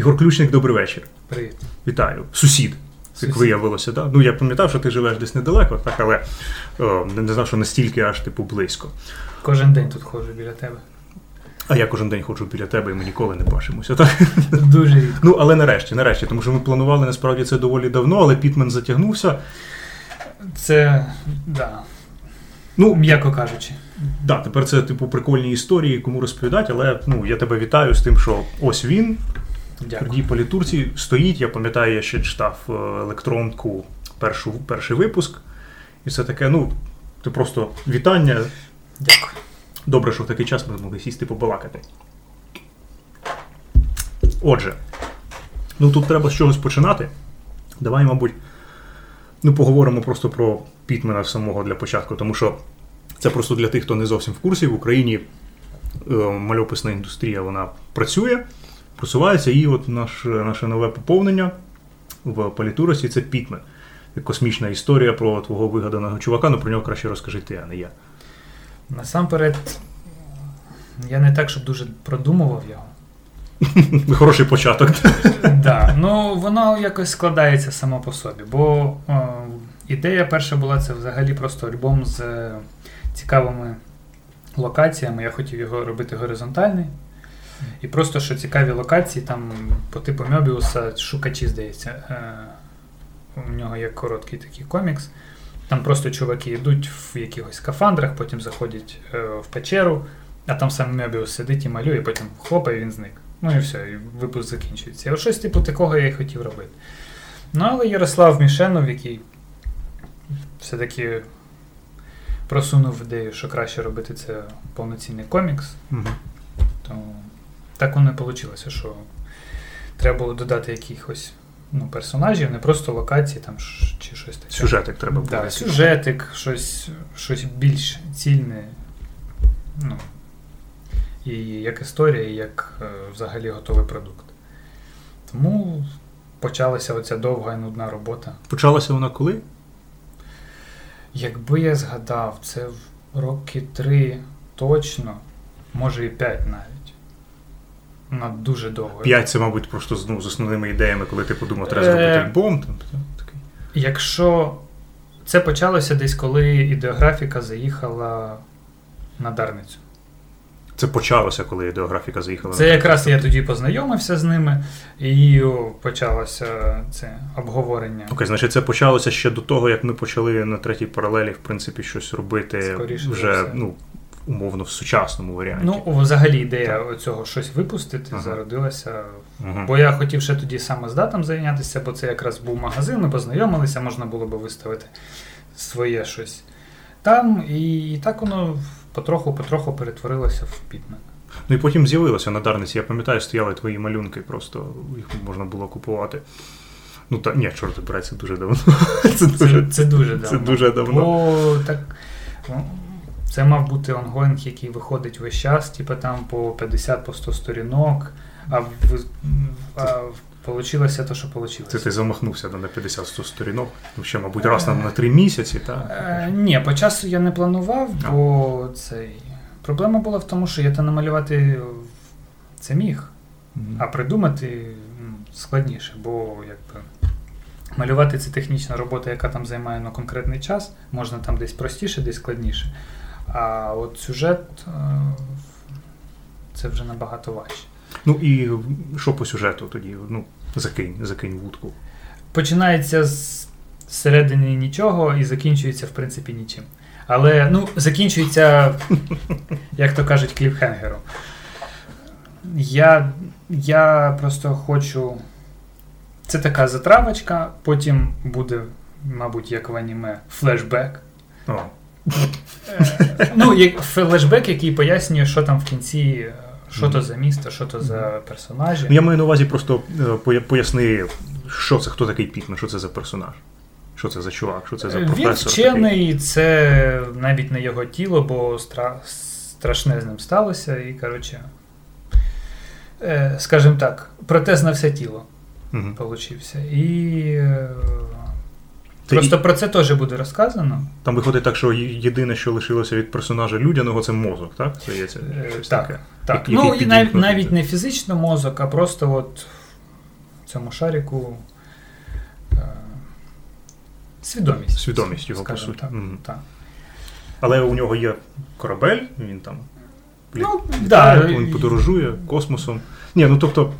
Ігор Ключник, добрий вечір. Привіт. Вітаю. Сусід. Як виявилося, так? Ну я пам'ятав, що ти живеш десь недалеко, так, але о, не знав, що настільки аж типу близько. Кожен день тут ходжу біля тебе. А я кожен день ходжу біля тебе, і ми ніколи не бачимося. так? Дуже рідко. Ну, але нарешті, нарешті, тому що ми планували насправді це доволі давно, але Пітмен затягнувся. Це, да, Ну, м'яко кажучи. да, тепер це типу прикольні історії, кому розповідати, але ну я тебе вітаю з тим, що ось він, Дякую. твердій політурці, стоїть. Я пам'ятаю, я ще читав е, електронку першу, перший випуск. І все таке, ну, це просто вітання. Дякую. Добре, що в такий час ми змогли сісти побалакати. Отже, ну тут треба з чогось починати. Давай, мабуть, ну, поговоримо просто про Пітмена самого для початку, тому що це просто для тих, хто не зовсім в курсі. В Україні е, мальописна індустрія вона працює, просувається, і от наш, наше нове поповнення в політурості це Пітмен. Космічна історія про твого вигаданого чувака, ну про нього краще розкажи ти, а не я. Насамперед, я не так, щоб дуже продумував його. Хороший початок. Да, ну воно якось складається само по собі. Бо е, ідея перша була це взагалі просто альбом з е, цікавими локаціями. Я хотів його робити горизонтальний. І просто що цікаві локації, там по типу Мьобіуса, шукачі, здається. Е, у нього є короткий такий комікс. Там просто чуваки йдуть в якихось скафандрах, потім заходять е, в печеру, а там сам Мебіус сидить і малює, потім хлопає, він зник. Ну і все, і випуск закінчується. І от щось типу такого я і хотів робити. Ну, але Ярослав Мішенов, який все-таки просунув ідею, що краще робити це повноцінний комікс, Мгм. то так воно і вийшло, що треба було додати якихось ну, персонажів, не просто локації там, чи щось таке. Сюжетик треба буде. Да, сюжетик, щось, щось більш цільне. Ну, і як історія, і як е, взагалі готовий продукт. Тому почалася оця довга і нудна робота. Почалася вона коли? Якби я згадав, це в роки три точно, може і п'ять навіть. Вона дуже довго. П'ять це, мабуть, просто ну, з основними ідеями, коли ти подумав, треба Е, зробити альбом. Там, такий. Якщо це почалося десь, коли ідеографіка заїхала на Дарницю. Це почалося, коли ідеографіка заїхала. Це якраз я тоді познайомився з ними, і почалося це обговорення. Окей, значить, це почалося ще до того, як ми почали на третій паралелі, в принципі, щось робити Скоріше вже ну, умовно в сучасному варіанті. Ну, взагалі ідея цього щось випустити Ага. зародилася. Мгм. Бо я хотів ще тоді саме з датом зайнятися, бо це якраз був магазин, ми познайомилися, можна було би виставити своє щось там. І, так воно потроху-потроху перетворилося в Пітмен. Ну і потім з'явилося на Дарниці. Я пам'ятаю, стояли твої малюнки, просто їх можна було купувати. Ну та ні, чорт забирай, це дуже давно. Це дуже, Це, це дуже давно. це дуже давно. Бо так, ну, це мав бути онгоїнг, який виходить весь час, типу там по 50 по 100 сторінок, а, в, а получилося те, що вийшло. Це ти замахнувся на 50-100 сторінок. Ну, ще, мабуть, раз на, на три місяці, так? Е, ні, по часу я не планував, А. бо цей. Проблема була в тому, що я то намалювати це міг, а придумати складніше, бо якби. Малювати це технічна робота, яка там займає на конкретний час, можна там десь простіше, десь складніше. А от сюжет е, це вже набагато важче. Ну і що по сюжету тоді? Ну, закинь, закинь вудку. Починається з середини нічого і закінчується, в принципі, нічим. Але ну, закінчується, як то кажуть, кліпхенгером. Я, я просто хочу. Це така затравочка, потім буде, мабуть, як в аніме, флешбек. О, Ну, як флешбек, який пояснює, що там в кінці, е, що то за місто, що то за персонажі. Ну, я маю на увазі просто е, поясни, що це, хто такий Пітмен, що це за персонаж, що це за чувак, що це за професор. Він вчений, це навіть не його тіло, бо стра... страшне з ним сталося. І, коротше, е, скажімо так, протез на все тіло Такий. Мгм. получився. І просто про це теж буде розказано. Там виходить так, що єдине, що лишилося від персонажа людяного, це мозок, так? Здається, Е, щось так. таке. Так. Який Ну, і навіть, навіть не фізично мозок, а просто от цьому шаріку е, свідомість. Свідомість його, по суті. Так, Мгм. так. Але у нього є корабель, він там Ну, літає, да, він подорожує космосом. Ні, ну тобто,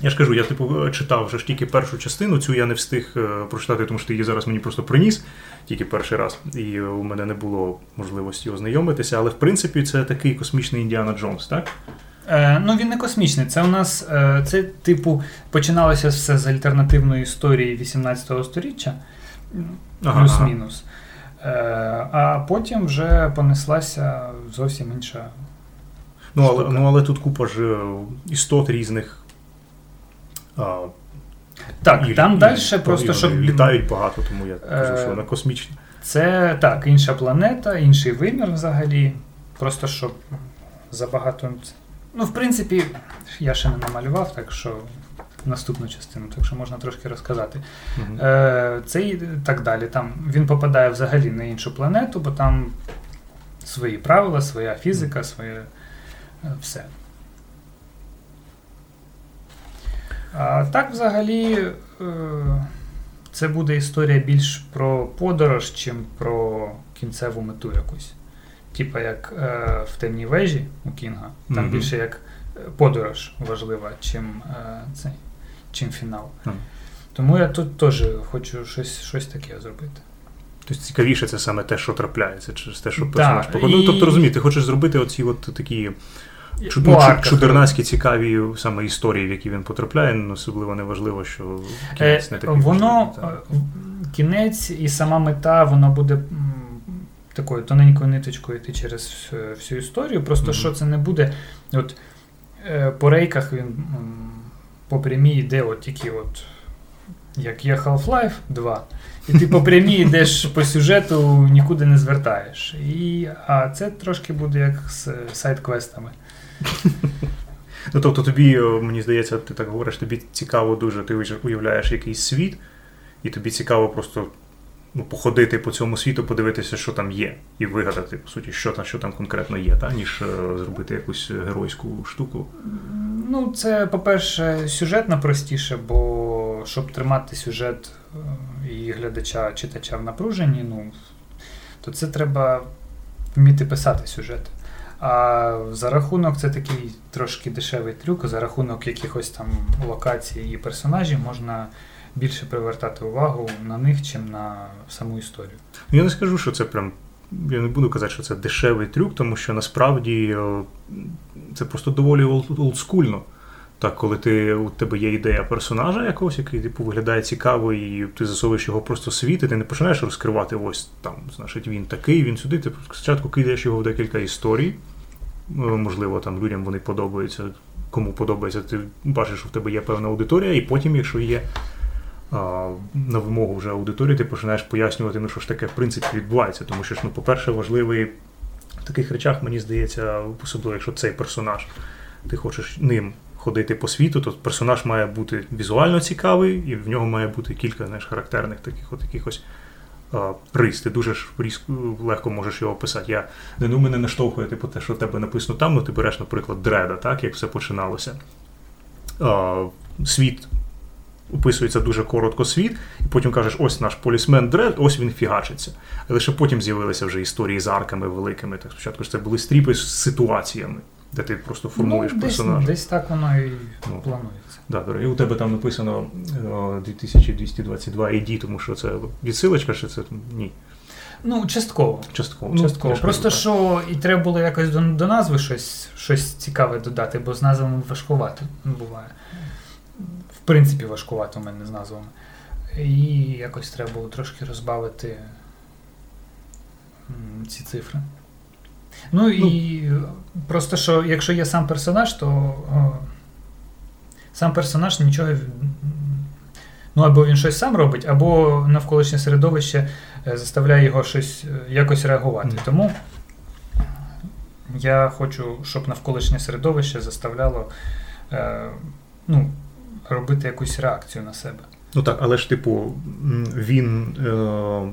я ж кажу, я типу читав вже ж тільки першу частину, цю я не встиг е, прочитати, тому що ти її зараз мені просто приніс тільки перший раз, і у мене не було можливості ознайомитися. Але в принципі це такий космічний Індіана Джонс, так? Е, ну, він не космічний. Це у нас е, це, типу, починалося все з альтернативної історії 18 століття, Ага, плюс-мінус. Е, а потім вже понеслася зовсім інша. Ну але, штука. ну, але тут купа ж е, істот різних. А, Так, і- там і- далі і просто щоб літають багато, тому я кажу, Е, що вона космічна. Це так, інша планета, інший вимір взагалі. Просто щоб забагато. Ну, в принципі, я ще не намалював, так що наступну частину, так що можна трошки розказати. Е, це і так далі. Там він попадає взагалі на іншу планету, бо там свої правила, своя фізика, своє е, все. А так, взагалі, е, це буде історія більш про подорож, чим про кінцеву мету якусь. Типа як е, в темній вежі у Кінга. Там Мгм. більше як е, подорож важлива, чим, цей, чим фінал. Мгм. Тому я тут теж хочу щось, щось таке зробити. Тобто цікавіше це саме те, що трапляється, через те, що Так, персонаж походить. Ну, і- тобто розумієте, ти хочеш зробити оці от такі чу- По ну, чудернацькі цікаві саме історії, в які він потрапляє, ну, особливо не важливо, що кінець не такий. воно е, кінець і сама мета, воно буде такою тоненькою ниточкою йти через всю, історію. Просто Мгм. що це не буде. От е, по рейках він по прямій йде, от тільки от. Як є Half-Life 2, і ти по прямій йдеш по сюжету, нікуди не звертаєш. І, а це трошки буде як з сайт-квестами. Ну, тобто тобі, е, мені здається, ти так говориш, тобі цікаво дуже, ти уявляєш якийсь світ, і тобі цікаво просто ну, походити по цьому світу, подивитися, що там є, і вигадати, по суті, що там, що там конкретно є, та, ніж е, зробити якусь геройську штуку. Ну, це, по-перше, сюжетно простіше, бо щоб тримати сюжет е, і глядача, читача в напруженні, ну, то це треба вміти писати сюжет. А за рахунок це такий трошки дешевий трюк, за рахунок якихось там локацій і персонажів можна більше привертати увагу на них, чим на саму історію. Я не скажу, що це прям. Я не буду казати, що це дешевий трюк, тому що насправді е, це просто доволі олдскульно. Так, коли ти, у тебе є ідея персонажа якогось, який типу, виглядає цікаво, і ти засовуєш його просто світ, і ти не починаєш розкривати ось там, значить, він такий, він сюди. Ти спочатку кидаєш його в декілька історій. Е, Можливо, там людям вони подобаються, кому подобається, ти бачиш, що в тебе є певна аудиторія, і потім, якщо є а, на вимогу вже аудиторії, ти починаєш пояснювати, ну що ж таке в принципі відбувається. Тому що ну, по-перше, важливий в таких речах, мені здається, особливо, якщо цей персонаж, ти хочеш ним ходити по світу, то персонаж має бути візуально цікавий, і в нього має бути кілька знаєш, характерних таких от якихось. а, Рис, ти дуже ж різко- легко можеш його описати. Я ну, мене наштовхує типу, те, що в тебе написано там, ну ти береш, наприклад, дреда, так, як все починалося. А, світ описується дуже коротко світ, і потім кажеш, ось наш полісмен Дред, ось він фігачиться. А лише потім з'явилися вже історії з арками великими. Так спочатку ж це були стріпи з ситуаціями, де ти просто формуєш ну, десь, персонажа. десь так воно і Ну. планується. Да, і у тебе там написано о, 2222 AD, тому що це відсилочка, чи це ні? Ну, частково. Частково. Ну, Частково. Просто кажу, що і треба було якось до, до назви щось, щось цікаве додати, бо з назвами важкувато буває. В принципі, важкувато у мене з назвами. І якось треба було трошки розбавити ці цифри. Ну і просто що, якщо є сам персонаж, то о, сам персонаж нічого. Ну, або він щось сам робить, або навколишнє середовище е, заставляє його щось е, якось реагувати. Мгм. Тому я хочу, щоб навколишнє середовище заставляло е, ну, робити якусь реакцію на себе. Ну так, але ж, типу, він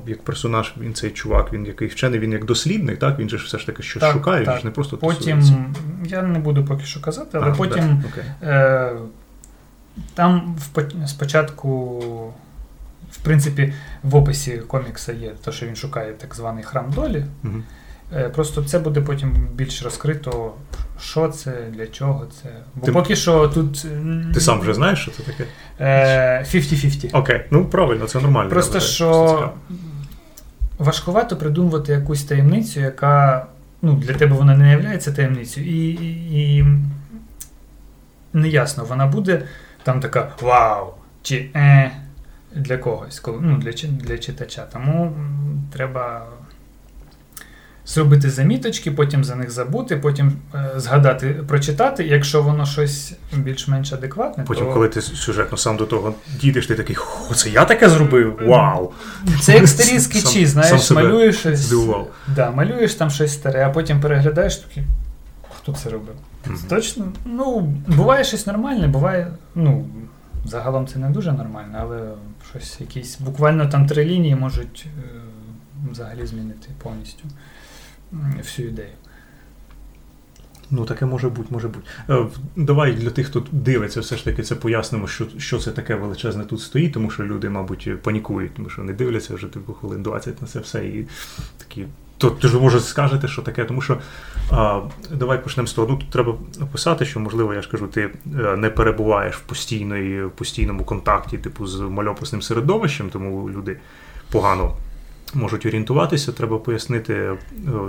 е, як персонаж, він цей чувак, він який вчений, він як дослідник, так? Він же ж все ж таки щось Так, шукає, він ж не просто Потім, тусується. я не буду поки що казати, але А, потім да, е, Там спочатку, в принципі, в описі комікса є те, що він шукає так званий храм долі. Угу. Просто це буде потім більш розкрито, що це, для чого це. Бо Ти- поки що тут. Ти сам вже знаєш, що це таке? Е, 50-50. Окей, ну правильно, це нормально. Просто вважаю, що важкувато придумувати якусь таємницю, яка ну, для тебе вона не є таємницею, і, і, і неясно, вона буде там така вау! чи е для когось, коли, ну, для, для читача. Тому треба зробити заміточки, потім за них забути, потім е, згадати, прочитати. Якщо воно щось більш-менш адекватне, Потім, то коли ти сюжетно сам до того дійдеш, ти такий, о, це я таке зробив? Вау! Це як старі скетчі, знаєш, сам малюєш щось. здивував. Да, малюєш там щось старе, а потім переглядаєш такий, хто це робив? Мгм. Точно, ну, буває щось нормальне, буває, ну, загалом це не дуже нормально, але щось якісь, буквально там три лінії можуть е, взагалі змінити повністю всю ідею. Ну, таке може бути, може бути. Е, Давай для тих, хто дивиться, все ж таки це пояснимо, що, що це таке величезне тут стоїть, тому що люди, мабуть, панікують, тому що не дивляться вже типу хвилин 20 на це все і такі. То ти ж може скажете, що таке, тому що а, давай почнемо з того. Ну тут треба описати, що можливо, я ж кажу, ти е, не перебуваєш в постійної, в постійному контакті, типу, з мальописним середовищем, тому люди погано можуть орієнтуватися. Треба пояснити, е,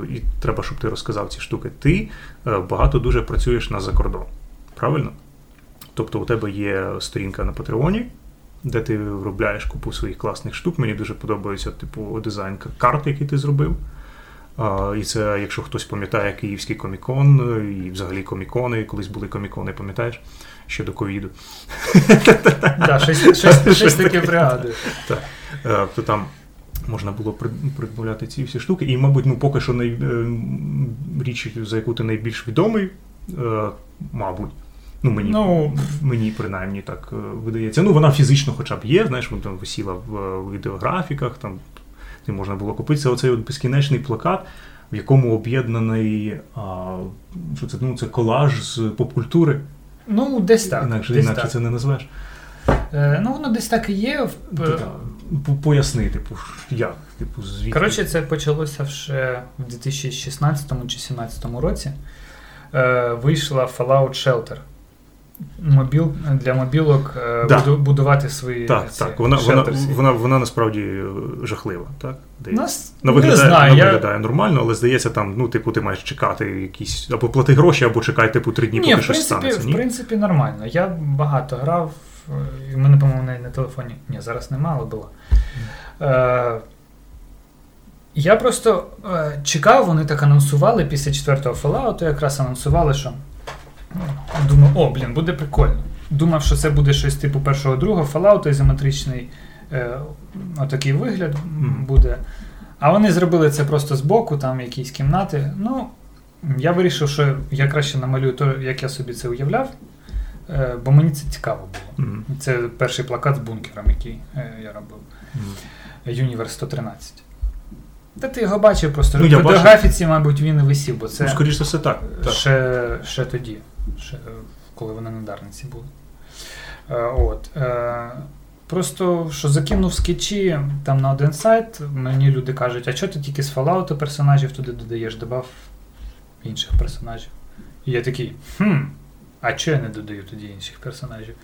і треба, щоб ти розказав ці штуки. Ти е, багато дуже працюєш на закордон. Правильно? Тобто у тебе є сторінка на Патреоні, де ти виробляєш купу своїх класних штук. Мені дуже подобається, типу, дизайн карт, який ти зробив. І це, якщо хтось пам'ятає Київський комікон, е, і взагалі комікони, колись були комікони, пам'ятаєш, ще до ковіду. Да, щось, таке пригадую. Е, то там можна було при- придбавляти ці всі штуки. І, мабуть, ну поки що най, е, річ, за яку ти найбільш відомий, е, мабуть. Ну, мені, Ну, мені принаймні так е, видається. Ну, вона фізично хоча б є, знаєш, вона там висіла в відеографіках, там не можна було купити. Це оцей от безкінечний плакат, в якому об'єднаний а, що це, ну, це колаж з попкультури. ну десь так. інакше десь інакше так. це не назвеш. Е, ну, воно десь так і є. в- Поясни, типу, як? Типу, звідки? Коротше, це почалося ще в 2016 чи 2017 році. Е, вийшла Fallout Shelter. Мобіл, для мобілок е, Да. буду- будувати свої Так, ці так. Вона, вона, shelters. вона, вона насправді е, жахлива, так? Нас, Вона не виглядає, знаю, вона я... виглядає нормально, але здається, там, ну, типу, ти маєш чекати якісь або плати гроші, або чекай, типу, три дні, Ні, поки щось станеться. в Ні? принципі, нормально. Я багато грав, в мене, по-моєму, навіть на телефоні. Ні, зараз нема, але було. Е, я просто е, чекав, вони так анонсували після четвертого Fallout, якраз анонсували, що ну, думаю, о, блін, буде прикольно. Думав, що це буде щось типу першого другого Fallout, ізометричний е, отакий вигляд буде. А вони зробили це просто збоку, там якісь кімнати. Ну, я вирішив, що я краще намалюю те, як я собі це уявляв, бо мені це цікаво було. Мгм. Це перший плакат з бункером, який е, я робив. Юніверс 113. Та ти його бачив просто. Ну, я фотографіці, мабуть, він і висів, бо це Ну, скоріш за все, так. так. ще, ще тоді, ще, е, коли вони на Дарниці були. Е, от. Е, просто що закинув скетчі там на один сайт, мені люди кажуть, а чого ти тільки з Fallout персонажів туди додаєш, додав інших персонажів. І я такий, хм, а чого я не додаю тоді інших персонажів?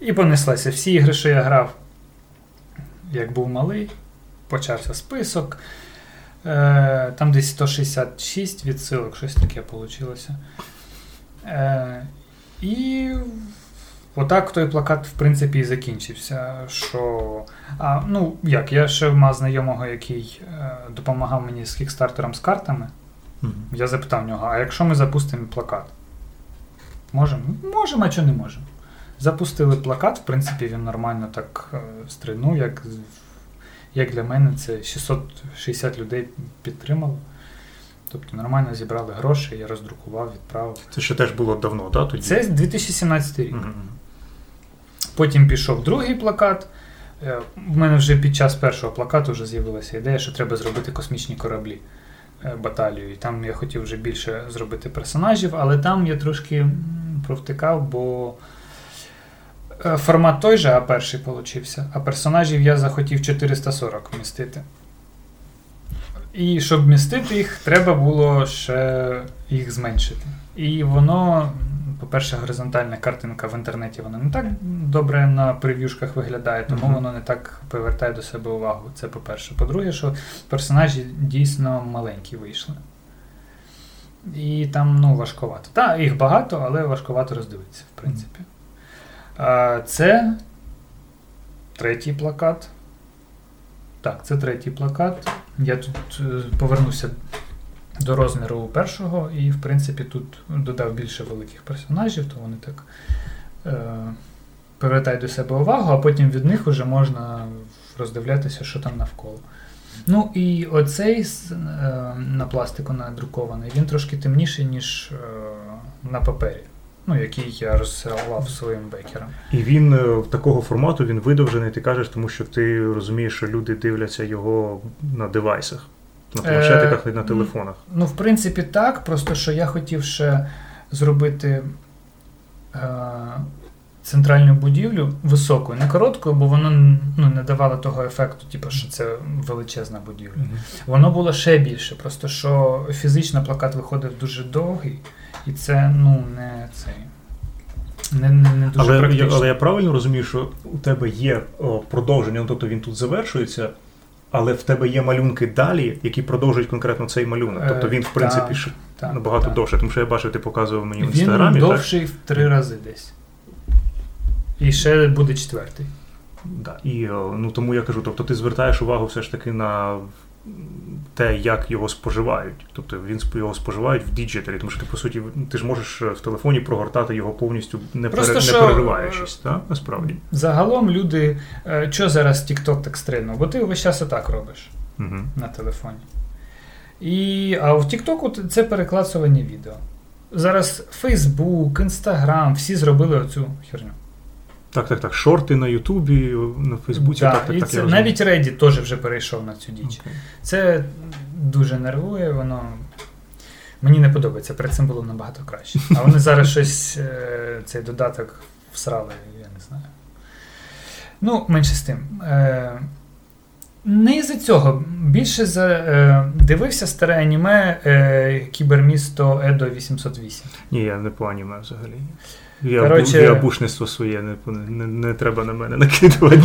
І понеслася. Всі ігри, що я грав, як був малий, почався список. Е, там десь 166 відсилок, щось таке вийшло. Е, і отак той плакат, в принципі, і закінчився. Що, а, ну, як, я ще мав знайомого, який е, допомагав мені з кікстартером з картами. Мгм. Я запитав в нього, а якщо ми запустимо плакат? Можемо? Можемо, а чого не можемо? Запустили плакат, в принципі, він нормально так е, стрільнув, як, як для мене, це 660 людей підтримало. Тобто нормально зібрали гроші, я роздрукував, відправив. Це ще теж було давно, так? Тоді? Це 2017 рік. Мгм. Потім пішов другий плакат. Е, В мене вже під час першого плакату вже з'явилася ідея, що треба зробити космічні кораблі е, баталію. І там я хотів вже більше зробити персонажів, але там я трошки провтикав, бо Е, формат той же, а перший получився. А персонажів я захотів 440 вмістити. І щоб вмістити їх, треба було ще їх зменшити. І воно, по-перше, горизонтальна картинка в інтернеті вона не так добре на прев'юшках виглядає, тому Мгм. воно не так привертає до себе увагу. Це по-перше. По-друге, що персонажі дійсно маленькі вийшли. І там ну, важковато. Так, їх багато, але важковато роздивитися, в принципі. А, Це третій плакат. Так, це третій плакат. Я тут е, повернуся до розміру першого, і, в принципі, тут додав більше великих персонажів, то вони так е, привертають до себе увагу, а потім від них вже можна роздивлятися, що там навколо. Ну і оцей е, на пластику надрукований, він трошки темніший, ніж е, на папері, ну, який я розсилав своїм бекерам. І він е, такого формату він видовжений, ти кажеш, тому що ти розумієш, що люди дивляться його на девайсах, на планшетиках і на Е, телефонах. Ну, в принципі, так. Просто що я хотів ще зробити е, центральну будівлю високою, не короткою, бо воно ну, не давало того ефекту, типу, що це величезна будівля. Воно було ще більше, просто що фізично плакат виходив дуже довгий, і це ну, не цей. Не, не, не дуже Але, я- але я правильно розумію, що у тебе є о, продовження, ну, тобто він тут завершується, але в тебе є малюнки далі, які продовжують конкретно цей малюнок. Е, Тобто він, в принципі, так, Так, набагато так. довше, тому що я бачив, ти показував мені в Він інстаграмі. так? довший в три рази десь. І ще буде четвертий. Да. І ну, тому я кажу, тобто ти звертаєш увагу все ж таки на те, як його споживають. Тобто він його споживають в діджиталі, тому що ти, по суті, ти ж можеш е, в телефоні прогортати його повністю не, Просто пере, що, не перериваючись, так? Насправді. Загалом люди. Е, що зараз TikTok так стрельнув? Бо ти весь час отак робиш Угу. на телефоні. І, а в TikTok це перекладування відео. Зараз Facebook, Instagram, всі зробили оцю херню. Так, так, так. Шорти на Ютубі, на Фейсбуці, Да, так, так, і так. це, я навіть Reddit теж вже перейшов на цю діч. Окей. Це дуже нервує, воно. Мені не подобається, перед цим було набагато краще. А вони зараз щось, е, цей додаток всрали, я не знаю. Ну, менше з тим. Е, не із-за цього. Більше за, е, дивився старе аніме Кібермісто Едо 808. Ні, я не по аніме взагалі. Я, бу, я бушництво своє, не, не, не треба на мене накидувати.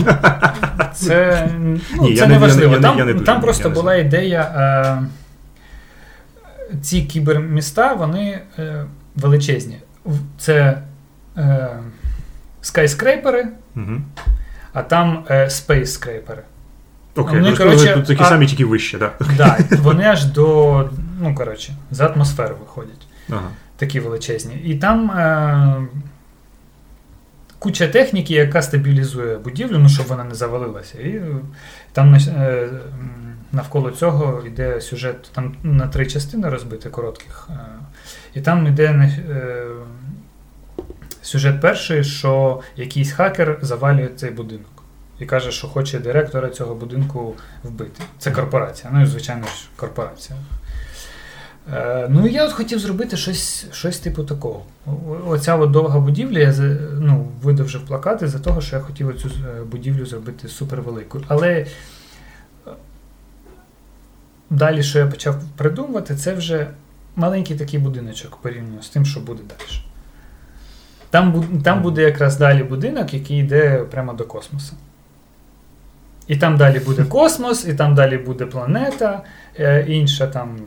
Це, ну, Ні, це не важливо. там я не дуже, там просто я не була ідея. Е, ці кіберміста, вони е, величезні. Це е, скайскрейпери, Угу. а там е, спейскрейпери. Окей, Вони, ну, коротше, тут такі а- самі, тільки вище, так? Да, вони аж до, ну, коротше, за атмосферу виходять. Ага. Такі величезні. І там е, куча техніки, яка стабілізує будівлю, ну, щоб вона не завалилася. І е, там е, навколо цього йде сюжет, там на три частини розбити коротких. Е, і там йде е, сюжет перший, що якийсь хакер завалює цей будинок. І каже, що хоче директора цього будинку вбити. Це корпорація. Ну і звичайно ж корпорація. Е, ну, я от хотів зробити щось, щось типу такого. Оця от довга будівля, я ну, видовжив плакати за того, що я хотів цю будівлю зробити супервеликою. Але е, далі, що я почав придумувати, це вже маленький такий будиночок порівняно з тим, що буде далі. Там, там буде якраз далі будинок, який йде прямо до космосу. І там далі буде космос, і там далі буде планета, е, інша там.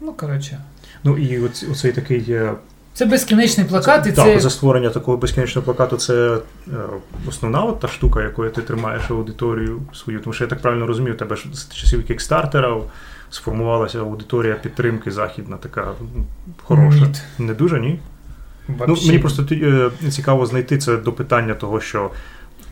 Ну, коротше. Ну і оц- оцей такий. е, Це безкінечний плакат, і так, це. за створення такого безкінечного плакату це е, основна от та штука, якою ти тримаєш аудиторію свою. Тому що я так правильно розумію, у тебе ж з часів кікстартера сформувалася аудиторія підтримки західна, така хороша. Ні. Не дуже, ні? Ну, мені просто е, цікаво знайти це до питання того, що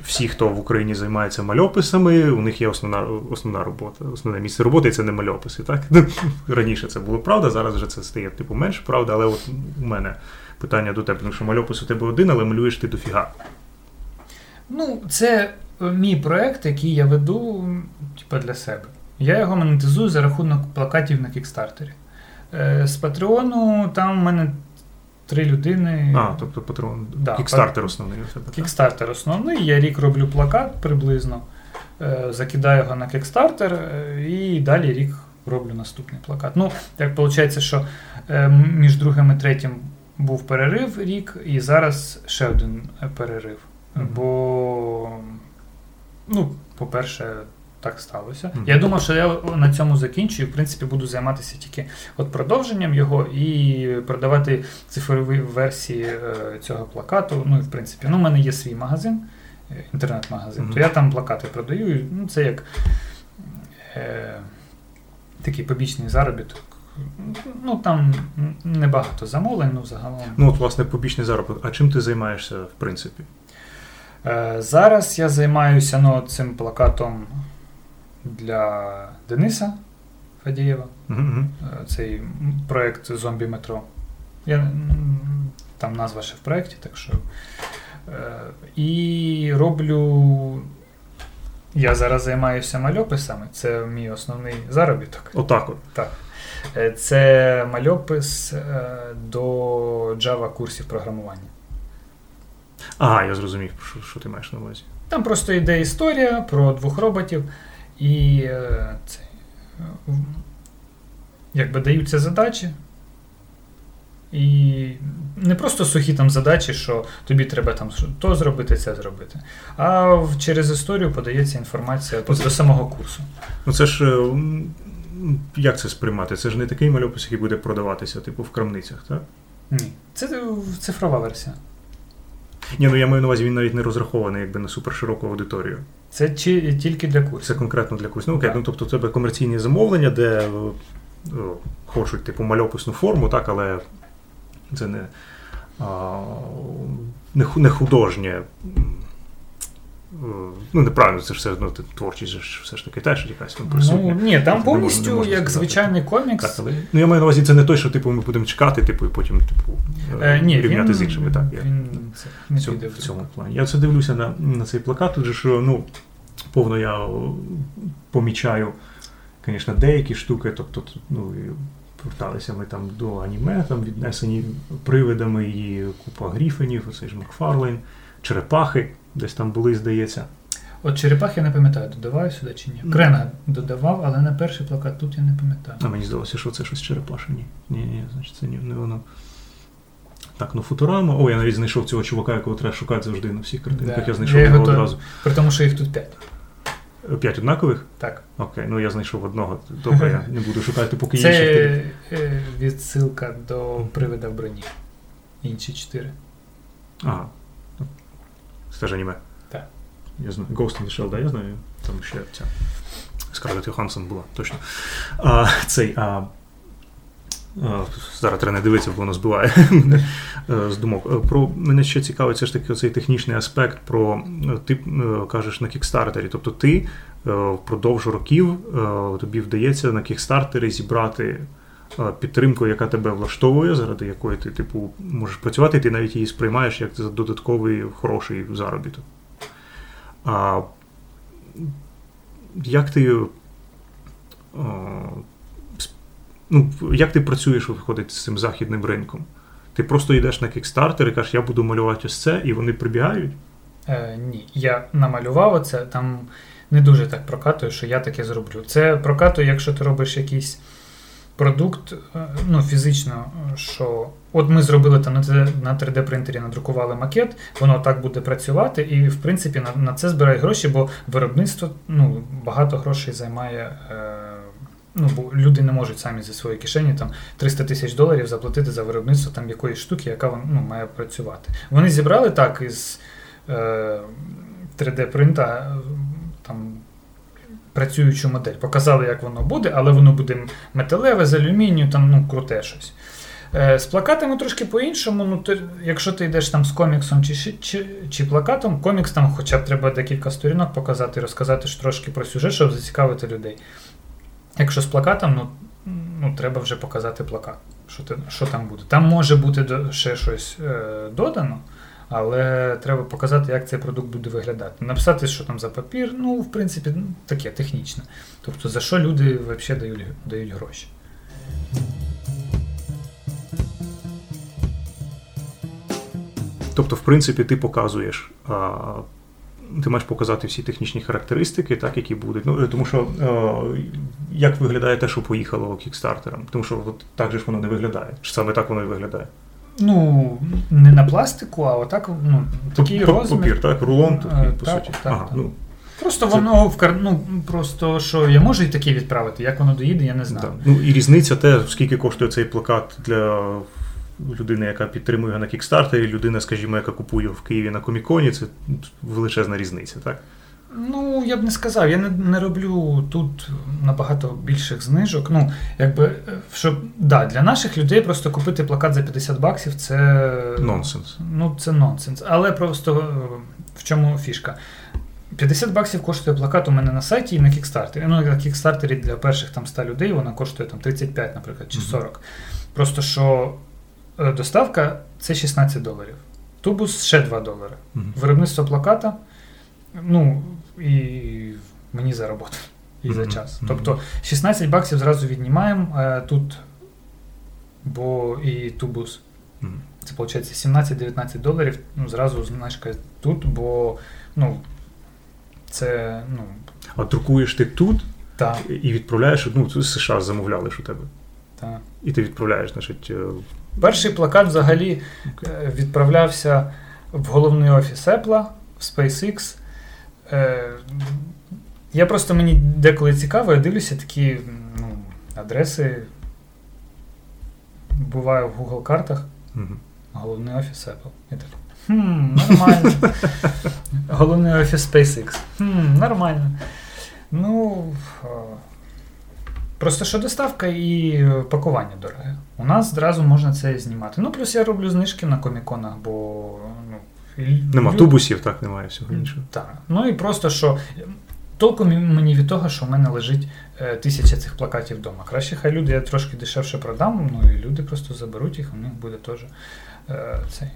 всі, хто в Україні займається мальописами, у них є основна, основна робота. Основне місце роботи і це не мальописи. Так? Раніше це було правда, зараз вже це стає типу менше правда, але от у мене питання до тебе, тому що мальопис у тебе один, але малюєш ти дофіга. Ну, це е, мій проект, який я веду м, типа, для себе. Я його монетизую за рахунок плакатів на Kickstarter'і. Е, З Patreon'у там в мене три людини. А, тобто патрон. Да, Kickstarter основний. Kickstarter основний. Я рік роблю плакат приблизно, е, закидаю його на кікстартер е, і далі рік роблю наступний плакат. Ну, так виходить, що е, між другим і третім був перерив рік, і зараз ще один перерив. Бо, ну, по-перше, так сталося. Мгм. Я думав, що я на цьому закінчу і, в принципі, буду займатися тільки от продовженням його і продавати цифрові версії е, цього плакату. Ну, і, в принципі, ну, у мене є свій магазин, е, інтернет-магазин, Мгм. то я там плакати продаю. і, Ну, це як е, такий побічний заробіток. Ну, там небагато замовлень, ну, загалом. Ну, от, власне, побічний заробіток. А чим ти займаєшся, в принципі? Е, Зараз я займаюся ну, цим плакатом для Дениса Фадієва. Угу. Е, Цей проєкт Зомбі метро. Я, там назва ще в проєкті, так що. Е, І роблю. Я зараз займаюся мальописами, це мій основний заробіток. Отак от. Так. Е, Це мальопис до Java курсів програмування. Ага, я зрозумів, що, що ти маєш на увазі. Там просто йде історія про двох роботів, і е, це, е, якби даються задачі. І не просто сухі там задачі, що тобі треба там то зробити, це зробити. А через історію подається інформація до самого курсу. Ну це ж. е, Як це сприймати? Це ж не такий мальопис, який буде продаватися, типу, в крамницях, так? Ні, це цифрова версія. Ні, ну я маю на увазі, він навіть не розрахований якби на супершироку аудиторію. Це чи, тільки для Це конкретно для курсу. Ну, окей, ну тобто у тебе комерційні замовлення, де е, хочуть типу мальописну форму, так, але це не, а, не художнє. Ну, неправильно, це ж все одно творчість же ж все ж таки теж якась там Ну, ні, там повністю не можна як звичайний комікс. Так, але, ну я маю на увазі, це не той, що типу ми будемо чекати, типу, і потім типу, е, Е, ні, рівняти він, з іншими. Так, я, він це не цьому, в цьому плані. Я це дивлюся на, на цей плакат, тут же що ну, повно я помічаю, звісно, деякі штуки, тобто ну, поверталися ми там до аніме, там віднесені привидами і купа гріфенів, оцей ж Макфарлейн, черепахи, десь там були, здається. От черепах я не пам'ятаю, додаваю сюди чи ні. Крена додавав, але на перший плакат тут я не пам'ятаю. А мені здалося, що це щось черепаше. Ні, ні, ні, значить, це не, воно. Так, ну Футурама. О, я навіть знайшов цього чувака, якого треба шукати завжди на всіх картинках. Да. Я знайшов Я його його одразу. При тому, що їх тут п'ять. П'ять однакових? Так. Окей, ну я знайшов одного. Добре, я не буду шукати, поки ще. Це е, відсилка до привида в броні. Інші чотири. Ага. Це теж аніме. Так. Я знаю. Ghost in the Shell, да, я знаю. Там ще ця. Скарлетт Йоханссон була, точно. А, цей. А, а, зараз треба не дивитися, бо воно збиває мене е, з думок. Е, Про мене ще цікавить все ж таки цей технічний аспект. Про е, ти кажеш на кікстартері. Тобто ти впродовж років тобі вдається на кікстартері зібрати підтримку, яка тебе влаштовує, заради якої ти, типу, можеш працювати, і ти навіть її сприймаєш як додатковий хороший заробіток. А як ти. Ну, як ти працюєш, виходить, з цим західним ринком? Ти просто йдеш на кікстартер і кажеш, я буду малювати ось це, і вони прибігають. Е, ні, я намалював оце, там не дуже так прокатую, що я таке зроблю. Це прокатує, якщо ти робиш якийсь продукт, е, ну, фізично, е, що от ми зробили там на 3D на 3D принтері, надрукували макет, воно так буде працювати, і в принципі на, на це збирають гроші, бо виробництво ну, багато грошей займає. Е, Ну, бо люди не можуть самі зі своєї кишені там 300 тисяч доларів заплатити за виробництво там якоїсь штуки, яка ну, має працювати. Вони зібрали так із е, 3D-принта е, там працюючу модель. Показали, як воно буде, але воно буде металеве з алюмінію, там ну, круте щось. Е, з плакатами трошки по-іншому. Ну, ти, якщо ти йдеш там з коміксом чи, чи, чи, плакатом, комікс там хоча б треба декілька сторінок показати, розказати ж трошки про сюжет, щоб зацікавити людей. Якщо з плакатом, ну, ну треба вже показати плакат, що, ти, що там буде. Там може бути ще щось е, додано, але треба показати, як цей продукт буде виглядати. Написати, що там за папір, ну, в принципі, ну, таке технічне. Тобто, за що люди взагалі дають, дають гроші. тобто, в принципі, ти показуєш. А, ти маєш показати всі технічні характеристики, так, які будуть. Ну, Тому що е, як виглядає те, що поїхало кікстартером? Тому що от, так же ж воно не виглядає. Саме так воно і виглядає? Ну, не на пластику, а отак, ну, такий розмір. Папір, так, рулон, такий, Е, по так, суті. так, ага, так. ну, Просто Це- воно в кар... ну, просто що я можу і таке відправити, як воно доїде, я не знаю. да. ну, і різниця те, скільки коштує цей плакат для людини, яка підтримує його на кікстартері, людина, скажімо, яка купує в Києві на коміконі, це величезна різниця, так? Ну, я б не сказав, я не, не роблю тут набагато більших знижок. Ну, якби, е, щоб да, для наших людей просто купити плакат за 50 баксів це Нонсенс. Ну, це нонсенс. Але просто е, в чому фішка? 50 баксів коштує плакат у мене на сайті і на Kickstarter'і. Ну, на Kickstarter'і для перших там 100 людей вона коштує там 35, наприклад, чи Мгм. 40. Просто що е, доставка це 16 доларів. Тубус ще 2 долари. Мгм. Виробництво плаката, ну, і мені за роботу, і за час. Тобто 16 баксів зразу віднімаємо е, тут, бо і тубус. Це виходить 17-19 доларів. Ну, зразу знижка тут, бо ну, це, ну, А друкуєш ти тут так, і відправляєш, ну, з США замовляли ж у тебе. так. І ти відправляєш, значить, е, Перший плакат взагалі е, відправлявся в головний офіс Apple, в SpaceX. Е, Я просто мені деколи цікаво, я дивлюся такі ну, адреси. Буває в Google картах. мгм. Головний офіс Apple. І так. Хм, нормально. Головний офіс SpaceX. Хм, нормально. Ну. Просто що доставка і пакування дороге. У нас зразу можна це знімати. Ну, плюс я роблю знижки на коміконах, бо. Нема лю- тубусів, так, немає всього іншого. Так. Ну і просто що. Толку мені від того, що в мене лежить е, тисяча цих плакатів вдома. Краще хай люди я трошки дешевше продам, ну і люди просто заберуть їх, у них буде теж е, цей.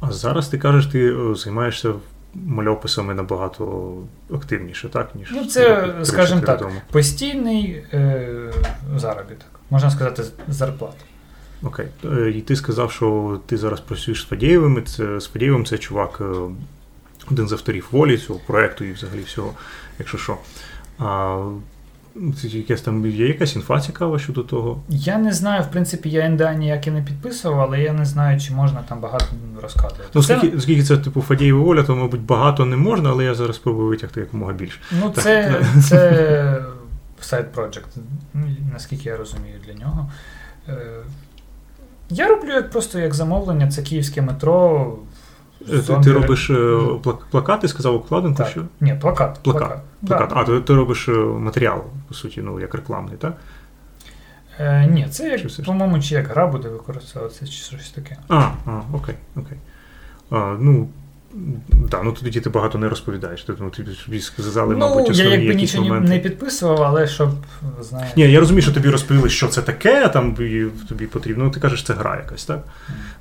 А зараз ти кажеш, ти е, займаєшся мальописами набагато активніше, так? Ніж Ну, це, скажімо так, тому. Постійний е, заробіток. Можна сказати, зарплата. Окей. Е, І ти сказав, що ти зараз працюєш з Фадєєвим. Це з Фадєєвим це чувак, е, один з авторів волі цього проекту і взагалі всього, якщо що. А, якась там є якась інфа цікава щодо того. Я не знаю, в принципі, я НДА ніякі не підписував, але я не знаю, чи можна там багато розказувати. Ну, Це- скільки, скільки це типу Фадєєва воля, то, мабуть, багато не можна, але я зараз спробую витягти якомога більше. Ну, Так, це, це сайт project, наскільки я розумію для нього. Я роблю як просто як замовлення, це київське метро. Ти, ти робиш е, плакати, сказав обкладинку, Так. що? Ні, плакат. Плакат. Плакат. Да. А, то ти робиш е, матеріал, по суті, ну, як рекламний, так? Е, ні, це як, чи по-моєму, чи як гра буде використовуватися, чи щось таке. А, а окей, окей. А, ну, да, ну тоді ти багато не розповідаєш. Ти, ну, тобі сказали, ну, мабуть, я основні якби якісь нічого ні- моменти. не підписував, але щоб, знаєте. Ні, я розумію, що тобі розповіли, що це таке, там тобі потрібно. Ну, ти кажеш, це гра якась, так?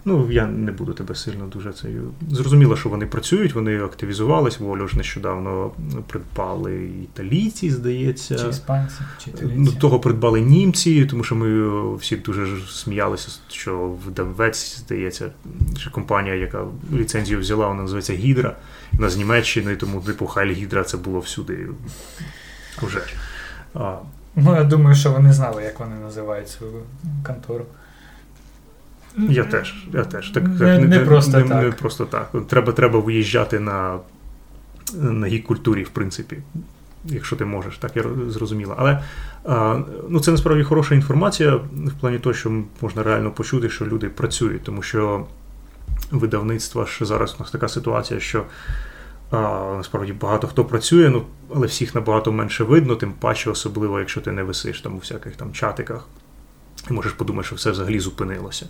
Ну, я не буду тебе сильно дуже це. Зрозуміло, що вони працюють, вони активізувались, волю ж нещодавно придбали італійці, здається. Чи іспанці, чи Ну, того придбали німці, тому що ми е, всі дуже сміялися, що видавець, здається, що компанія, яка ліцензію взяла, вона називається Гідра. Вона з Німеччини, тому типу Хайль Гідра це було всюди. Уже. А, Ну, я думаю, що вони знали, як вони називають свою контору. я теж. Я теж. Так, Не- так, не просто не, так. Не просто так. Треба, треба виїжджати на, на гік-культурі, в принципі. Якщо ти можеш, так я роз- зрозуміла. Але а, ну, це насправді хороша інформація в плані того, що можна реально почути, що люди працюють, тому що видавництва ж зараз у нас така ситуація, що а, насправді багато хто працює, ну, але всіх набагато менше видно, тим паче, особливо, якщо ти не висиш там у всяких там чатиках, і можеш подумати, що все взагалі зупинилося.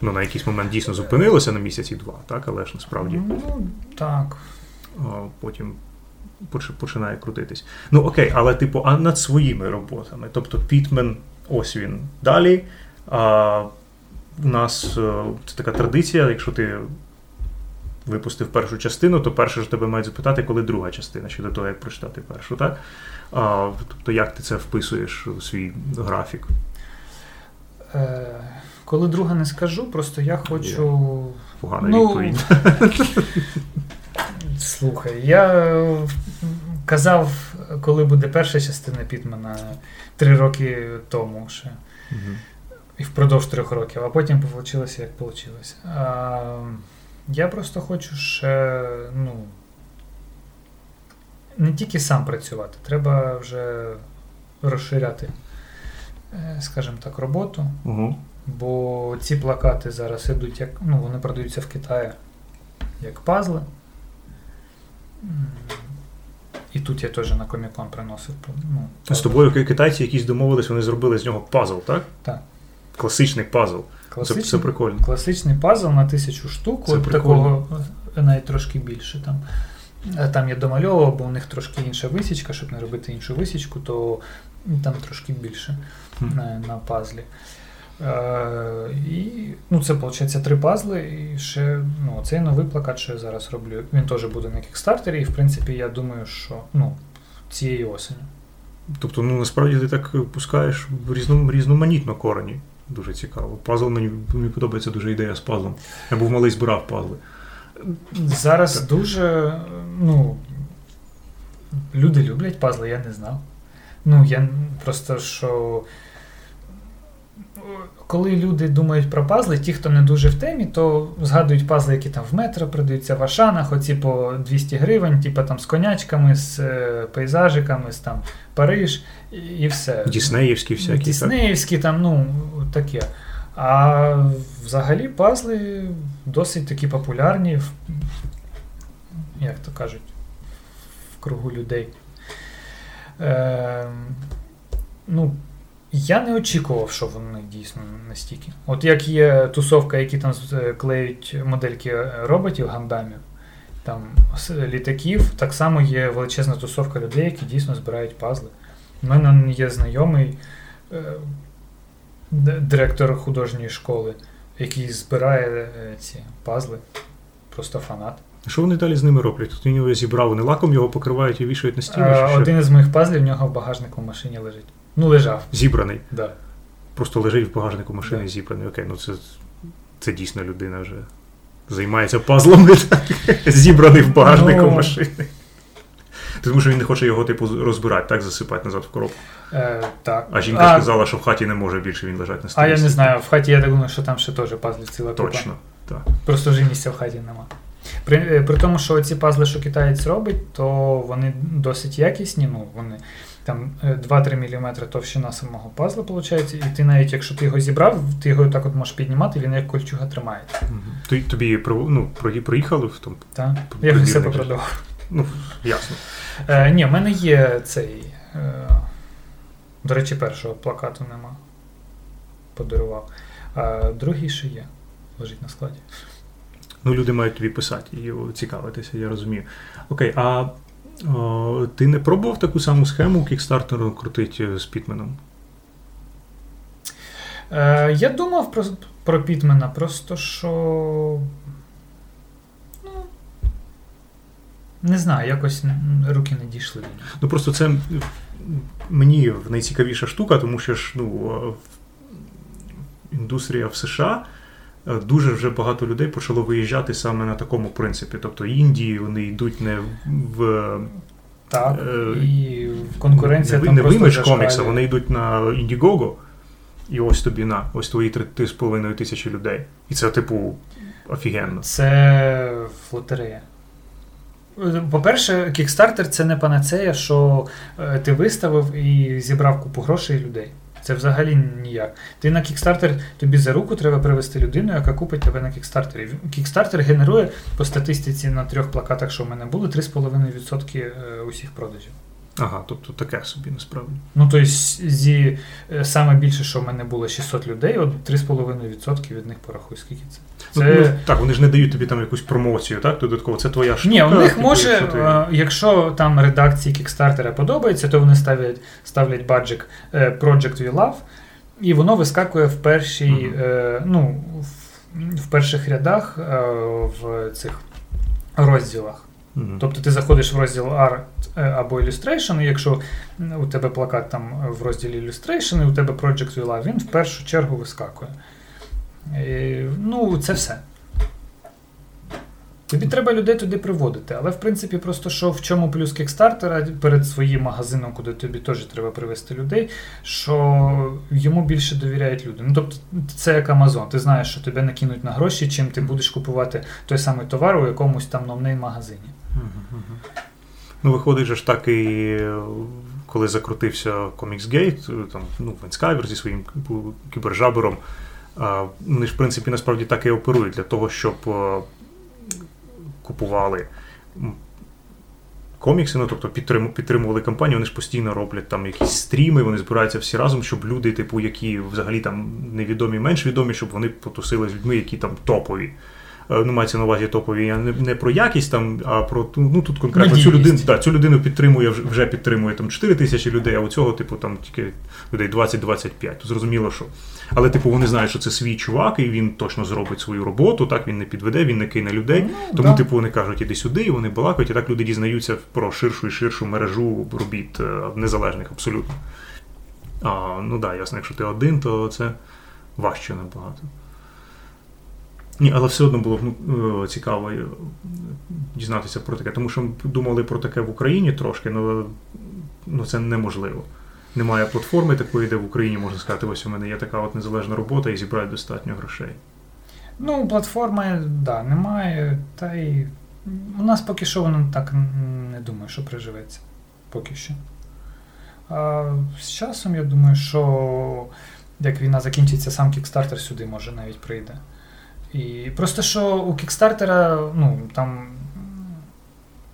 Ну, на якийсь момент дійсно зупинилося на місяці два, так, але ж насправді Ну, так. а, потім починає крутитись. Ну окей, але типу, а над своїми роботами. Тобто Пітмен, ось він далі. А у нас е, це така традиція, якщо ти випустив першу частину, то перше ж тебе мають запитати, коли друга частина, ще до того, як прочитати першу, так? А, тобто, як ти це вписуєш у свій графік? Е, коли друга не скажу, просто я хочу Погана Ну, відповідь. Слухай, я казав, коли буде перша частина Пітмена три роки тому ще. Мгм. І впродовж трьох років, а потім вийшло, як вийшло. А, я просто хочу ще, ну. Не тільки сам працювати, треба вже розширяти, е, скажімо так, роботу. Угу. Бо ці плакати зараз ідуть, як, ну, вони продаються в Китаї як пазли. І тут я теж на комікон приносив. Ну, З тобою китайці якісь домовились, вони зробили з нього пазл, так? Так. Класичний пазл. Класичний, це прикольно. класичний пазл на тисячу штук, Це от прикольно. такого е, навіть трошки більше. Там. Е, Там я домальовував, бо у них трошки інша висічка, щоб не робити іншу висічку, то там трошки більше Хм. на, на пазлі. Е, і ну, це виходить три пазли. І ще ну, цей новий плакат, що я зараз роблю, він теж буде на кікстартері. І в принципі, я думаю, що ну, цієї осені. Тобто, ну насправді ти так пускаєш різном, різноманітно корені. Дуже цікаво. Пазл мені, мені подобається дуже ідея з пазлом. Я був малий збирав пазли. Зараз Так. дуже, ну, люди люблять пазли, я не знав. Ну, я просто що. Коли люди думають про пазли, ті, хто не дуже в темі, то згадують пазли, які там в метро продаються в Ашанах, оці по 200 гривень, типу там з конячками, з е, пейзажиками, з там Париж і, і все. Діснеївські всякі. так? Діснеївські, там, ну, таке. А взагалі пазли досить такі популярні, в, як то кажуть, в кругу людей. Е, ну, я не очікував, що вони дійсно настільки. От як є тусовка, які там клеють модельки роботів гандамів, там літаків, так само є величезна тусовка людей, які дійсно збирають пазли. У мене є знайомий е, директор художньої школи, який збирає е, ці пазли. Просто фанат. Що вони далі з ними роблять? Тут він його зібрав, вони лаком його покривають і вішають на стіну. Е, один із моїх пазлів в нього в багажнику в машині лежить. Ну, лежав. Зібраний. Да. Просто лежить в багажнику машини Да. зібраний. Окей, ну це, це дійсно людина вже займається пазлами, так? зібраний в багажнику Ну. машини. Тому що він не хоче його, типу, розбирати, так, засипати назад в коробку. Е, так. А жінка сказала, що в хаті не може більше він лежати на столі. А я не знаю, в хаті я так думаю, що там ще теж пазлів ціла купа. Точно. Так. Просто вже місця в хаті нема. При, е, при тому, що ці пазли, що китаєць робить, то вони досить якісні. Ну, вони там е, 2-3 мм товщина самого пазла, виходить, і ти навіть якщо ти його зібрав, ти його так от можеш піднімати, він як кольчуга тримається. Ти- Тобі ну, проїхали в тому? Так? Я вже все попродавав. Ну, ясно. Е, ні, в мене є цей. Е, до речі, першого плакату нема. Подарував. А другий ще є. Лежить на складі. Ну, люди мають тобі писати і цікавитися, я розумію. Окей, а ти не пробував таку саму схему кікстартеру крутити з Пітменом? Е, я думав про, про Пітмена, просто що. Ну, не знаю, якось руки не дійшли. Ну просто це мені найцікавіша штука, тому що ж ну, е, індустрія в США. Е, Дуже вже багато людей почало виїжджати саме на такому принципі. Тобто Індії вони йдуть не в Так, Е, і конкуренція не, там не просто виміж комікса, вони йдуть на Indiegogo, і ось тобі на, ось твої три- три з половиною тисячі людей. І це, типу, офігенно. Це лотерея. По-перше, Kickstarter це не панацея, що е, ти виставив і зібрав купу грошей людей. Це взагалі ніяк. Ти на Kickstarter, тобі за руку треба привести людину, яка купить тебе на Kickstarter'і. Kickstarter генерує по статистиці на трьох плакатах, що в мене були, 3,5% е, усіх продажів. Ага, тобто таке собі насправді. Ну, тобто, зі е, саме більше, що в мене було 600 людей, от 3,5% від них порахуй, скільки це. Ну, Це... ну, так, вони ж не дають тобі там якусь промоцію, так? Додатково, це твоя штука. Ні, у них типу, може, якщо ти- якщо там редакції Кікстартера подобається, то вони ставлять, ставлять баджик е, Project We Love, і воно вискакує в першій, е, ну, в, в перших рядах е, в цих розділах. Мгм. Тобто ти заходиш в розділ Art е, або Illustration, і якщо у тебе плакат там в розділі Illustration, і у тебе Project Love, він в першу чергу вискакує. І, ну, це все. Тобі треба людей туди приводити. Але в принципі, просто що в чому плюс кікстартера перед своїм магазином, куди тобі теж треба привести людей, що йому більше довіряють люди. Ну тобто, це як Амазон. Ти знаєш, що тебе накинуть на гроші, чим ти будеш купувати той самий товар у якомусь там новнейм магазині. Ну, виходить, же ж так і коли закрутився Comicsgate, там, ну, Венскайвер зі своїм кібержабером, вони ж, в принципі, насправді так і оперують для того, щоб купували комікси, ну тобто підтримували кампанію, вони ж постійно роблять там якісь стріми, вони збираються всі разом, щоб люди, типу, які взагалі там невідомі, менш відомі, щоб вони потусили з людьми, які там топові. Е, ну, мається на увазі топові. Не, не про якість там, а про ну тут конкретно цю людину да, цю людину підтримує, вже підтримує там 4 тисячі людей, а у цього, типу, там тільки людей 20-25. Зрозуміло, що. Але, типу, вони знають, що це свій чувак, і він точно зробить свою роботу, так він не підведе, він не кине людей. Ну, Тому, да. типу, вони кажуть, іди сюди, і вони балакають, і так люди дізнаються про ширшу і ширшу мережу робіт е, незалежних абсолютно. А, Ну так, да, ясно, якщо ти один, то це важче набагато. Ні, але все одно було ну, цікаво е, дізнатися про таке, тому що ми думали про таке в Україні трошки, але ну, це неможливо. Немає платформи такої, де в Україні можна сказати, ось у мене є така от незалежна робота і зібрати достатньо грошей. Ну, платформи, да, немає. Та й у нас поки що воно так не думаю, що приживеться. Поки що. А З часом я думаю, що як війна закінчиться, сам Kickstarter сюди може навіть прийде. І Просто що у Kickstarter'а, ну, там.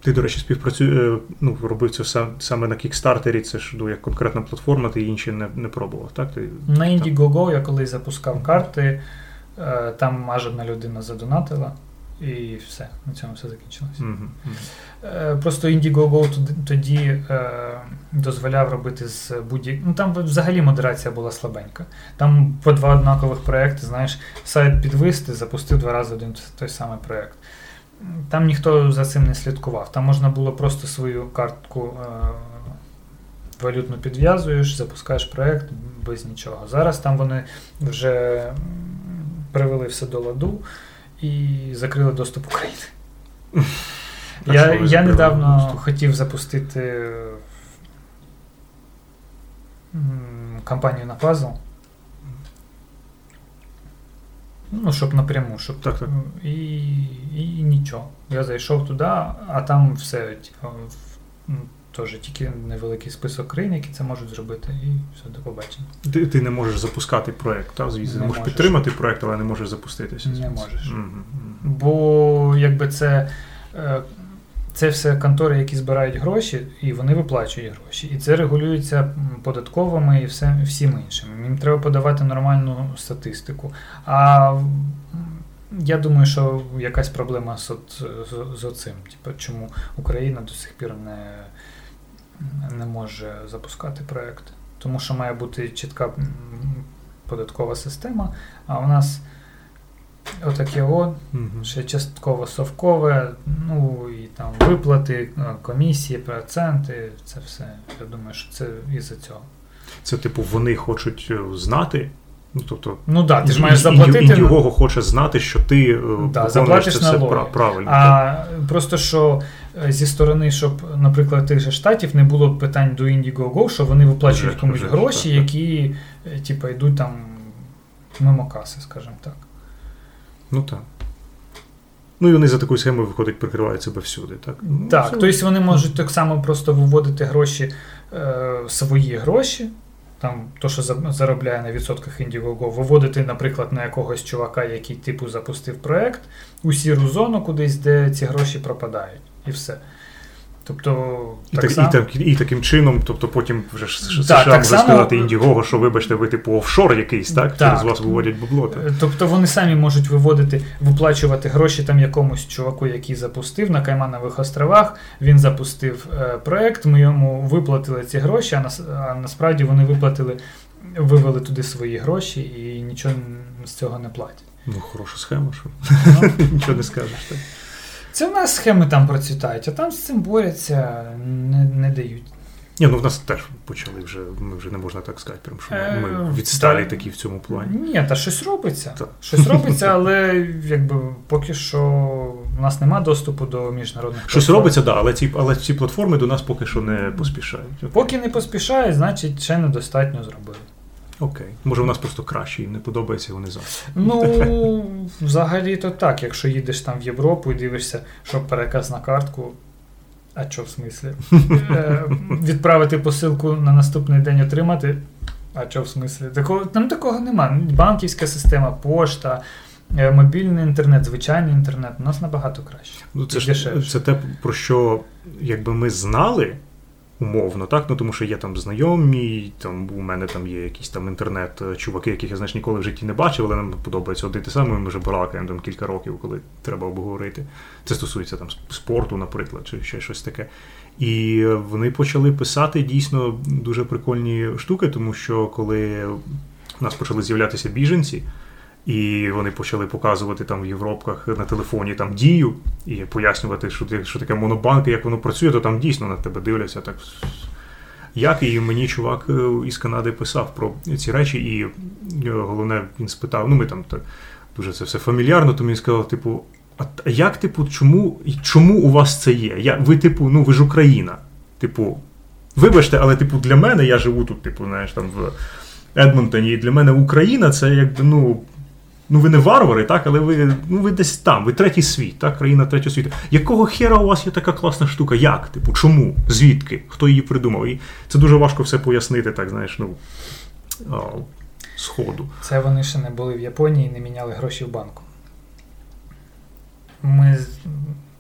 Ти, до речі, співпрацює, ну, робив це сам, саме на кікстартері, це ж ну, як конкретна платформа, ти інші не не пробував, так? Ти, На Indiegogo я колись запускав карти, е, там аж одна людина задонатила. І все, на цьому все закінчилося. Mm-hmm. Просто Indiegogo тоді е, дозволяв робити з будь-як. Ну там взагалі модерація була слабенька. Там по два однакових проекти, знаєш, сайт підвести, запустив два рази один той самий проект. Там ніхто за цим не слідкував. Там можна було просто свою картку е, валютну підв'язуєш, запускаєш проект без нічого. Зараз там вони вже привели все до ладу і закрили доступ України. Я я недавно доступ? хотів запустити кампанію на пазл. Ну, щоб напряму, щоб так, так. І і нічого. Я зайшов туди, а там все, типу, теж тільки невеликий список країн, які це можуть зробити, і все, до побачення. Ти ти не можеш запускати проєкт, так? Звісно, не можеш, можеш підтримати проєкт, але не можеш запуститися. Не можеш. Mm-hmm. Бо якби це. Е, це все контори, які збирають гроші, і вони виплачують гроші. І це регулюється податковими і все, всім іншим. Їм треба подавати нормальну статистику. А я думаю, що якась проблема з, з, з оцим. Типу, чому Україна до сих пір не не може запускати проєкт. Тому що має бути чітка податкова система, а у нас отаке от, угу. ще частково совкове, ну і там виплати, комісії, проценти, це все. Я думаю, що це із-за цього. Це, типу, вони хочуть е, знати. Ну, тобто, ну да, ти ж маєш заплатити. Індіго хоче знати, що ти е, да, заплатиш це все правильно. А так? просто що зі сторони, щоб, наприклад, тих же штатів не було питань до Indiegogo, що вони виплачують комусь гроші, які типу, йдуть там мимо каси, скажімо так. Ну так. Ну і вони за таку схему виходить, прикривають себе всюди. Так, ну, тобто вони можуть так само просто виводити гроші, е, свої гроші, там то, що заробляє на відсотках Indiegogo, виводити, наприклад, на якогось чувака, який типу запустив проект, у сіру зону кудись, де ці гроші пропадають. І все. Тобто, і, так, сам... і, так, і таким чином, тобто потім вже США може само... сказати Індігого, що вибачте, ви типу офшор якийсь, так? так? Через вас виводять бабло. Так? Тобто вони самі можуть виводити, виплачувати гроші там якомусь чуваку, який запустив на Кайманових островах. Він запустив е, проект, ми йому виплатили ці гроші, а, нас, а насправді вони виплатили, вивели туди свої гроші і нічого з цього не платять. Ну, хороша схема, що ну. нічого не скажеш. так. Це в нас схеми там процвітають, а там з цим борються, не не дають. Ні, ну в нас теж почали вже, ми вже не можна так сказати, прям, що ми, ми е, відсталі такі в цьому плані. Ні, та щось робиться. Та. Щось робиться, але якби поки що у нас нема доступу до міжнародних Щось платформ. робиться, да, але ці, але ці платформи до нас поки що не поспішають. Поки не поспішають, значить ще недостатньо зробили. Окей. Може, у нас просто краще, їм не подобається, вони за. Ну, взагалі то так, якщо їдеш там в Європу і дивишся, що переказ на картку. А що в смислі? Е, Відправити посилку на наступний день отримати. А що в смислі? Такого, там такого нема. Банківська система, пошта, е, мобільний інтернет, звичайний інтернет. У нас набагато краще. Ну, це ж це те, про що якби ми знали умовно, так? Ну тому що є там знайомі, там у мене там є якісь там інтернет-чуваки, яких я знаєш ніколи в житті не бачив, але нам подобається один те саме, ми вже балакаємо там кілька років, коли треба обговорити. Це стосується там спорту, наприклад, чи ще щось таке. І вони почали писати дійсно дуже прикольні штуки, тому що коли у нас почали з'являтися біженці. І вони почали показувати там в Європках на телефоні там дію і пояснювати, що, що таке монобанк, і як воно працює, то там дійсно на тебе дивляться так. Як і мені чувак е, із Канади писав про ці речі, і е, головне, він спитав: ну ми там так дуже це все фамільярно, то він сказав, типу, а як, типу, чому, чому у вас це є? Я, ви, типу, ну ви ж Україна. Типу, вибачте, але типу для мене я живу тут, типу, знаєш, там в Едмонтоні, і для мене Україна це якби, ну. Ну, ви не варвари, так, але ви, ну, ви десь там, ви третій світ, так, країна третього світу. Якого хера у вас є така класна штука? Як? Типу, чому? Звідки? Хто її придумав? І це дуже важко все пояснити, так, знаєш, ну, сходу. Це вони ще не були в Японії і не міняли гроші в банку. Ми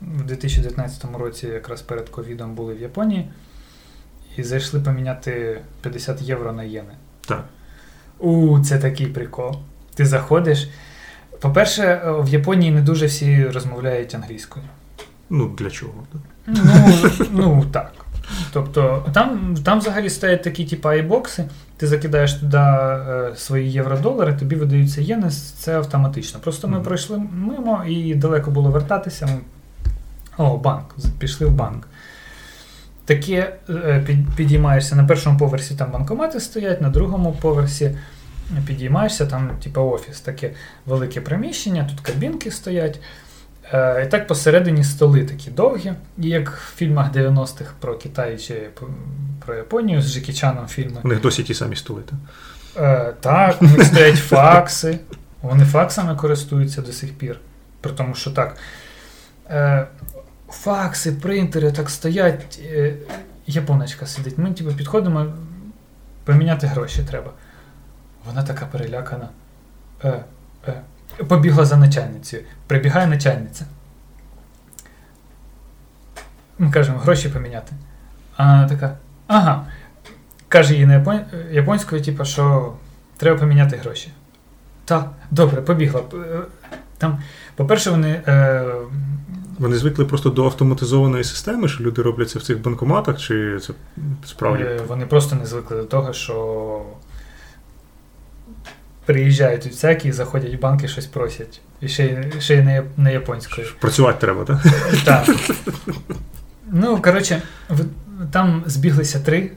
в 2019 році, якраз перед ковідом, були в Японії і зайшли поміняти 50 євро на єни. Так. У, це такий прикол. Ти заходиш. По-перше, в Японії не дуже всі розмовляють англійською. Ну, для чого? Ну, ну так. Тобто, там, там взагалі стоять такі, типу, айбокси, ти закидаєш туди е, свої євро-долари, тобі видаються єни, це автоматично. Просто ми Мгм. пройшли мимо і далеко було вертатися. Ми... О, банк. Пішли в банк. Таке е, під, підіймаєшся на першому поверсі, там банкомати стоять, на другому поверсі підіймаєшся, там, типу, офіс, таке велике приміщення, тут кабінки стоять. Е, І так посередині столи такі довгі, і як в фільмах 90-х про Китай чи про Японію з Джекі Чаном фільми. У них досі ті самі столи. Так? Е, так, у них стоять факси. Вони факсами користуються до сих пір. При тому, що так. Е, факси, принтери так стоять. Е, японочка сидить. Ми типу, підходимо, поміняти гроші треба. Вона така перелякана. Е, е. Побігла за начальницею. Прибігає начальниця. Ми кажемо, гроші поміняти. А вона така. Ага. Каже їй на япон... японською, типу, що треба поміняти гроші. Так, добре, побігла. Е, Там, по-перше, вони. Е... Вони звикли просто до автоматизованої системи, що люди роблять це в цих банкоматах, чи це справді. е, Вони просто не звикли до того, що приїжджають тут всякі, і заходять в банки, щось просять. І ще, й- ще й не, не японською. Працювати треба, так? Так. Ну, коротше, там збіглися три.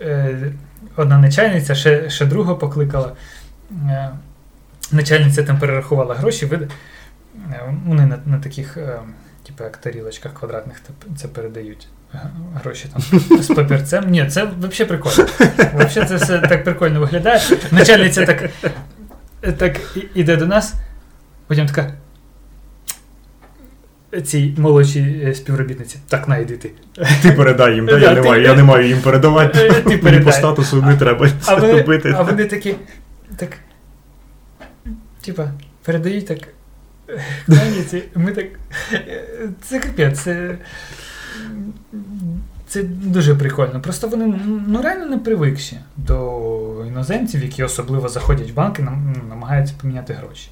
Е, Одна начальниця, ще, ще друга покликала. Е, Начальниця там перерахувала гроші. вид- е, Вони на, на таких, типу, як тарілочках квадратних це передають. Гроші там з папірцем. Ні, це взагалі прикольно. Взагалі це все так прикольно виглядає. Начальниця так, так іде до нас, потім така. Цій молодшій е, співробітниці. Так, на, йди ти. Ти передай їм, да? Я, не маю, я не маю їм передавати. Е, ти Мені по статусу не треба А це вони, робити. а вони такі, так, типа, передають так, ми так, е, це капець, це, це дуже прикольно. Просто вони ну, реально не привикші до іноземців, які особливо заходять в банки, ну, намагаються поміняти гроші.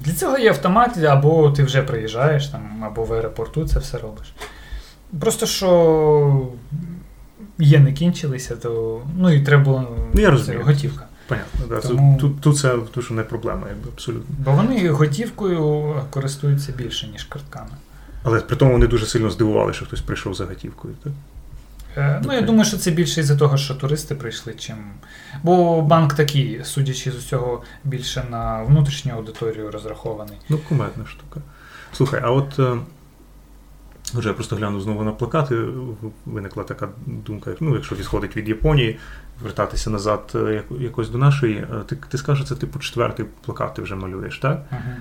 Для цього є автомат, або ти вже приїжджаєш, там, або в аеропорту це все робиш. Просто що є не кінчилися, то ну і треба було Ну, я це розумію. готівка. Понятно, да. Тому- Тут, тут це дуже не проблема, якби абсолютно. Бо вони готівкою користуються більше, ніж картками. Але при тому вони дуже сильно здивували, що хтось прийшов за готівкою. Так? Е, Ну, я думаю, що це більше із-за того, що туристи прийшли, чим. Бо банк такий, судячи з усього, більше на внутрішню аудиторію розрахований. Ну, кумедна штука. Слухай, а от е, вже я просто глянув знову на плакати, виникла така думка, ну, якщо відходить від Японії, вертатися назад е, якось до нашої, ти ти скажеш, це типу четвертий плакат ти вже малюєш, так? Ага.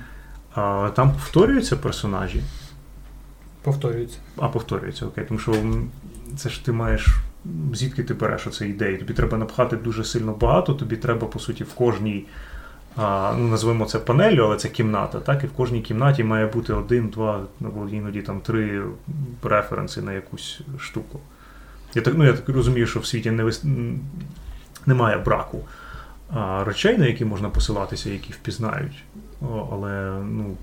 А Там повторюються персонажі? Повторюються. А, повторюються, окей. Тому що це ж ти маєш. Звідки ти береш оце ідеї? Тобі треба напхати дуже сильно багато, тобі треба, по суті, в кожній а, ну, назвемо це панелью, але це кімната. Так, і в кожній кімнаті має бути один, два, або іноді там три референси на якусь штуку. Я так ну, я так розумію, що в світі не вис... немає браку а, речей, на які можна посилатися, які впізнають. О, але, ну,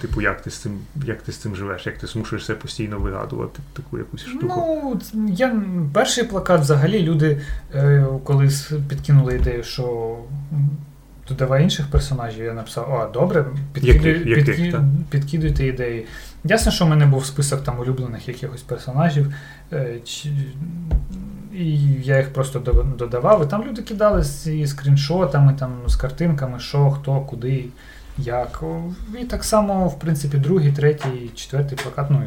типу, як ти з цим як ти з цим живеш, як ти змушуєшся постійно вигадувати таку якусь штуку? Ну, я перший плакат взагалі люди, е, коли підкинули ідею, що додавай інших персонажів, я написав: О, добре, підкидуй, яких, підки, яких, підкидуйте ідеї. Ясно, що в мене був список там улюблених якихось персонажів, е, і я їх просто додавав. І там люди кидали з скріншотами, там, з картинками, що, хто, куди як. І так само, в принципі, другий, третій, четвертий плакат. Ну,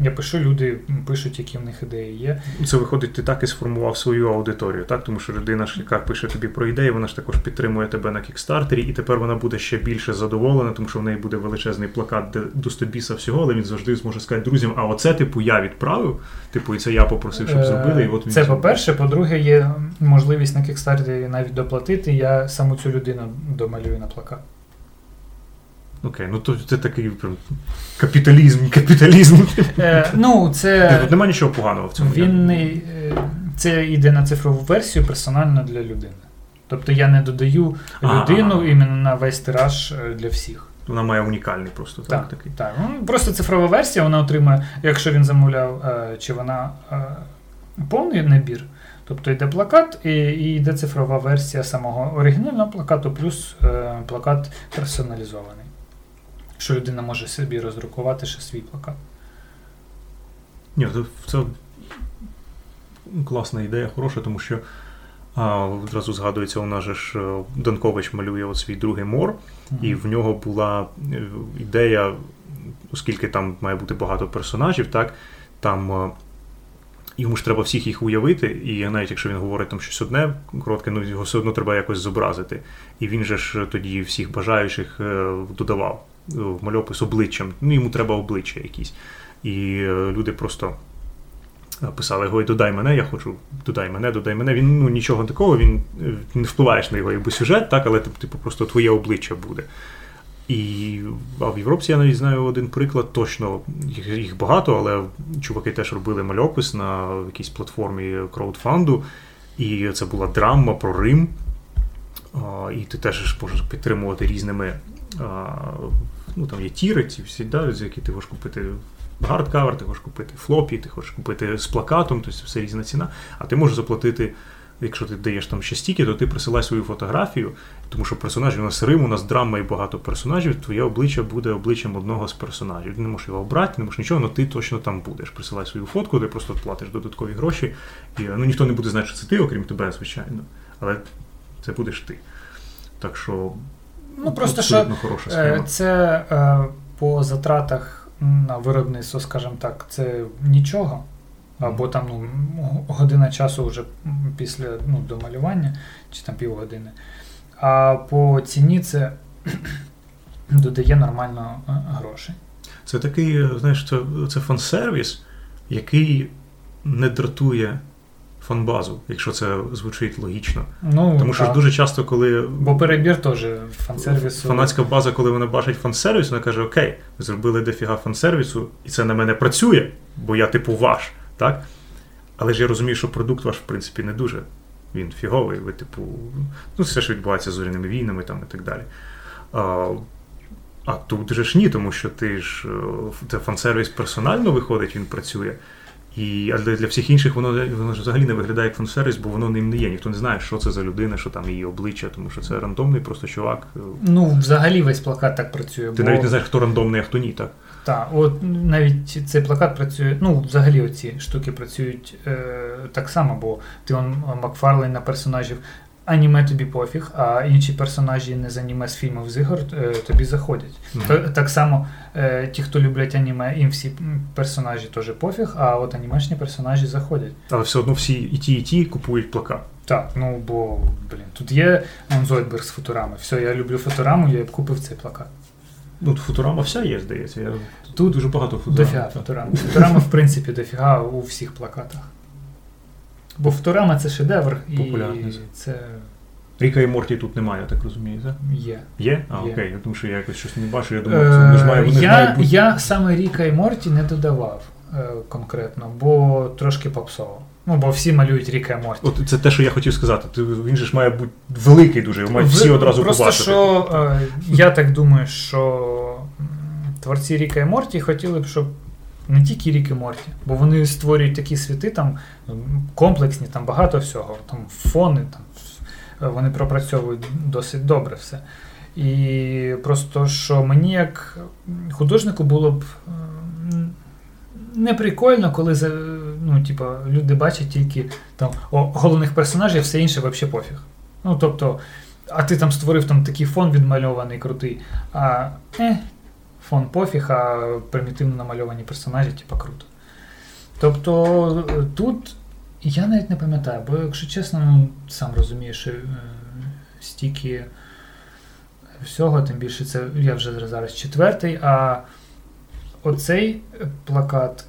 я пишу, люди пишуть, які в них ідеї є. Це виходить, ти так і сформував свою аудиторію, так? Тому що людина ж, яка пише тобі про ідеї, вона ж також підтримує тебе на кікстартері, і тепер вона буде ще більше задоволена, тому що в неї буде величезний плакат, де до стобіса всього, але він завжди зможе сказати друзям, а оце, типу, я відправив, типу, і це я попросив, щоб зробили. і от він Це по-перше, по-друге, є можливість на кікстартері навіть доплатити. Я саму цю людину домалюю на плакат. Окей, ну то це такий прям капіталізм, капіталізм. Е, ну, це... Тут немає нічого поганого в цьому. Він не, Це йде на цифрову версію персонально для людини. Тобто я не додаю людину А-а-а. іменно на весь тираж е, для всіх. Вона має унікальний просто, так? Так, такий. так. Ну, Просто цифрова версія вона отримає, якщо він замовляв, е, чи вона повний набір. Тобто йде плакат і, і йде цифрова версія самого оригінального плакату, плюс плакат персоналізований що людина може собі роздрукувати ще свій плакат. Ні, це класна ідея, хороша, тому що а, одразу згадується, у нас же ж е, Данкович малює от свій другий мор, mm-hmm. і в нього була е, ідея, оскільки там має бути багато персонажів, так, там. Е, йому ж треба всіх їх уявити, і навіть якщо він говорить там щось одне коротке, ну його все одно треба якось зобразити. І він же ж тоді всіх бажаючих додавав в мальопис обличчям. Ну, йому треба обличчя якісь. І е, люди просто е, писали його, додай мене, я хочу, додай мене, додай мене. Він ну, нічого такого, він е, не впливаєш на його якби, сюжет, так, але типу, просто твоє обличчя буде. І а в Європі я навіть знаю один приклад, точно їх, їх багато, але чуваки теж робили мальопис на якійсь платформі краудфанду. І це була драма про Рим. І ти теж можеш підтримувати різними ну там є тіри, ці всі, да, за які ти можеш купити гардкавер, ти хочеш купити флопі, ти хочеш купити з плакатом, тобто все різна ціна, а ти можеш заплатити. Якщо ти даєш там ще стільки, то ти присилай свою фотографію, тому що персонажі у нас Рим, у нас драма і багато персонажів, твоє обличчя буде обличчям одного з персонажів. Ти не можеш його обрати, не можеш нічого, але ти точно там будеш. Присилай свою фотку, ти просто платиш додаткові гроші. І ну, ніхто не буде знати, що це ти, окрім тебе, звичайно. Але це будеш ти. Так що Ну просто що е, це е, по затратах на виробництво, скажімо так, це нічого. Або там ну, година часу вже після ну, домалювання, чи там півгодини. А по ціні це додає нормально е, грошей. Це такий, знаєш, це, це фан-сервіс, який не дратує фанбазу, якщо це звучить логічно. Ну, Тому що ж дуже часто, коли. Бо перебір теж фан-сервісу. Фанатська база, коли вона бачить фан-сервіс, вона каже: Окей, ви зробили дефіга фан-сервісу, і це на мене працює, бо я, типу, ваш. так? Але ж я розумію, що продукт ваш, в принципі, не дуже. Він фіговий, ви, типу, ну, все ж відбувається з зоряними війнами там і так далі. А, а тут же ж ні, тому що ти ж це фан-сервіс персонально виходить, він працює. І, А для всіх інших воно воно ж взагалі не виглядає як фан-сервіс, бо воно ним не є. Ніхто не знає, що це за людина, що там її обличчя, тому що це рандомний просто чувак. Ну, взагалі весь плакат так працює. Ти бо... навіть не знаєш, хто рандомний, а хто ні, так? Так, от навіть цей плакат працює. Ну, взагалі, оці штуки працюють е, так само, бо ти он Макфарлейн на персонажів аніме тобі пофіг, а інші персонажі не з аніме з фільмів з ігор е, тобі заходять. То- Так само е, ті, хто люблять аніме, їм всі персонажі теж пофіг, а от анімешні персонажі заходять. Але все одно всі і ті, і ті купують плакат. Так, ну бо, блін, тут є Зойдберг з футурами. Все, я люблю футураму, я б купив цей плакат. Ну, Футурама вся є, здається. Я... Тут дуже багато футурам. Дофіга футурами. Футурама, в принципі, дофіга у всіх плакатах. Бо футурама це шедевр, і Популярний. це Ріка і Морті тут немає, я так розумію, так? є. Є? А, Є. окей. Я думаю, що я якось щось не бачу. Я думаю, це не ж має, Е, вони я, бути. я саме Ріка і Морті не додавав е, конкретно, бо трошки попсово. Ну, бо всі малюють Ріка і Морті. От це те, що я хотів сказати. Ти, він же ж має бути великий дуже, його мають всі одразу Просто побачити. що е, я так думаю, що творці Ріка і Морті хотіли б, щоб не тільки Рік і Морті, бо вони створюють такі світи, там комплексні, там багато всього, там фони, там е, вони пропрацьовують досить добре все. І просто що мені як художнику було б м, не прикольно, коли ну, типа, люди бачать тільки там о, головних персонажів, все інше взагалі пофіг. Ну, тобто, а ти там створив там такий фон відмальований, крутий, а е, фон пофіг, а примітивно намальовані персонажі, типа круто. Тобто тут я навіть не пам'ятаю, бо, якщо чесно, ну, сам розумієш, що, е, стільки всього, тим більше це я вже зараз четвертий, а оцей плакат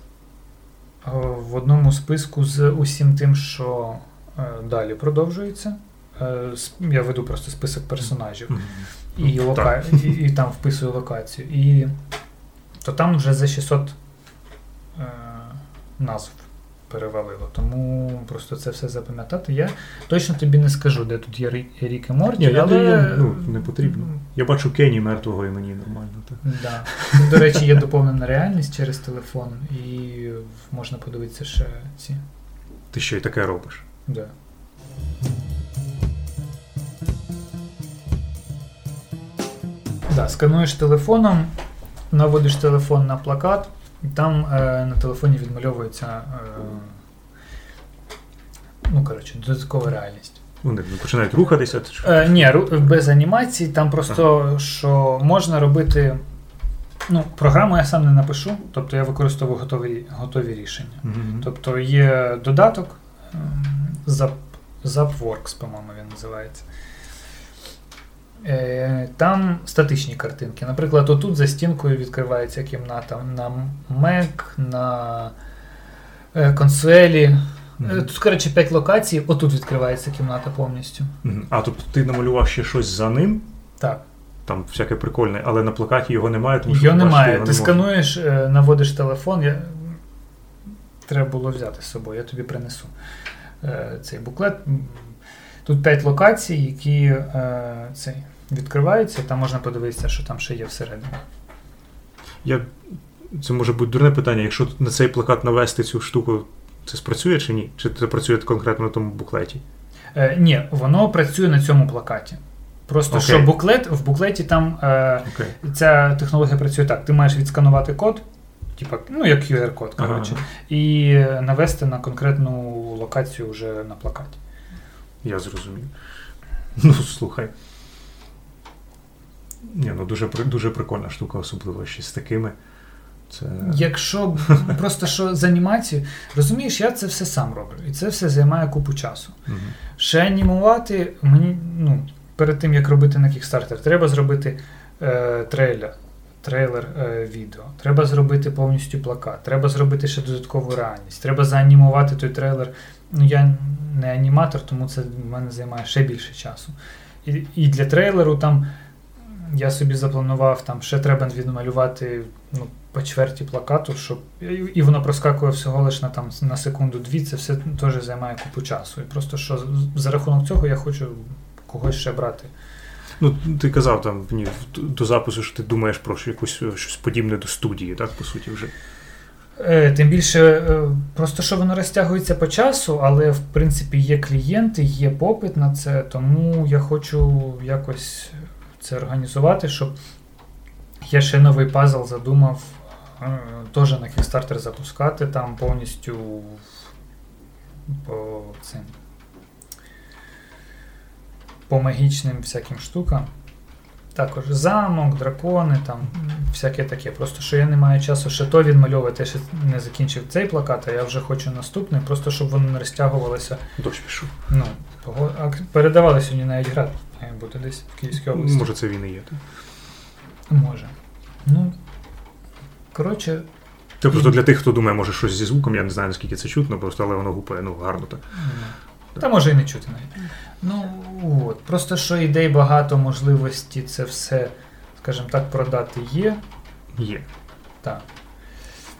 е, в одному списку з усім тим, що е, далі продовжується. Е, Я веду просто список персонажів і, Ну, лока... і, і там вписую локацію. І то там вже за 600 е, назв перевалило. Тому просто це все запам'ятати. Я точно тобі не скажу, де тут є Рі- Рік і Морті, Ні, я але даю, ну, не потрібно. Я бачу Кені мертвого і мені нормально. Так. Да. До речі, є доповнена реальність через телефон, і можна подивитися ще ці. Ти що і таке робиш? Да. Да, скануєш телефоном, наводиш телефон на плакат, і там е, на телефоні відмальовується е, ну, коротше, додаткова реальність. Вони починають рухатися. чи? Е, ні, без анімацій, там просто що можна робити. Ну, програму я сам не напишу, тобто я використовую готові, готові рішення. Мгм. Тобто є додаток ем, Zap, Zapworks, по-моєму, він називається. Е, Там статичні картинки. Наприклад, отут за стінкою відкривається кімната на Mac, на е, консолі. Е, Тут, коротше, 5 локацій, отут відкривається кімната повністю. А тобто ти намалював ще щось за ним, Так, там всяке прикольне, але на плакаті його немає, тому що його немає. Ти не скануєш, наводиш телефон. Я... Треба було взяти з собою, я тобі принесу цей буклет. Тут 5 локацій, які цей, відкриваються, там можна подивитися, що там ще є всередині. Я... Це може бути дурне питання. Якщо на цей плакат навести цю штуку, це спрацює чи ні? Чи це працює конкретно на тому буклеті? Е, ні, воно працює на цьому плакаті. Просто Окей. що буклет, в буклеті там е, Окей. ця технологія працює так: ти маєш відсканувати код, типа, ну як QR-код, коротше, Ага. і навести на конкретну локацію вже на плакаті. Я зрозумів. Ну, слухай. Ні, ну дуже, дуже прикольна штука, особливо ще з такими. Це... Якщо просто що з анімацією, розумієш, я це все сам роблю, і це все займає купу часу. Мгм. Ще анімувати мені, ну, перед тим як робити на Kickstarter, треба зробити е, трейлер, трейлер е, відео, треба зробити повністю плакат, треба зробити ще додаткову реальність, треба заанімувати той трейлер. Ну, я не аніматор, тому це в мене займає ще більше часу. І, і для трейлеру там я собі запланував, там ще треба відмалювати ну, по чверті плакату, щоб і- воно проскакує всього лише на там на секунду-дві. Це все теж займає купу часу. І просто що за рахунок цього я хочу когось ще брати. Ну, ти казав там мені до запису, що ти думаєш про якусь е, щось подібне до студії, так, по суті, вже. Е, Тим більше, е, просто що воно розтягується по часу, але в принципі є клієнти, є попит на це, тому я хочу якось це організувати, щоб я ще новий пазл задумав е, теж на Kickstarter запускати там повністю по цим. по магічним всяким штукам. Також замок, дракони, там всяке таке. Просто що я не маю часу ще то відмальовувати, я ще не закінчив цей плакат, а я вже хочу наступний, просто щоб воно не розтягувалося. Дощ пішов. Ну, а передавали сьогодні навіть град, має бути десь в Київській області. Може, це він і є. так? Може. Ну, коротше, Це просто для тих, хто думає, може щось зі звуком, я не знаю, наскільки це чутно, просто але воно гупає, ну гарно так. Ну, Та може і не чути навіть. Ну от. Просто що ідей багато, можливості це все, скажімо так, продати є. Є. Так.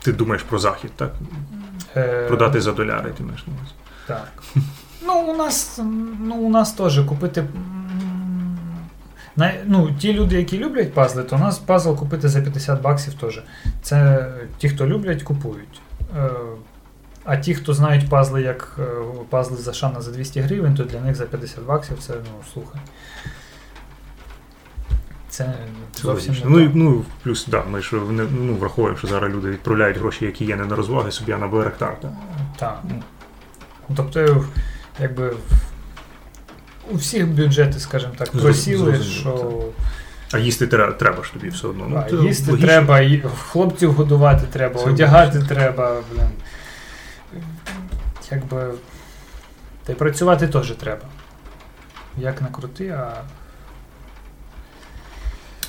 Ти думаєш про захід, так? Е, Продати за доляри, ти маєш на увазі. Так. Ну, у нас, ну, у нас теж купити. На, ну, ті люди, які люблять пазли, то у нас пазл купити за 50 баксів теж. Це ті, хто люблять, купують. А ті, хто знають пазли як е, пазли за шана за 200 гривень, то для них за 50 баксів це, ну, слухай. Це зовсім не Ну, ну, плюс, да, ми ж не, ну, враховуємо, що зараз люди відправляють гроші, які є не на розваги собі, а на Байрактар. Так? Так. Ну, Тобто, якби у всіх бюджети, скажімо так, просіли, що А їсти треба, треба ж тобі все одно. а, їсти логічно. треба, хлопців годувати треба, Це одягати логічно. треба, блин. Якби. Та й працювати теж треба. Як не крути, а.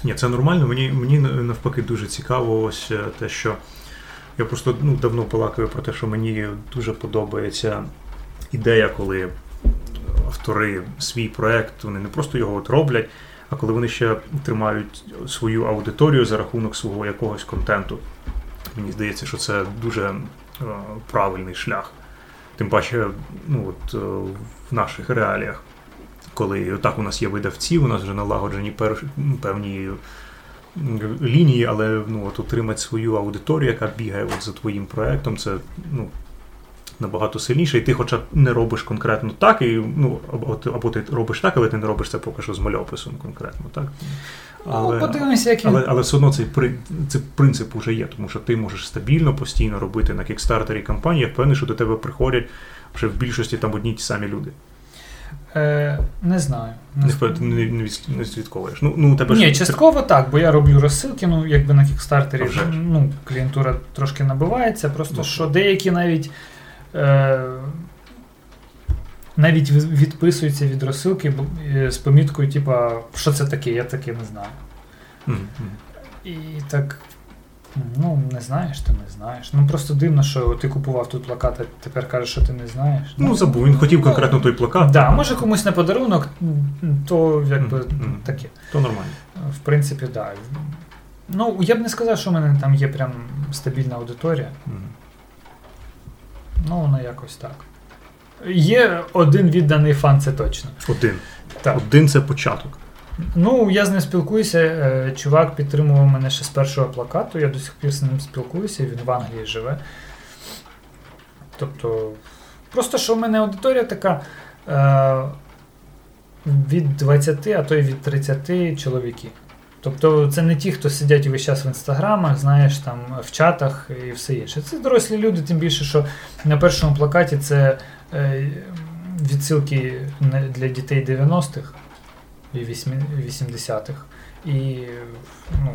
Ні, це нормально. Мені, мені навпаки дуже цікаво ось е, те, що я просто ну, давно балакаю про те, що мені дуже подобається ідея, коли автори свій проект, вони не просто його от роблять, а коли вони ще тримають свою аудиторію за рахунок свого якогось контенту. Мені здається, що це дуже правильний шлях. Тим паче, ну от е, в наших реаліях, коли так у нас є видавці, у нас вже налагоджені ну, певні лінії, але ну, от отримати свою аудиторію, яка бігає от за твоїм проектом, це ну, набагато сильніше. І ти хоча б не робиш конкретно так, і, ну, або, ти- або ти робиш так, але ти не робиш це поки що з мальописом конкретно. так? ну, подивимося, як він. Але, але все одно цей, цей принцип уже є, тому що ти можеш стабільно, постійно робити на кікстартері кампанії. Я впевнений, що до тебе приходять вже в більшості там одні й ті самі люди. Е, не знаю. Не Не, не, не, від- не слідковуєш. Ну, ну, тебе Ні, ж частково так, бо я роблю розсилки, ну якби на кікстартері ну, клієнтура трошки набивається, просто Ну, що деякі навіть навіть від- відписуються від розсилки е, з поміткою, типа, що це таке, я таке не знаю. Мгм. І так, ну, не знаєш, ти не знаєш. Ну просто дивно, що ти купував тут плакат, а тепер кажеш, що ти не знаєш. Ну, забув, він хотів ну, конкретно той плакат. Да, може комусь на подарунок, то якби мгм. таке. То нормально. В принципі, так. Да. Ну, я б не сказав, що в мене там є прям стабільна аудиторія. Мгм. Ну, воно якось так. Є один відданий фан, це точно. Один. Так. Один це початок. Ну, я з ним спілкуюся. е, Чувак підтримував мене ще з першого плакату. Я до сих пір з ним спілкуюся, він в Англії живе. Тобто, просто що в мене аудиторія така е, від 20, а то й від 30 чоловіків. Тобто це не ті, хто сидять весь час в інстаграмах, знаєш, там в чатах і все інше. Це дорослі люди, тим більше, що на першому плакаті це е, відсилки для дітей 90-х і вісьмі- 80-х. І ну,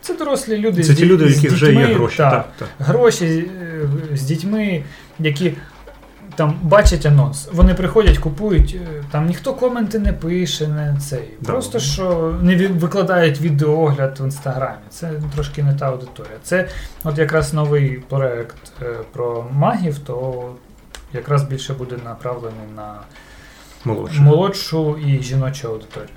це дорослі люди. Це з ті люди, яких вже є гроші. так, Так, так. гроші е, з дітьми, які там бачать анонс. Вони приходять, купують, е, там ніхто коменти не пише, не цей. Да. Просто що не викладають відеоогляд в інстаграмі. Це трошки не та аудиторія. Це от якраз новий проект е, про магів, то якраз більше буде направлений на Молодше. молодшу і жіночу аудиторію.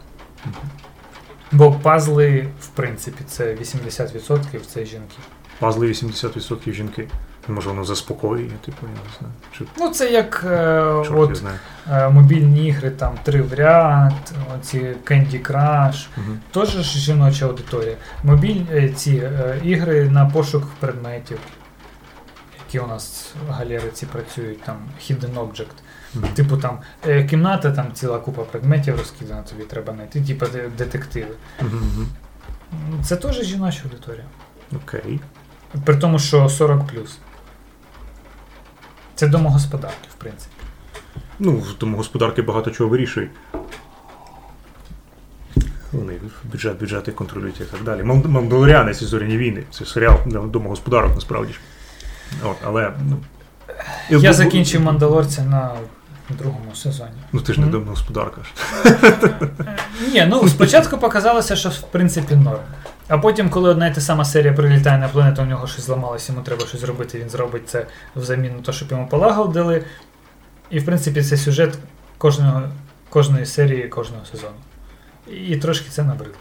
Бо пазли, в принципі, це 80% це жінки. Пазли 80% жінки. Може, воно заспокоює, типу, я не знаю. Чи Ну, це як е, от, знаю. е, мобільні ігри, там три в ряд, оці Candy Crush, Мгм. теж ж жіноча аудиторія. Мобіль, е, ці е, ігри на пошук предметів, які у нас в галериці працюють, там Hidden Object. Мгм. Типу там е, кімната, там ціла купа предметів розкидана, тобі треба знайти, типу детективи. Мгм. Це теж жіноча аудиторія. Окей. При тому, що 40 Це домогосподарки, в принципі. Ну, в тому господарки багато чого вирішують. Вони бюджет, бюджети контролюють і так далі. Мандалоріанець і зоряні війни. Це серіал домогосподарок, насправді ж. От, але, ну, Я закінчив мандалорця на другому сезоні. Ну ти ж не домогосподарка. Ні, ну спочатку показалося, що в принципі норм. А потім, коли одна і та сама серія прилітає на планету, у нього щось зламалося, йому треба щось зробити, він зробить це взамін на те, щоб йому полагодили. І, в принципі, це сюжет кожного, кожної серії, кожного сезону. І трошки це набридло.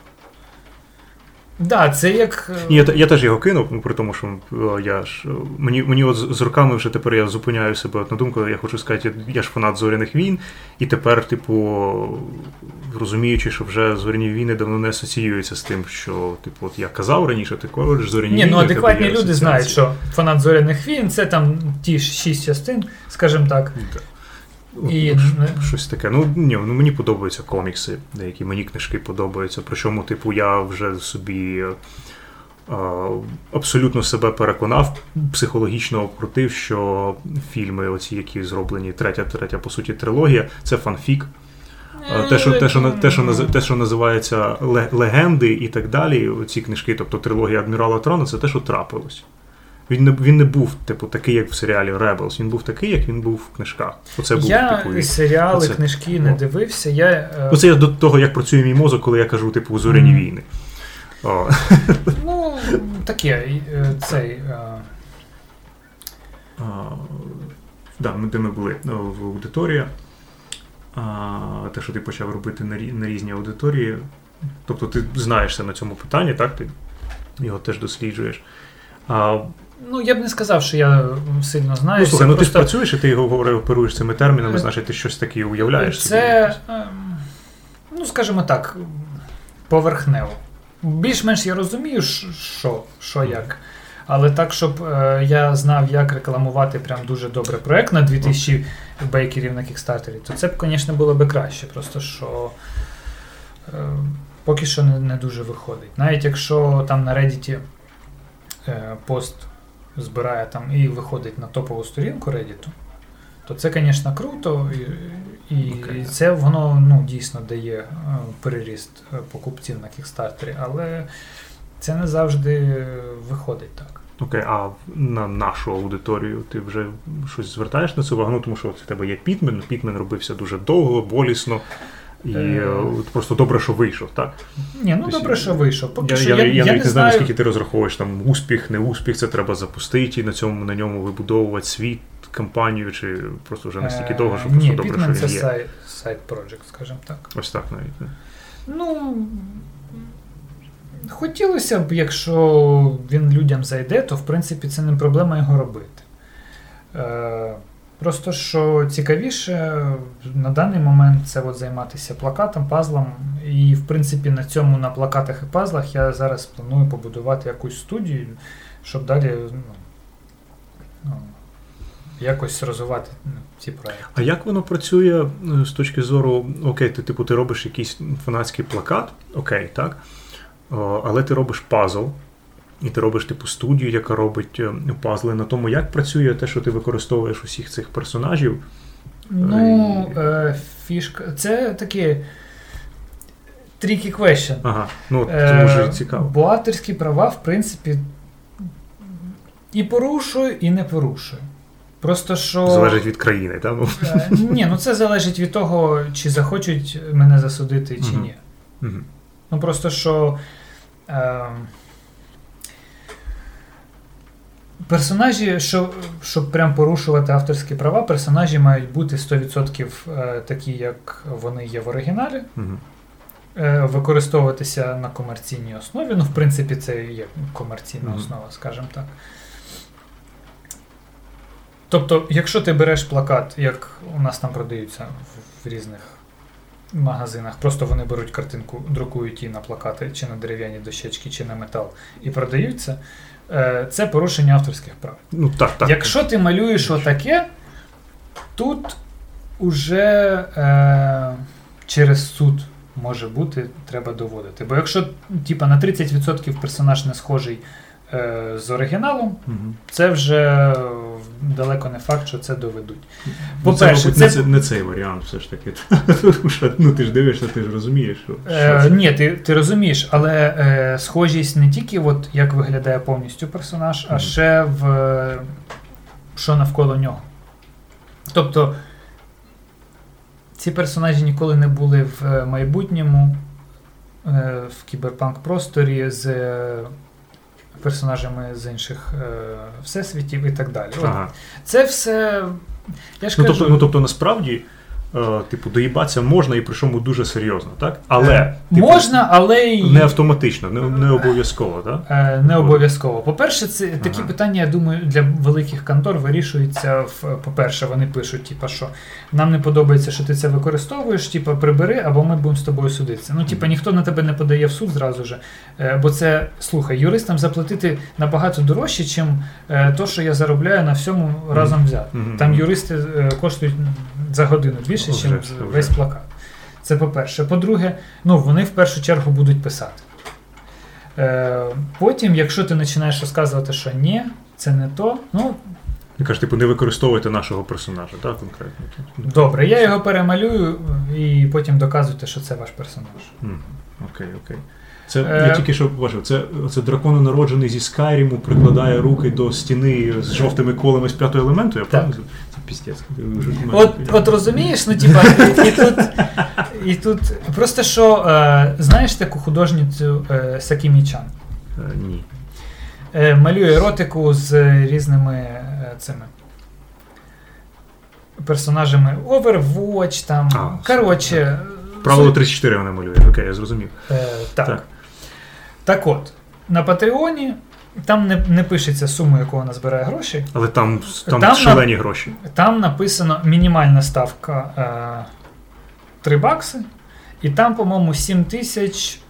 Да, це як. Е, я я теж його кинув, ну, при тому, що е, я ж. Е, мені мені от з роками вже тепер я зупиняю себе на думку, я хочу сказати, я ж фанат зоряних війн, і тепер, типу, розуміючи, що вже зоряні війни давно не асоціюються з тим, що, типу, от я казав раніше, ти кажеш, зоряні Ні, війни. ну адекватні люди знають, що фанат зоряних війн це там ті шість частин, скажімо так. так. І... Щось таке. Ну ні, ну мені подобаються комікси, деякі мені книжки подобаються. Причому, типу, я вже собі а, абсолютно себе переконав, психологічно обкрутив, що фільми, оці, які зроблені, третя, третя, по суті, трилогія, це фанфік. Те, що те, що, те, що, те, що називається легенди і так далі, ці книжки, тобто трилогія Адмірала Трауна, це те, що трапилось. Він не він не був, типу, такий, як в серіалі Rebels. Він був такий, як він був в книжках. Оце був Я типу, серіали, оце, книжки не дивився. Я, е, Оце я до того, як працює мій мозок, коли я кажу, типу, зоряні mm. війни. О. Ну, таке. Е, цей. Е, а, да, Де ми були в аудиторії. А, Те, що ти почав робити на на різні аудиторії. Тобто ти знаєшся на цьому питанні, так? Ти його теж досліджуєш. А, Ну, я б не сказав, що я сильно знаю. Ну, слухай, ну просто... ти ж працюєш, і ти говорив, оперуєш цими термінами, значить, ти щось таке уявляєш. Це, собі. Ем, ну, скажімо так, поверхнево. Більш-менш я розумію, що, що як. Але так, щоб е, я знав, як рекламувати прям дуже добре проект на 2000 бейкерів на кікстартері, то це б, звісно, було б краще. Просто що е, поки що не, не дуже виходить. Навіть якщо там на Reddit Е, пост збирає там і виходить на топову сторінку Reddit, то це, звісно, круто, і і okay. це воно ну, дійсно дає е, переріст е, покупців на кікстартері, але це не завжди виходить так. Окей, okay, а на нашу аудиторію ти вже щось звертаєш на це увагу? Ну, тому що в тебе є Пітмен, Пітмен робився дуже довго, болісно. І е... просто добре, що вийшов, так? Ні, ну добре, що вийшов. Поки я що я, я, я, я навіть не знаю, наскільки ти розраховуєш там успіх, не успіх, це треба запустити і на цьому на ньому вибудовувати світ, кампанію, чи просто вже настільки довго, що просто Ні, добре, що він це є. сайт, сайт project, скажімо так. Ось так навіть. Не? Ну. Хотілося б, якщо він людям зайде, то в принципі це не проблема його робити. Е, Просто що цікавіше на даний момент це от займатися плакатом, пазлом. І, в принципі, на цьому на плакатах і пазлах я зараз планую побудувати якусь студію, щоб далі ну, ну, якось розвивати ну, ці проекти. А як воно працює е, з точки зору, окей, ти типу ти робиш якийсь фанатський плакат, окей, так? Але ти робиш пазл. І ти робиш типу студію, яка робить е, пазли на тому, як працює те, що ти використовуєш усіх цих персонажів. Ну, е, фішка. Це таке tricky question. Ага, ну це може е, цікаво. Бо авторські права, в принципі, і порушую, і не порушую. Просто що. Залежить від країни, так? Ну. Е, ні, ну це залежить від того, чи захочуть мене засудити, чи ні. Угу. Ну просто що. Е, Персонажі, щоб щоб прям порушувати авторські права, персонажі мають бути 100% е, такі, як вони є в оригіналі, угу. використовуватися на комерційній основі. Ну, в принципі, це є комерційна угу. основа, скажімо так. Тобто, якщо ти береш плакат, як у нас там продаються в різних магазинах, просто вони беруть картинку, друкують її на плакати, чи на дерев'яні дощечки, чи на метал, і продаються. Е, це порушення авторських прав. Ну, так, так. Якщо ти малюєш отаке, тут уже е, через суд може бути, треба доводити. Бо якщо типа, на 30% персонаж не схожий е, з оригіналом, угу. це вже далеко не факт, що це доведуть. Ну, По-перше, це, це- не, не цей варіант, все ж таки. Ну, ти ж дивишся, ти ж розумієш, що. Е, це. ні, ти, ти розумієш, але е, схожість не тільки от, як виглядає повністю персонаж, а Мгм. ще в е, що навколо нього. Тобто ці персонажі ніколи не були в е, майбутньому, е, в кіберпанк просторі з е, персонажами з інших е, всесвітів і так далі. Ага. Це все. Я ж Ну, кажу, тобто, ну, тобто, насправді, типу, доїбатися можна і причому дуже серйозно, так? Але е, типу, можна, але й не автоматично, не, не обов'язково, так? Е, Не обов'язково. По-перше, це такі Ага. питання, я думаю, для великих контор вирішуються в по-перше, вони пишуть, типа, що нам не подобається, що ти це використовуєш, типа прибери, або ми будемо з тобою судитися. Ну, типа, ніхто на тебе не подає в суд зразу же. Е, Бо це, слухай, юристам заплатити набагато дорожче, чим е, то, що я заробляю на всьому разом взяти. Там юристи е, коштують за годину більше, Вже, ніж вже. весь плакат. Це по-перше. По-друге, ну, вони в першу чергу будуть писати. Е, потім, якщо ти починаєш розказувати, що ні, це не то, ну Ти кажеш, типу, не використовуйте нашого персонажа, так, конкретно. добре, я його перемалюю і потім доказуйте, що це ваш персонаж. Мгм. Окей, окей. Це Е, я тільки що бачив. Це, це дракон народжений зі Скайріму, прикладає руки до стіни з жовтими колами з п'ятого елементу. Я правильно? Мене- От, от розумієш, ну типа, і, тут, і тут просто що, е, знаєш таку художницю е, Сакімі Чан? Ні. Е, малює еротику з різними цими персонажами Overwatch, там. А, коротше. Правило 34 вона малює. Окей, я зрозумів. Е, так. Так. так. от, на Патреоні там не, не пишеться сума, яку вона збирає гроші. Але там, там, Там шалені гроші. Там написано мінімальна ставка е, 3 бакси, і там, по-моєму, 7 тисяч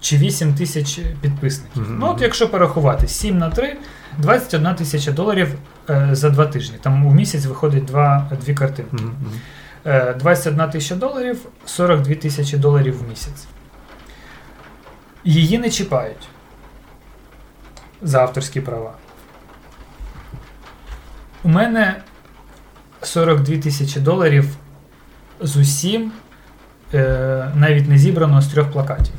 чи 8 тисяч підписників. Мгм. Ну, от якщо порахувати 7 на 3, 21 тисяча доларів е, за 2 тижні. Там у місяць виходить 2, дві картинки. Мгм, мгм. Е, 21 тисяча доларів, 42 тисячі доларів в місяць. Її не чіпають за авторські права. У мене 42 тисячі доларів з усім, е, навіть не зібрано з трьох плакатів.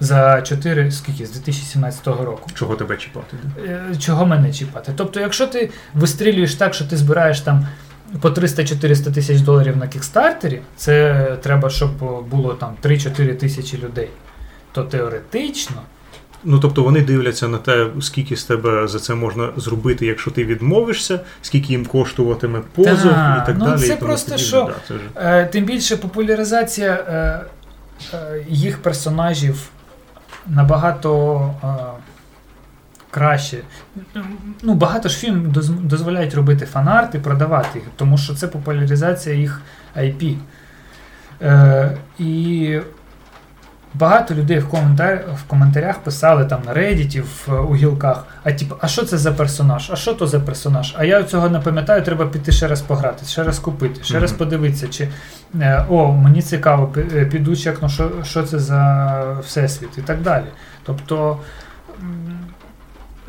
За 4, скільки? З 2017 року. Чого тебе чіпати? Е, чого мене чіпати. Тобто, якщо ти вистрілюєш так, що ти збираєш там по 300-400 тисяч доларів на кікстартері, це треба, щоб було там 3-4 тисячі людей. То теоретично, Ну, тобто вони дивляться на те, скільки з тебе за це можна зробити, якщо ти відмовишся, скільки їм коштуватиме позов Так, і так ну далі. це і тому просто що- Да, це е, тим більше популяризація е, е, їх персонажів набагато е, краще. Ну, багато ж фільм доз- дозволяють робити фанарти, продавати їх, тому що це популяризація їх IP. Е, і багато людей в, коментар... в коментарях писали там на Reddit, в, у гілках, а типу, а що це за персонаж? А що то за персонаж? А я цього не пам'ятаю, треба піти ще раз пограти, ще раз купити, ще раз подивитися, чи е, о, мені цікаво, е, піду чекну, що, що це за всесвіт і так далі. Тобто.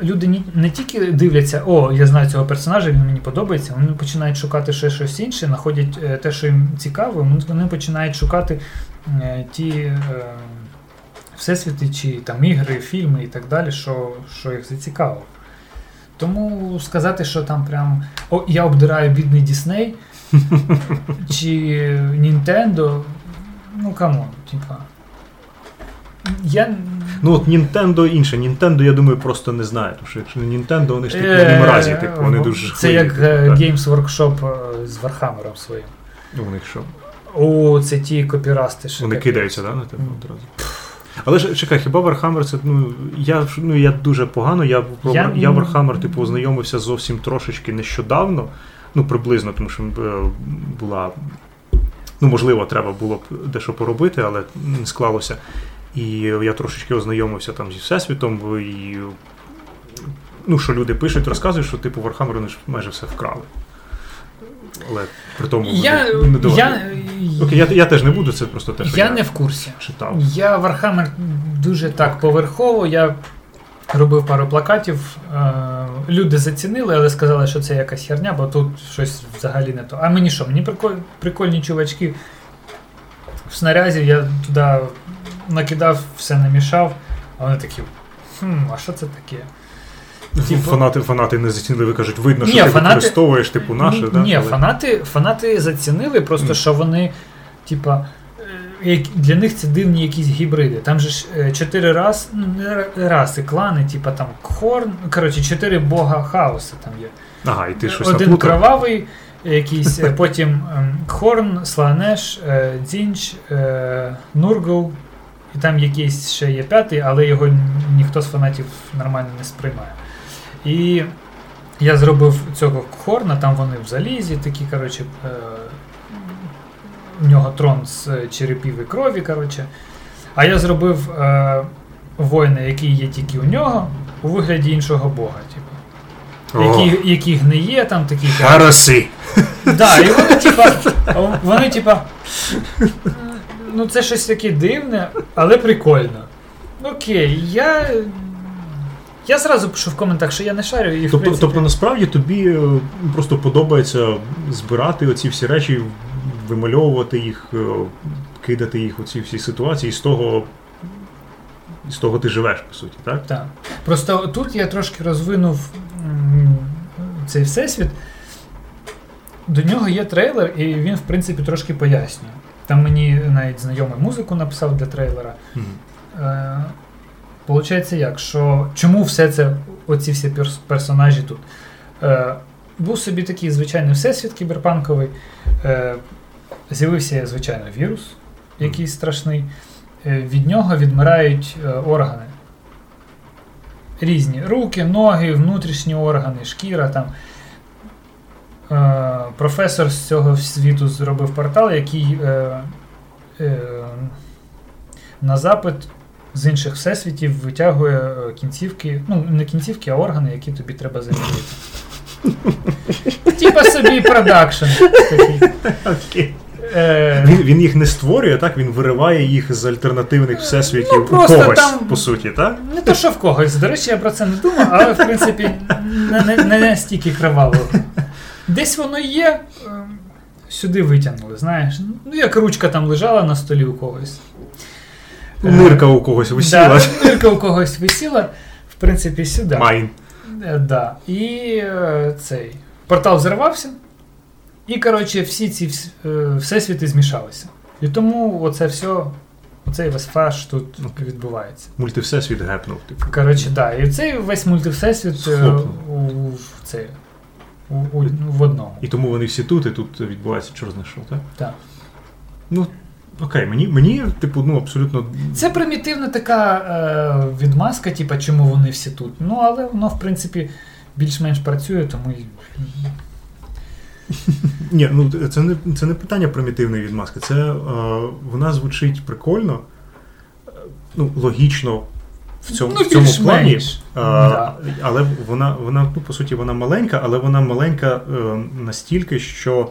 Люди не тільки дивляться, о, я знаю цього персонажа, він мені подобається, вони починають шукати ще щось інше, знаходять е, те, що їм цікаво, вони- вони починають шукати е, ті е, всесвіти, чи там ігри, фільми і так далі, що, що їх зацікавило. Тому сказати, що там прям о, я обдираю бідний Дісней чи Нінтендо, ну come on, типа. Я Ну от Nintendo інше. Nintendo, я думаю, просто не знає. Тому що якщо не Nintendo, вони ж такі в Е, разі, типу, вони дуже Це як е, так. Games Workshop е, з Warhammer'ом своїм. Ну, У них що? О, це ті копірасти. що Вони кидаються, да, на тебе одразу. Але ж чекай, хіба Warhammer це ну я ну я дуже погано. Я про Я- я, Warhammer, типу, ознайомився зовсім трошечки нещодавно. Ну, приблизно, тому що е, була. Ну, можливо, треба було б дещо поробити, але не склалося. І я трошечки ознайомився там зі Всесвітом, і ну, що люди пишуть, розказують, що типу Warhammer вони ж майже все вкрали. Але при тому Я, не я, Окей, я, я теж не буду, це просто те, що я не в курсі. читав. Я Warhammer дуже так поверхово. Я робив пару плакатів, е, люди зацінили, але сказали, що це якась херня, бо тут щось взагалі не то. А мені що? Мені приколь, прикольні чувачки в снарязі, я туди накидав, все намішав, а вони такі. Хм, а що це таке? Типу- Фанати, фанати не зацінили, кажуть, видно, що Ні, ти фанати- використовуєш, типу, наше, ні, да? ні, але- фанати, фанати зацінили просто, Мгм. що вони, типа, е, для них це дивні якісь гібриди. Там же ж е, чотири раз, ну, не раси, клани, типа там Кхорн, коротше, чотири бога хаоса там є. Ага, і ти щось Один наплутав. кровавий, якийсь, е, потім ем, Кхорн, Сланеш, е, Дзінч, е, Нургл, і там якийсь ще є п'ятий, але його ніхто з фанатів нормально не сприймає. І я зробив цього Кхорна, там вони в залізі, такі, коротше, е, в нього трон з е, черепів і крові, коротше. А я зробив е, воїна, який є тільки у нього, у вигляді іншого бога. Типу. О, Які, які гниє, там такі. Хараси! Да, і вони, типа, вони, типа. Ну, це щось таке дивне, але прикольно. Окей, я. Я зразу пишу в коментах, що я не шарю, і в Тобто, принципі, тобто насправді тобі е, просто подобається збирати оці всі речі, вимальовувати їх, е, кидати їх у ці всі ситуації, і з того, з того ти живеш, по суті, так? Так. Просто тут я трошки розвинув цей всесвіт. До нього є трейлер, і він, в принципі, трошки пояснює. Там мені навіть знайомий музику написав для трейлера. Е, Получається як, що чому все це, оці всі перс- персонажі тут? Е, був собі такий звичайний всесвіт кіберпанковий. Е, з'явився, звичайно, вірус, якийсь страшний. Е, від нього відмирають е, органи. Різні руки, ноги, внутрішні органи, шкіра там. Е, професор з цього світу зробив портал, який е, е, на запит з інших всесвітів витягує кінцівки, ну не кінцівки, а органи, які тобі треба замінити. Типа собі продакшн. Окей. Е, Він, він їх не створює, так? Він вириває їх з альтернативних всесвітів Ну, у когось, там- по суті, так? Не то, що в когось. До речі, я про це не думав, але в принципі не, не, не настільки криваво. Десь воно є, сюди витягнули, знаєш. Ну, як ручка там лежала на столі у когось. Е, Нирка у когось висіла. Да, нирка у когось висіла, в принципі, сюди. Майн. Е, Да. І е, цей портал взорвався, і, коротше, всі ці е, всесвіти змішалися. І тому оце все, оцей весь фарш тут відбувається. Мультивсесвіт гепнув. Типу. Коротше, да. І цей весь мультивсесвіт у, цей, у, у, в одному. І тому вони всі тут, і тут відбувається чорне що, так? Так. Ну, окей, мені, мені, типу, ну, абсолютно. Це примітивна така е, відмазка, типа, чому вони всі тут. Ну, але воно, в принципі, більш-менш працює, тому і. Ні, ну це не, це не питання примітивної відмазки. Це е, вона звучить прикольно, е, ну, логічно в цьому, Ну, в цьому плані. Е, Да. Але вона, вона, ну, по суті, вона маленька, але вона маленька е, настільки, що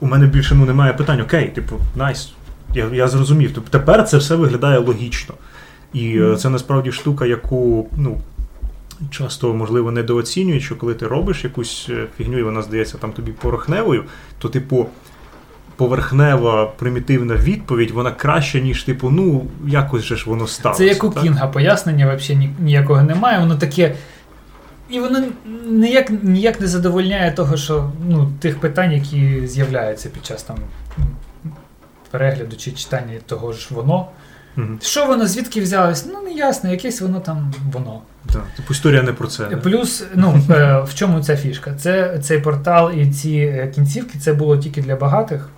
у мене більше ну, немає питань. Окей, типу, найс. Я, я зрозумів. Тобто тепер це все виглядає логічно. І е, це насправді штука, яку ну, часто, можливо, недооцінюють, що коли ти робиш якусь е, фігню, і вона здається там тобі порохневою, то, типу, поверхнева примітивна відповідь, вона краща, ніж, типу, ну, якось же ж воно сталося. Це як у так? Кінга пояснення взагалі ніякого немає. Воно таке. І воно ніяк, ніяк не задовольняє того, що ну, тих питань, які з'являються під час там перегляду чи читання того ж воно. Мгм. Що воно, звідки взялось? Ну, не ясно, якесь воно там воно. Так, Типу, історія не про це. да? Плюс, ну, е, в чому ця фішка? Це цей портал і ці е, кінцівки це було тільки для багатих,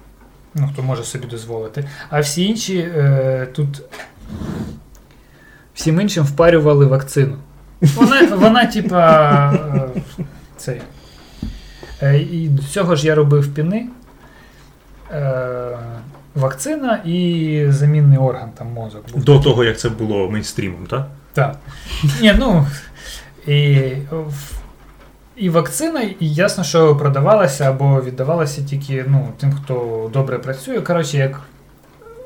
ну, хто може собі дозволити. А всі інші е, тут всім іншим впарювали вакцину. Вона, вона типа, е, цей. Е, і до цього ж я робив піни. Е, вакцина і замінний орган, там мозок. був. До того, як це було мейнстрімом, так? Так. Ні, ну. І, і вакцина, і ясно, що продавалася або віддавалася тільки ну, тим, хто добре працює. Коротше, як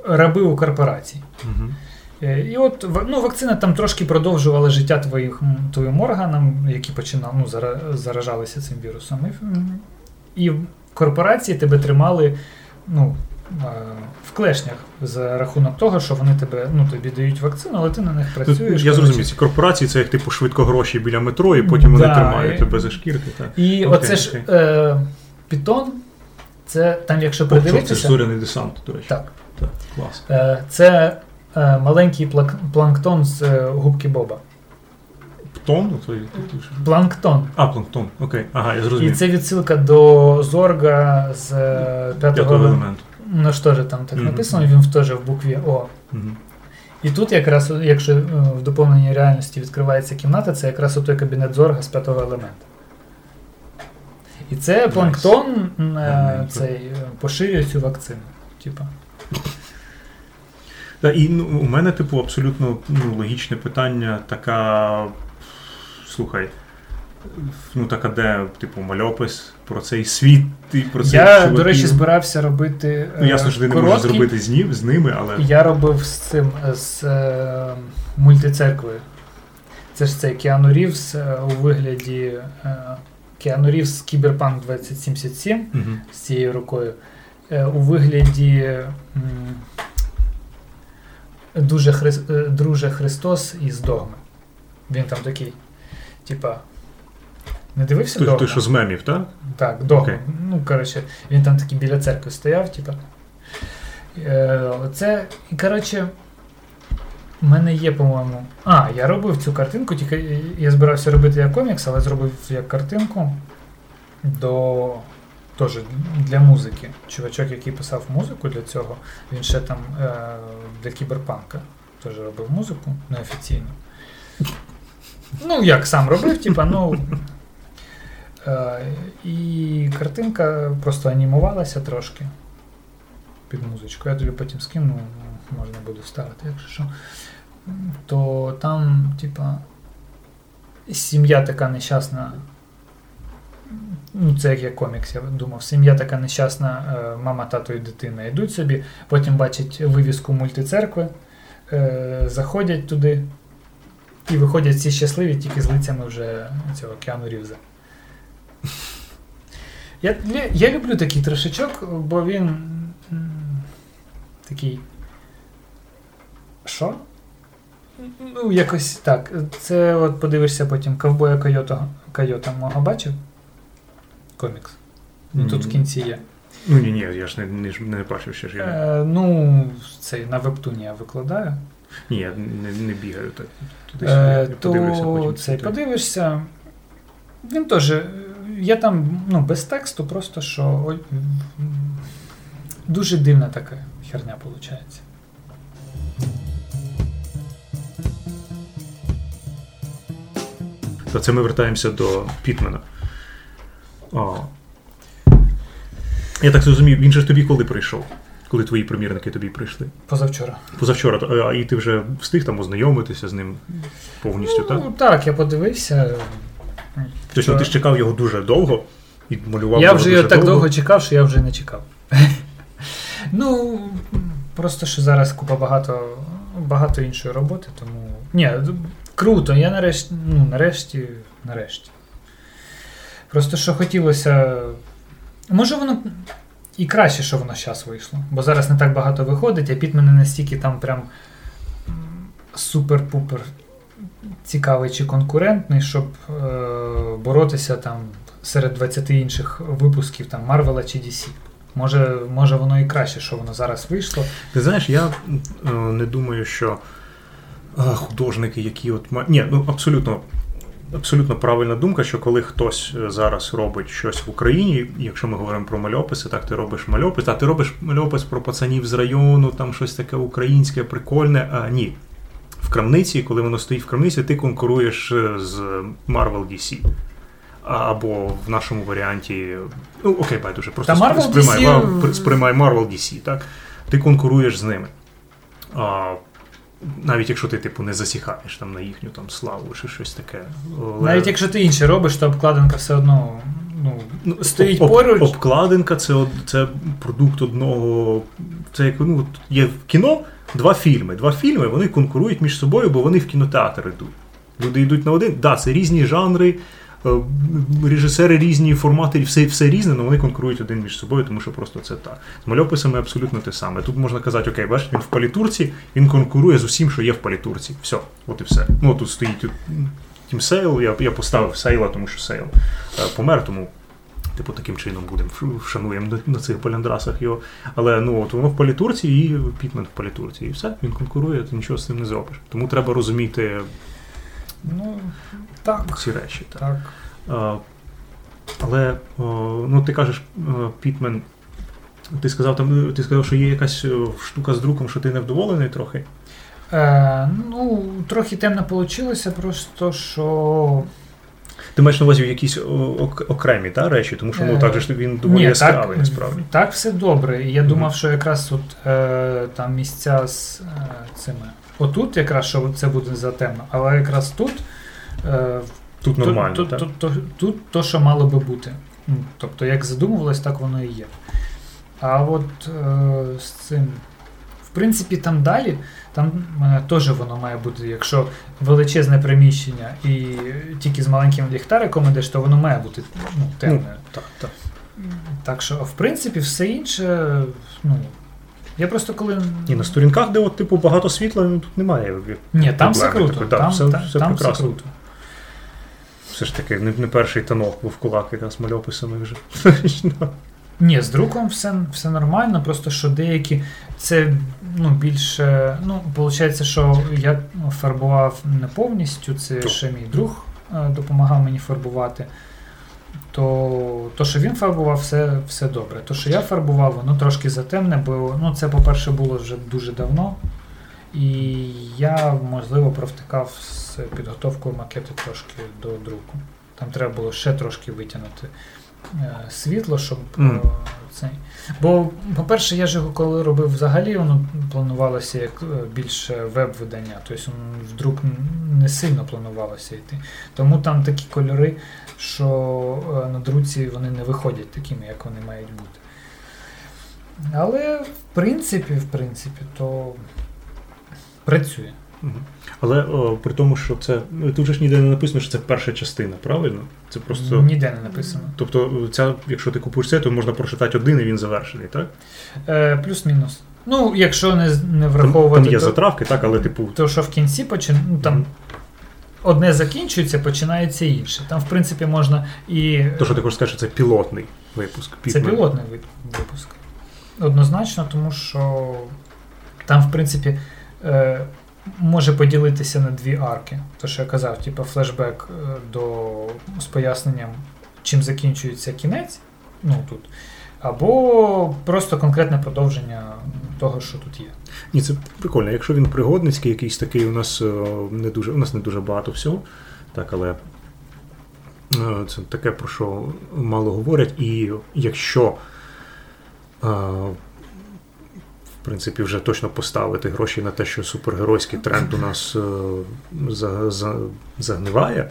раби у корпорації. Угу. І от ну, вакцина там трошки продовжувала життя твоїх, твоїм органам, які починали, ну, заражалися цим вірусом. І, і корпорації тебе тримали ну, в клешнях за рахунок того, що вони тебе, ну, тобі дають вакцину, але ти на них працюєш. Я зрозумів, ці корпорації це як типу швидко гроші біля метро, і потім вони тримають і- тебе за шкірки. Так. І Окей, оце ж окей. е, Python, це там, якщо що, це придивитися, зоряний десант, до речі. так, Так, клас. е, це е, маленький плак- планктон з е, губки Боба. Птон? Ну, то- то- то- Планктон. А, планктон, окей. Ага, я І це відсилка до Зорга з е, П'ятого елементу. Ну що ж там так написано, він теж в букві О. І тут якраз, якщо е, в доповненій реальності відкривається кімната, це якраз той кабінет Зорга з п'ятого елемента. І це планктон м, е, цей, е, поширює цю вакцину. Типа. Та, і ну, у мене, типу, абсолютно ну, логічне питання, така. Слухай. Ну, така, де, типу, мальопис про цей світ і про цих Я, чуваків. до речі, збирався робити. Ну, е, ясно, що ти не можеш зробити з, ним, з ними, але. Я робив з цим з е, мультицерквою. Це ж цей Кіану Рівз е, у вигляді е, Кіану Рівз Кіберпанк 2077 Мгм. з цією рукою. Е, у вигляді Друже Хрис, е, Друже Христос із Догми. Він там такий, типа. Не дивився Той, Догма? той, що з мемів, так? Так, Догма. Окей. Ну, коротше, він там такий біля церкви стояв, типа. Е, це, і коротше, в мене є, по-моєму. А, я робив цю картинку, тільки я збирався робити як комікс, але зробив як картинку до. Теж для музики. Чувачок, який писав музику для цього, він ще там е, для кіберпанка теж робив музику неофіційно. Ну, як сам робив, типа, ну. Е, і картинка просто анімувалася трошки під музичку. Я тобі потім скину, ну, можна буде вставити, якщо що. То там, типа, сім'я така нещасна. Ну, це як я комікс, я думав. Сім'я така нещасна, е, мама, тато і дитина йдуть собі, потім бачать вивіску мультицеркви, е, заходять туди і виходять всі щасливі, тільки з лицями вже цього Кіану Рівза. Я, я, я люблю такий трошечок, бо він такий. Що? Ну, якось так. Це от подивишся потім ковбоя Койота, Койота мого бачив? Комікс. Ну, тут в кінці є. Ну ні, ні, я ж не, не, не бачив ще ж я. Е, ну, цей на вебтуні я викладаю. Ні, я не, не бігаю так. Туди Е, подивлюся то потім. цей це. подивишся. Він теж. Я там ну, без тексту, просто що дуже дивна така херня виходить. То це ми вертаємося до Пітмена. О. Я так зрозумів, він же ж тобі коли прийшов? Коли твої примірники тобі прийшли? Позавчора. Позавчора, а і ти вже встиг там ознайомитися з ним повністю, так? Ну, так, я подивився. Тобто ти ж чекав його дуже довго і малював я вже його так довго чекав, що я вже не чекав. ну, просто що зараз купа багато, багато іншої роботи, тому. Ні, круто, я нарешті, ну, нарешті, нарешті. Просто що хотілося. Може воно і краще, що воно зараз вийшло. Бо зараз не так багато виходить, а Пітмен не настільки там прям супер-пупер цікавий чи конкурентний, щоб е, боротися там серед 20 інших випусків там Марвела чи DC. Може, може воно і краще, що воно зараз вийшло. Ти знаєш, я е, не думаю, що е, художники, які от ма- Ні, ну абсолютно. Абсолютно правильна думка, що коли хтось е, зараз робить щось в Україні, якщо ми говоримо про мальописи, так ти робиш мальопис, а ти робиш мальопис про пацанів з району, там щось таке українське, прикольне. А ні. В крамниці, коли воно стоїть в крамниці, ти конкуруєш е, з Marvel DC. Або в нашому варіанті. Ну, окей, байдуже, просто Та спри- Marvel сприймай, DC сприймай Marvel DC, так? Ти конкуруєш з ними. А, навіть якщо ти типу не засіхаєш там на їхню там славу чи щось таке. Але... Навіть якщо ти інше робиш, то обкладинка все одно ну, ну стоїть об, поруч. Обкладинка це це продукт одного. Це як ну, є в кіно два фільми. Два фільми вони конкурують між собою, бо вони в кінотеатр йдуть. Люди йдуть на один. Так, да, це різні жанри. Е, режисери різні, формати, все все різне, але вони конкурують один між собою, тому що просто це так. З мальописами абсолютно те саме. Тут можна казати, окей, бачиш, він в палітурці, він конкурує з усім, що є в палітурці. Все, от і все. Ну тут стоїть Тім Сейл, я я поставив Сейла, тому що Сейл е, помер, тому. Типу, таким чином будемо вшануємо на, цих поляндрасах його. Але ну от воно в палітурці і Пітмен в палітурці. І все, він конкурує, ти нічого з цим не зробиш. Тому треба розуміти Ну, так. ці речі. Так. так. А, але ну, ти кажеш, Пітмен, ти сказав, там, ти сказав, що є якась штука з друком, що ти невдоволений трохи? Е, Ну, трохи темно вийшло, просто що. Ти маєш на увазі якісь окремі та, речі, тому що ну, так же він доволі Ні, яскравий, насправді. Так, все добре. Я mm-hmm. думав, що якраз тут е, там місця з е, цими Отут якраз що це буде затемно, але якраз тут е, Тут нормально. Тут, так? Тут, тут, тут то, що мало би бути. Тобто, як задумувалось, так воно і є. А от е, з цим. В принципі, там далі, там е, теж воно має бути, якщо величезне приміщення і тільки з маленьким ліхтариком ідеш, то воно має бути ну, темною. Ну, так, так. так що, в принципі, все інше, ну, я просто коли. Ні, на сторінках, де от, типу, багато світла, ну, тут немає. Ні, там все круто. Такої, там, все, та, все, там все круто. Все ж таки, не, не перший танок був кулак якраз мальописами вже. Ні, з друком все все нормально, просто що деякі це ну, більше. Ну, виходить, що я фарбував не повністю, це ще мій друг е, допомагав мені фарбувати то то, що він фарбував, все все добре. То, що я фарбував, воно трошки затемне, бо ну, це, по-перше, було вже дуже давно. І я, можливо, провтикав з підготовкою макету трошки до друку. Там треба було ще трошки витягнути світло, щоб mm. цей. Бо, по-перше, я ж його коли робив взагалі, воно планувалося як е, більше веб-видання. Тобто в друк не сильно планувалося йти. Тому там такі кольори що е, на друці вони не виходять такими, як вони мають бути. Але в принципі, в принципі, то працює. Але о, при тому, що це. Тут же ж ніде не написано, що це перша частина, правильно? Це просто. Ніде не написано. Тобто, ця, якщо ти купуєш це, то можна прочитати один і він завершений, так? Е, Плюс-мінус. Ну, якщо не не враховувати. Там, там є то, затравки, так, але типу. То, що в кінці почин... ну, там одне закінчується, починається інше. Там, в принципі, можна і. То, що ти хочеш сказати, що це пілотний випуск. Це пілотний випуск. Однозначно, тому що там, в принципі, е, може поділитися на дві арки. То, що я казав, типу флешбек е, до з поясненням, чим закінчується кінець. Ну тут. Або просто конкретне продовження того, що тут є. Ні, це прикольно. Якщо він пригодницький, якийсь такий, у нас е, не дуже у нас не дуже багато всього, так, але е, це таке, про що мало говорять. І якщо принципі, вже точно поставити гроші на те, що супергеройський тренд у нас загниває.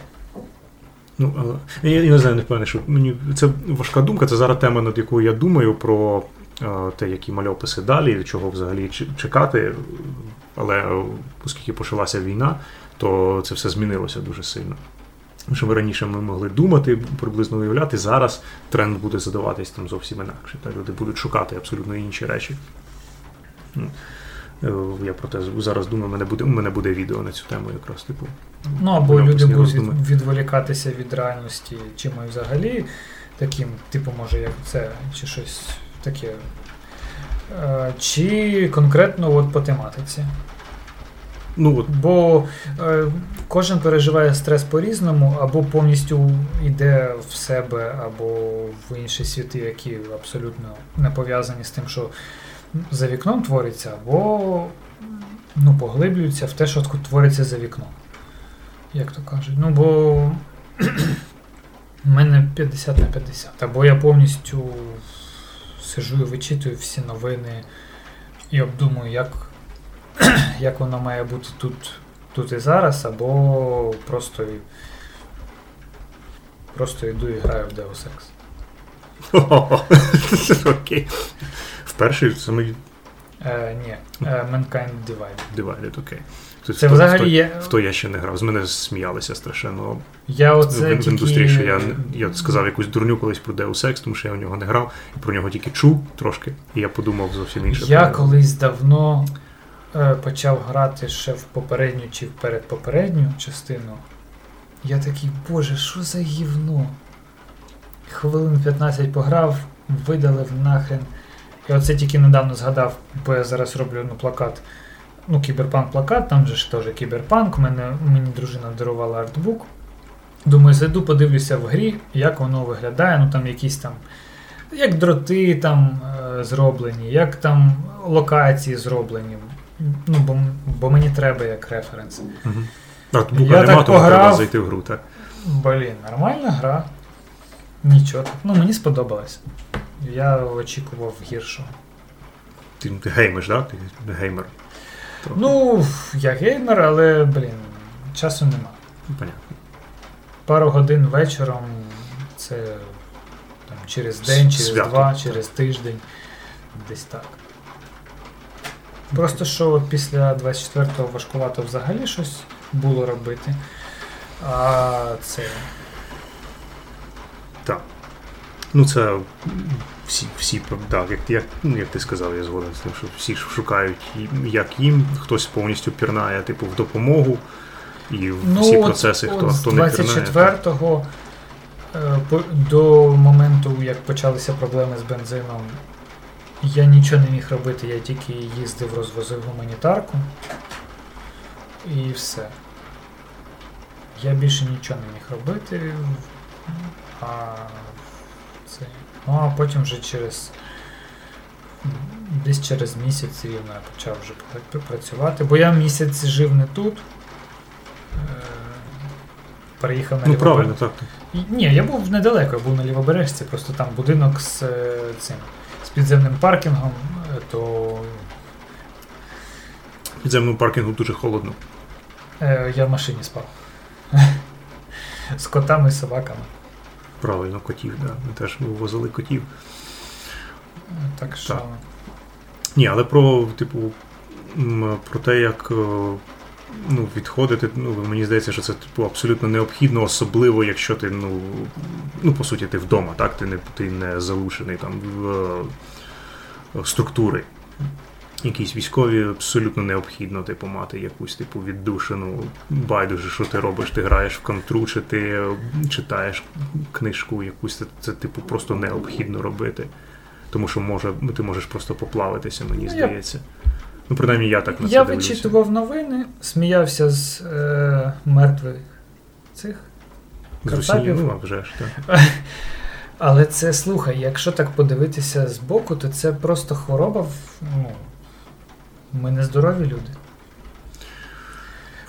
Ну, Я, я не знаю, не впевнений, що мені це важка думка. Це зараз тема, над якою я думаю про те, які мальописи далі, чого взагалі чекати. Але оскільки почалася війна, то це все змінилося дуже сильно. Що ми раніше ми могли думати, приблизно уявляти, зараз тренд буде задаватись там зовсім інакше. Так, Люди будуть шукати абсолютно інші речі. Е, я про те зараз думаю, у мене буде у мене буде відео на цю тему якраз типу. Ну або люди будуть від, відволікатися від реальності чимось взагалі, таким, типу, може, як це, чи щось таке. Е, чи конкретно от по тематиці. Ну, от. Бо е, кожен переживає стрес по-різному, або повністю йде в себе, або в інші світи, які абсолютно не пов'язані з тим, що за вікном твориться, або ну, поглиблюються в те, що твориться за вікном. Як то кажуть. Ну, бо в мене 50 на 50. Або я повністю сижу і вичитую всі новини і обдумую, як як воно має бути тут, тут і зараз, або просто просто йду і граю в Deus Ex. Окей. Вперше саме Е, ні, е, Mankind Divided. Divided, окей. Тобто Це в взагалі в є. В то я ще не грав. З мене сміялися страшенно Я оце в, в тільки... індустрії, що я, я сказав якусь дурню колись про Deus Ex, тому що я в нього не грав, і про нього тільки чув трошки, і я подумав зовсім інше. Я про- колись давно е, почав грати ще в попередню чи в передпопередню частину. Я такий, боже, що за гівно? Хвилин 15 пограв, видалив нахрен. І оце тільки недавно згадав, бо я зараз роблю ну, плакат. Ну, кіберпанк плакат, там же ж теж кіберпанк. Мене, мені дружина дарувала артбук. Думаю, зайду, подивлюся в грі, як воно виглядає. Ну там якісь там. Як дроти там е, зроблені, як там локації зроблені. Ну, бо, бо мені треба як референс. Мгм. А, тут бука Я так тому треба зайти в гру, так? Блін, нормальна гра. Нічого. Ну, мені сподобалось. Я очікував гіршого. Ти, геймиш, так? Ти геймер. Трохи. Ну, я геймер, але, блін, часу нема. понятно. Пару годин вечором це там, через день, через Свято. два, через тиждень. Десь так. Просто що після 24-го важкувато взагалі щось було робити. А це. Так. Ну, це всі, всі так, як, як, ну, як ти сказав, я згоден з тим, що всі шукають, як їм, хтось повністю пірнає, типу, в допомогу, і в всі от- процеси, хто, от хто з не пірнає. 24-го е, до моменту, як почалися проблеми з бензином, я нічого не міг робити, я тільки їздив, розвозив гуманітарку. І все. Я більше нічого не міг робити. А, це, ну, а потім вже через. Десь через місяць рівно я почав вже працювати, бо я місяць жив не тут. Е, Переїхав на Ну, правильно, так. Ні, я був недалеко, я був на Лівобережці, просто там будинок з е, цим з підземним паркінгом, е, то підземному паркінгу дуже холодно. е, я в машині спав. З котами і собаками. Правильно, котів, да. Ми теж вивозили котів. Так що. Так. Ні, але про, типу, про те, як е, ну, відходити, ну, мені здається, що це типу, абсолютно необхідно, особливо, якщо ти, ну, ну, по суті, ти вдома, так? Ти не, ти не залучений там в е, структури. Якісь військові абсолютно необхідно типу, мати якусь типу віддушину. Байдуже, що ти робиш, ти граєш в контру, чи ти читаєш книжку якусь, це, це типу просто необхідно робити. Тому що може, ну, ти можеш просто поплавитися, мені Ну, здається. Ну, принаймні, я так на це Я дивлюся. вичитував новини, сміявся з е, мертвих цих. Картапів. ну, а вже ж, так. Але це слухай, якщо так подивитися збоку, то це просто хвороба. в- Ну, ми не здорові люди.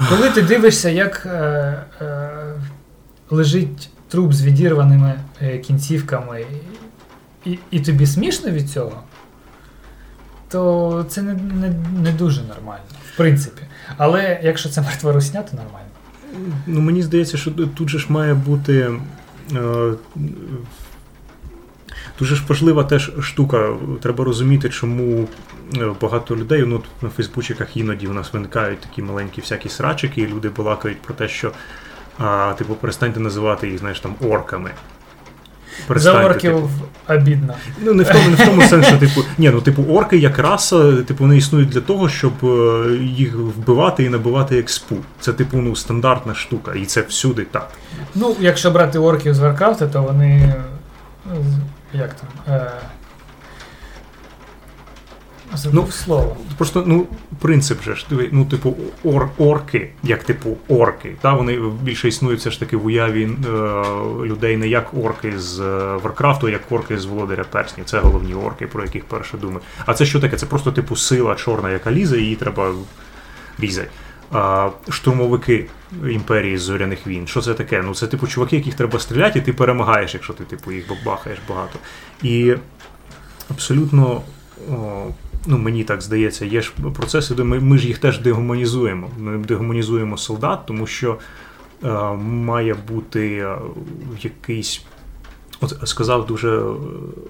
Коли ти дивишся, як е, е, лежить труп з відірваними е, кінцівками, і, і тобі смішно від цього, то це не, не, не дуже нормально, в принципі. Але якщо це мертва русня, то нормально. Ну, мені здається, що тут же ж має бути. Е, Дуже ж важлива теж штука. Треба розуміти, чому е, багато людей, ну на Фейсбучиках іноді у нас виникають такі маленькі всякі срачики, і люди балакають про те, що а, типу, перестаньте називати їх, знаєш, там орками. За орків типу, обідно. Ну, не в тому, не в тому сенсі, типу, ні, ну, типу, орки як раса, типу, вони існують для того, щоб е, їх вбивати і набивати експу. Це, типу, ну, стандартна штука, і це всюди так. Ну, якщо брати орків з Варкрафта, то вони. Як там? Е... Забув Ну, слово. Просто, ну, принцип же ж, ну, типу, ор, орки, як типу орки, та, вони більше існують все ж таки в уяві е, людей не як орки з е, Варкрафту, а як орки з Володаря Перснів. Це головні орки, про яких перше думаю. А це що таке? Це просто, типу, сила чорна, яка лізе, її треба різати. Штурмовики імперії зоряних війн. Що це таке? Ну, це типу чуваки, яких треба стріляти, і ти перемагаєш, якщо ти типу їх бахаєш багато. І абсолютно о, ну мені так здається, є ж процеси, де ми, ми ж їх теж дегуманізуємо. Ми дегуманізуємо солдат, тому що е, має бути якийсь. От сказав дуже.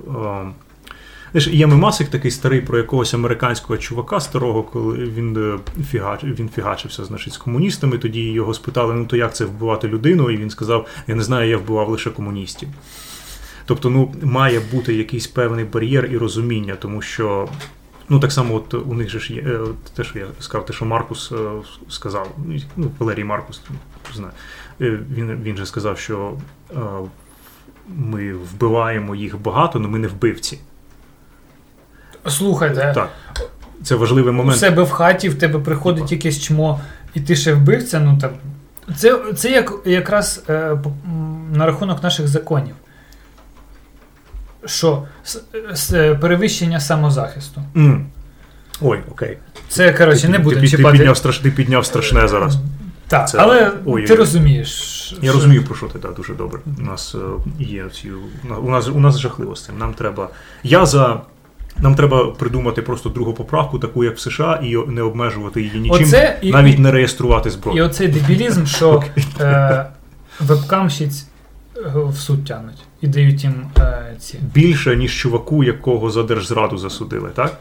Е, Знаєш, Є мемасик такий старий про якогось американського чувака старого, коли він е, фігач, він фігачився значить, з комуністами. Тоді його спитали, ну то як це вбивати людину? І він сказав: Я не знаю, я вбивав лише комуністів. Тобто, ну, має бути якийсь певний бар'єр і розуміння, тому що. Ну, так само, от у них же ж є е, те, що я сказав, те, що Маркус е, сказав, ну, Валерій Маркус, знаю, він він же сказав, що ми вбиваємо їх багато, але ми не вбивці. Слухайте, так. Це важливий момент. У себе в хаті в тебе приходить якесь чмо, і ти ще вбивця. Ну там це це як якраз е, на рахунок наших законів. Що с, с, перевищення самозахисту. Mm. Ой, окей. Це, коротше, не буде. Ти, ти, підняв страш, ти підняв страшне зараз. Так, це... але Ой, ти розумієш. Я що... розумію, про що ти так, дуже добре. У нас е, є ці. У нас у нас жахливо з цим. Нам треба. Я за нам треба придумати просто другу поправку, таку як в США, і не обмежувати її нічим, оце, навіть і, не реєструвати зброю. І оцей дебілізм, що е, вебкамщиць е, в суд тянуть і дають їм е, ці. Більше, ніж чуваку, якого за держзраду засудили, так?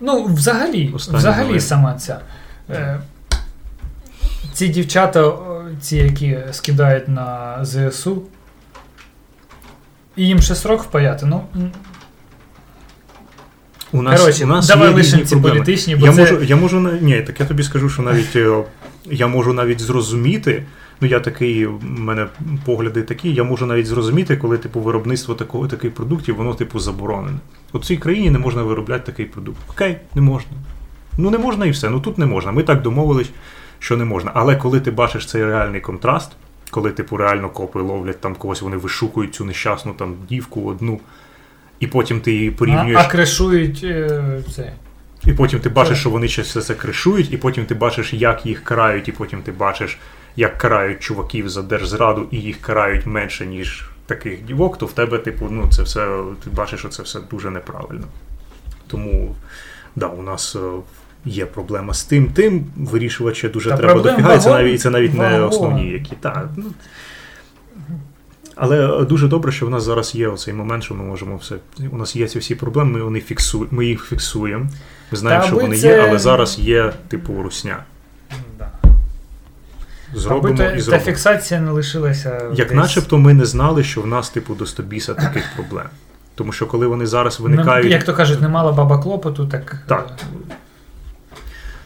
Ну, взагалі, Останні взагалі новини. сама ця. Е, ці дівчата, ці, які скидають на ЗСУ, і їм ще срок впаяти, ну. У нас Короче, у нас давай є ці політичні, бо я це... можу, я можу ні, так я тобі скажу, що навіть е, я можу навіть зрозуміти. Ну, я такий, в мене погляди такі, я можу навіть зрозуміти, коли типу виробництво такого таких продуктів, воно типу заборонене. В цій країні не можна виробляти такий продукт. Окей, не можна. Ну не можна і все. Ну тут не можна. Ми так домовились, що не можна. Але коли ти бачиш цей реальний контраст, коли типу реально копи ловлять там когось, вони вишукують цю нещасну там дівку одну і потім ти її порівнюєш. А, а кришують е, це. І потім ти бачиш, що вони все це кришують, і потім ти бачиш, як їх карають, і потім ти бачиш, як карають чуваків за держзраду, і їх карають менше, ніж таких дівок, то в тебе, типу, ну, це все, ти бачиш, що це все дуже неправильно. Тому, да, у нас. Е, є проблема з тим, тим вирішувати дуже Та треба дофіга, і це навіть це навіть не основні які. Та, ну, але дуже добре, що в нас зараз є оцей момент, що ми можемо все. У нас є ці всі проблеми, ми вони фіксу... ми їх фіксуємо. Ми знаємо, Та, що вони це... є, але зараз є типу русня. Да. Зробимо та, і зробимо. Та фіксація не лишилася. Як десь. начебто ми не знали, що в нас, типу, до стобіса таких проблем. Тому що коли вони зараз виникають. Ну, як то кажуть, не мала баба клопоту, так. Так.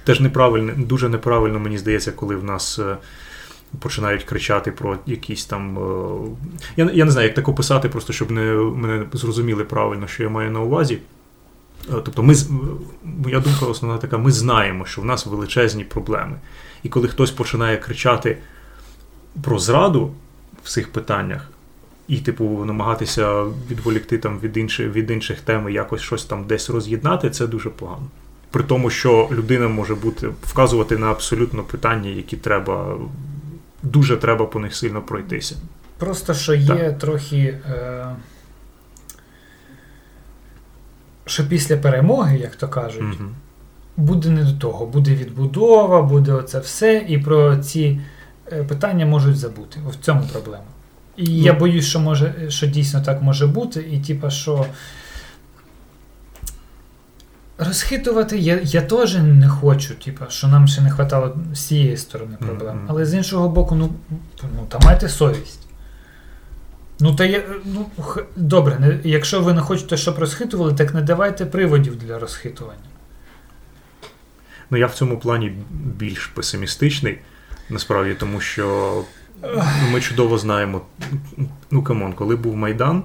Теж неправильно, дуже неправильно, мені здається, коли в нас е, починають кричати про якісь там. Е, я я не знаю, як так описати, просто щоб не, мене зрозуміли правильно, що я маю на увазі. Е, тобто, ми, моя думка основна така: ми знаємо, що в нас величезні проблеми. І коли хтось починає кричати про зраду в цих питаннях, і, типу, намагатися відволікти там від інших від інших тем і якось щось там десь роз'єднати, це дуже погано. При тому, що людина може бути вказувати на абсолютно питання, які треба дуже треба по них сильно пройтися. Просто що є так. трохи. Е... Що після перемоги, як то кажуть, угу. буде не до того. Буде відбудова, буде оце все, і про ці е, питання можуть забути. В цьому проблема. І ну. я боюсь, що може, що дійсно так може бути, і типа, що Розхитувати я я теж не хочу, типу, що нам ще не вистачало з цієї сторони проблем. Mm-hmm. Але з іншого боку, ну ну та майте совість. Ну, та я, ну, добре, не, якщо ви не хочете, щоб розхитували, так не давайте приводів для розхитування. Ну, я в цьому плані більш песимістичний, насправді, тому що ми чудово знаємо. Ну, come on, коли був Майдан.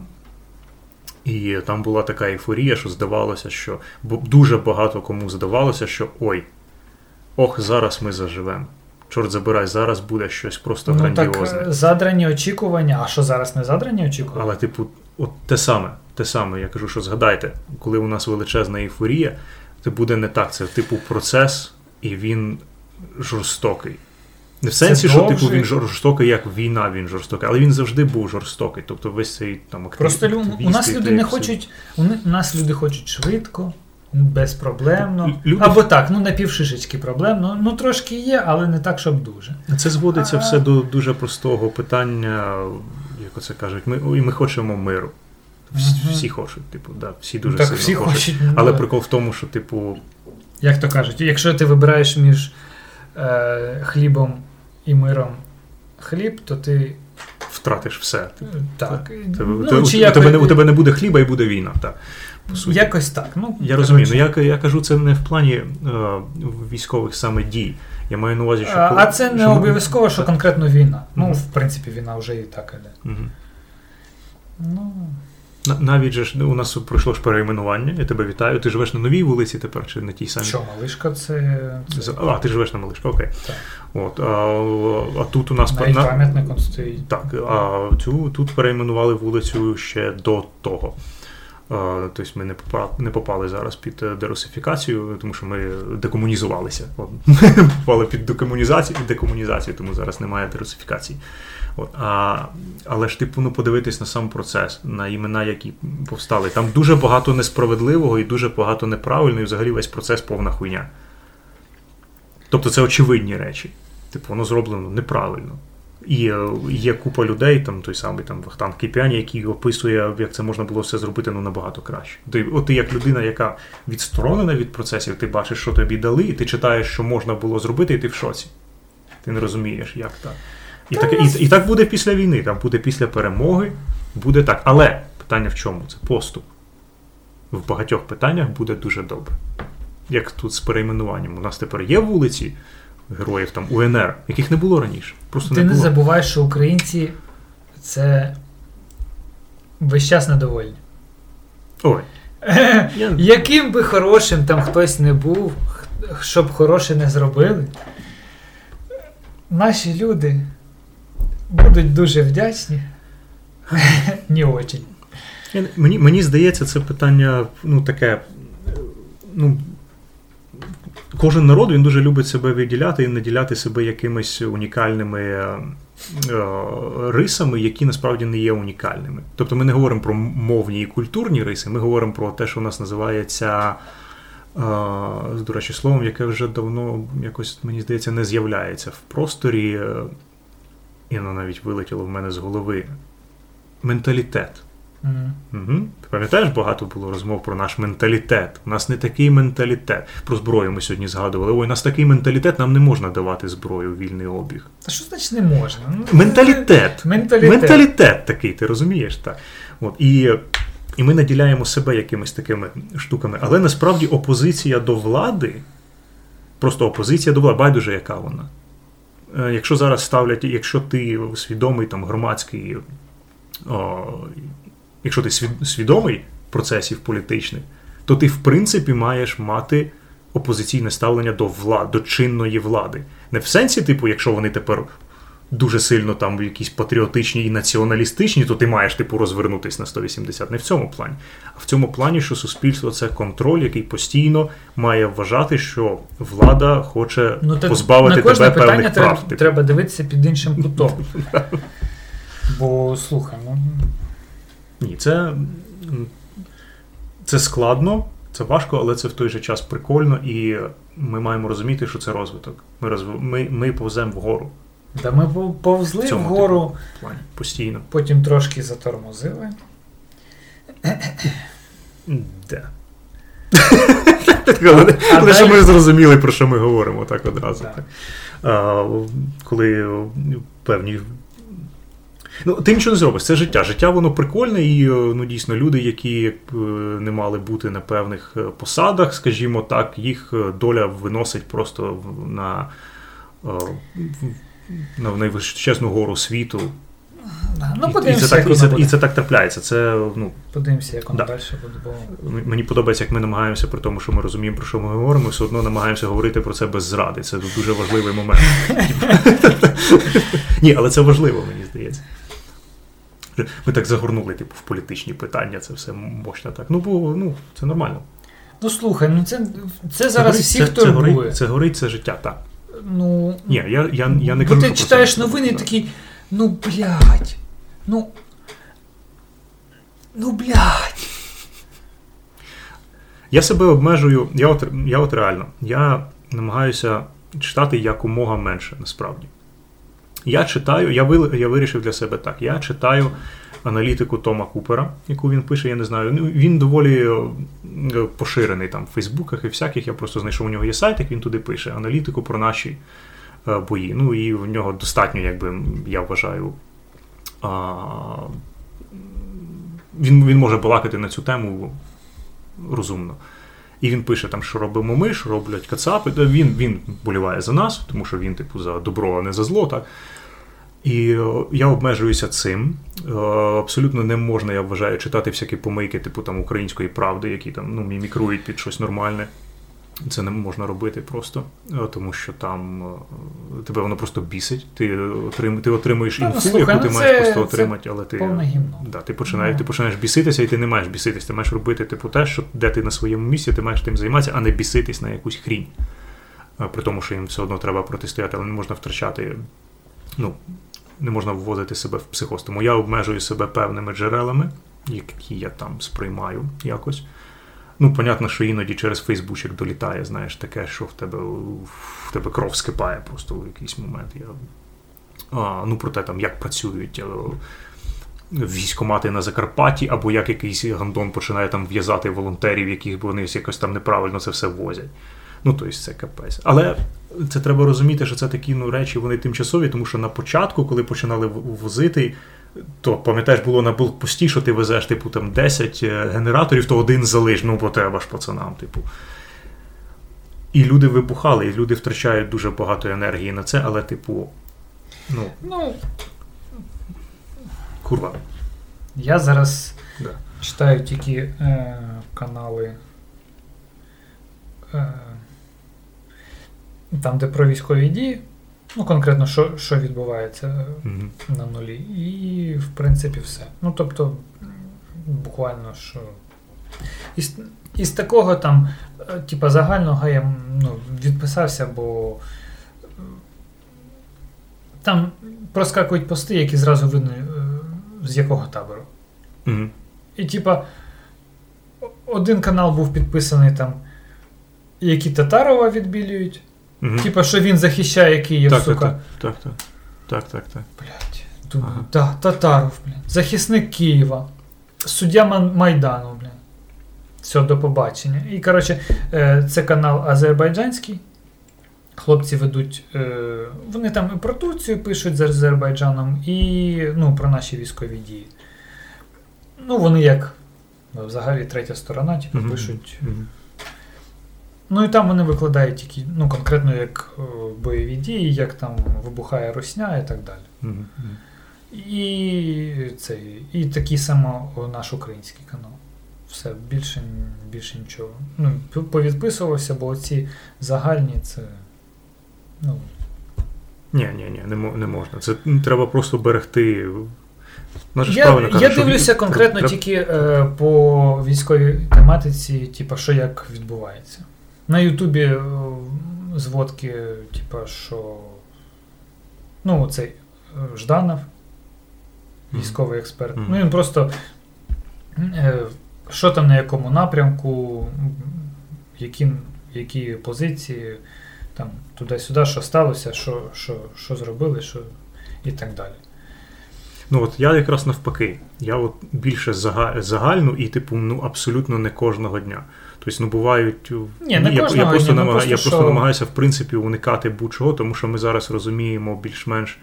І там була така ейфорія, що здавалося, що дуже багато кому здавалося, що ой, ох, зараз ми заживемо. Чорт забирай, зараз буде щось просто ну, грандіозне. Так, Задрані очікування, а що зараз не задрані очікування? Але, типу, от те саме, те саме, я кажу, що згадайте, коли у нас величезна ейфорія, це буде не так. Це типу процес, і він жорстокий. Не в сенсі, що типу він жорстокий, як війна, він жорстокий, але він завжди був жорстокий. Тобто весь цей там актив, Просто у нас люди не хочуть, у нас люди хочуть швидко, безпроблемно. Люди- Або так, ну напівшишечки проблемно. Ну трошки є, але не так, щоб дуже. Це зводиться А- все до дуже простого питання, як оце кажуть, ми, ой, ми хочемо миру. Всі, всі хочуть, типу, да, всі дуже так сильно всі хочуть. хочуть. Але ну, прикол в тому, що, типу, Як то кажуть, якщо ти вибираєш між е, хлібом і миром хліб, то ти втратиш все. так. Тебе, ну, те- чи у, як- тебе, у тебе не буде хліба і буде війна. Так, по суті. Якось так. Ну, Я розумію, ну я, я кажу, це не в плані е, військових саме дій. Я маю на увазі, що. А, коли- а це не що ми- обов'язково, що конкретно війна. Ну, в принципі, війна вже і так іде. Мгм. Ну, Навіть же ж у нас пройшло ж перейменування, я тебе вітаю. Ти живеш на новій вулиці тепер чи на тій самій? що, малишка, це. це А, ти живеш на Малишка, окей. Так. От, а, а тут у нас навіть на- пам'ятником стоїть. Так, а цю тут перейменували вулицю ще до того. Тобто ми не попали, не попали зараз під е, дерусифікацію, тому що ми декомунізувалися. Попали під декомунізацію і декомунізацію, тому зараз немає дерусифікації. От. А, але ж типу, ну, подивитись на сам процес, на імена, які повстали. Там дуже багато несправедливого і дуже багато неправильного, і взагалі весь процес повна хуйня. Тобто це очевидні речі. Типу, воно зроблено неправильно. І е, є купа людей, там той самий там Вахтан Кипяні, який описує, як це можна було все зробити ну, набагато краще. Ти, от ти як людина, яка відсторонена від процесів, ти бачиш, що тобі дали, і ти читаєш, що можна було зробити, і ти в шоці. Ти не розумієш, як так. І, так, і, і так буде після війни, там буде після перемоги, буде так. Але питання в чому? Це поступ. В багатьох питаннях буде дуже добре. Як тут з перейменуванням. У нас тепер є вулиці героїв там УНР, яких не було раніше. Просто Ти не не забувай, що українці це весь час недовольні. Ой. Я... Яким би хорошим там хтось не був, щоб хороше не зробили, наші люди будуть дуже вдячні. Не очень. Мені, мені здається, це питання, ну, таке. Ну, кожен народ він дуже любить себе виділяти і наділяти себе якимись унікальними е, рисами, які насправді не є унікальними. Тобто ми не говоримо про мовні і культурні риси, ми говоримо про те, що у нас називається. е, До речі, словом, яке вже давно якось, мені здається, не з'являється в просторі, е, і воно навіть вилетіло в мене з голови. Менталітет. Мгм. Угу. Ти пам'ятаєш, багато було розмов про наш менталітет. У нас не такий менталітет. Про зброю ми сьогодні згадували. Ой, у нас такий менталітет, нам не можна давати зброю вільний обіг. Та що значить не можна? Ну, Менталітет. Менталітет. Менталітет такий, ти розумієш? Так. От. І, і ми наділяємо себе якимись такими штуками. Але насправді опозиція до влади, просто опозиція до влади, байдуже, яка вона. Е, Якщо зараз ставлять, якщо ти свідомий там громадський, о, якщо ти свідомий процесів політичних, то ти в принципі маєш мати опозиційне ставлення до влади, до чинної влади. Не в сенсі, типу, якщо вони тепер дуже сильно там якісь патріотичні і націоналістичні, то ти маєш типу розвернутись на 180. Не в цьому плані. А в цьому плані, що суспільство це контроль, який постійно має вважати, що влада хоче Ну, так позбавити на кожне тебе питання певних треба, прав. Типу. треба дивитися під іншим кутом. Бо слухай, ну Ні, це, це складно, це важко, але це в той же час прикольно, і ми маємо розуміти, що це розвиток. Ми, розв... ми, ми повземо вгору да ми повзли цьому вгору, плані постійно. потім трошки затормозили. Коли коли ми зрозуміли, про що ми говоримо, так одразу. Так. Так. А, коли певні. Ну, ти нічого не зробиш, це життя. Життя воно прикольне, і ну, дійсно люди, які е, не мали бути на певних е, посадах, скажімо так, їх е, доля виносить просто на, е, в- на найвищезну гору світу. Ну, і, і, це так, і, це, і це так трапляється. Це ну, Подивимося, як воно Да. далі буде. Бо... Мені подобається, як ми намагаємося, при тому, що ми розуміємо, про що ми говоримо, все одно намагаємося говорити про це без зради. Це дуже важливий момент. Ні, але це важливо, мені здається. Ми так загорнули, типу, в політичні питання, це все мощно так. Ну, бо ну, це нормально. Ну слухай, ну це, це зараз горить, всіх це, це, горить, це горить, це життя, так. Ну, Ні, я, я, я не бо ти читаєш новини і такий, ну блядь, ну. Ну блядь. Я себе обмежую, я от, я от реально, я намагаюся читати якомога менше, насправді. Я читаю, я ви, я вирішив для себе так. Я читаю аналітику Тома Купера, яку він пише, я не знаю. Ну, Він доволі е, поширений там в Фейсбуках і всяких. Я просто знайшов у нього є сайт, як він туди пише аналітику про наші е, бої. Ну і в нього достатньо, якби я вважаю. А, Він він може балакати на цю тему розумно. І він пише, там, що робимо ми, що роблять кацапи. Він він боліває за нас, тому що він, типу, за добро, а не за зло. так. І е, я обмежуюся цим. Е, абсолютно не можна, я вважаю, читати всякі помийки, типу там української правди, які там ну, мімікрують під щось нормальне. Це не можна робити просто, е, тому що там тебе воно просто бісить. Ти отрим, ти отримуєш ну, інфу, слухай, яку ну, ти це, маєш просто отримати, але ти да, ти починаєш, ти починаєш біситися, і ти не маєш біситися. Ти маєш робити типу те, що де ти на своєму місці, ти маєш тим займатися, а не біситись на якусь хрінь. При тому, що їм все одно треба протистояти, але не можна втрачати. Ну, не можна вводити себе в психоз. Тому я обмежую себе певними джерелами, які я там сприймаю якось. Ну, понятно, що іноді через Фейсбучик долітає, знаєш, таке, що в тебе в тебе кров скипає просто в якийсь момент. Я, а, Ну, про те, там, як працюють е, військомати на Закарпатті, або як якийсь гандон починає там в'язати волонтерів, яких вони якось там неправильно це все возять. Ну, тобто, це капець. Але це треба розуміти, що це такі ну, речі, вони тимчасові, тому що на початку, коли починали возити, то пам'ятаєш, було на блокпості, що ти везеш, типу, там 10 е, генераторів, то один залиш, ну, бо треба ж пацанам, типу. І люди вибухали, і люди втрачають дуже багато енергії на це, але, типу, ну. ну курва. Я зараз да. читаю тільки е, канали. Е, там, де про військові дії, ну, конкретно, що що відбувається mm-hmm. на нулі. І, в принципі, все. Ну, тобто, буквально, що. Із, із такого там, е, типа, загального я ну, відписався, бо там проскакують пости, які зразу видно, е, з якого табору. Mm-hmm. І, типа, один канал був підписаний там, які Татарова відбілюють. Угу. Типа, що він захищає Київ, так, сука. Так, так, так. так, так, так. Блять. Думаю, ага. да, Татаров, блін. Захисник Києва. Суддя Майдану, блін. Все, до побачення. І, коротше, е, це канал Азербайджанський. Хлопці ведуть. Е, вони там і про Турцію пишуть з Азербайджаном, і ну, про наші військові дії. Ну, вони як взагалі третя сторона, типу, пишуть. mm Ну і там вони викладають тільки ну, конкретно як е, бойові дії, як там вибухає русня і так далі. Mm-hmm. І це, і такий само наш український канал. Все, більше більше нічого. Ну, Повідписувався, бо ці загальні це. ну... Ні, ні, ні, не можна. Це треба просто берегти. Я я дивлюся конкретно треба... тільки е, по військовій тематиці, типу, що як відбувається. На Ютубі е, зводки, типа, що. Ну, цей е, Жданов, військовий експерт. Mm-hmm. Ну, він просто. Е, що там на якому напрямку, які які позиції, там, туди-сюди, що сталося, що що, що зробили, що і так далі. Ну, от я якраз навпаки. Я от більше загальну і, типу, ну, абсолютно не кожного дня. Тобто, ну бувають. Ні, не я, я, я просто ні, намагаю, просто, я що... просто намагаюся в принципі уникати будь-чого, тому що ми зараз розуміємо більш-менш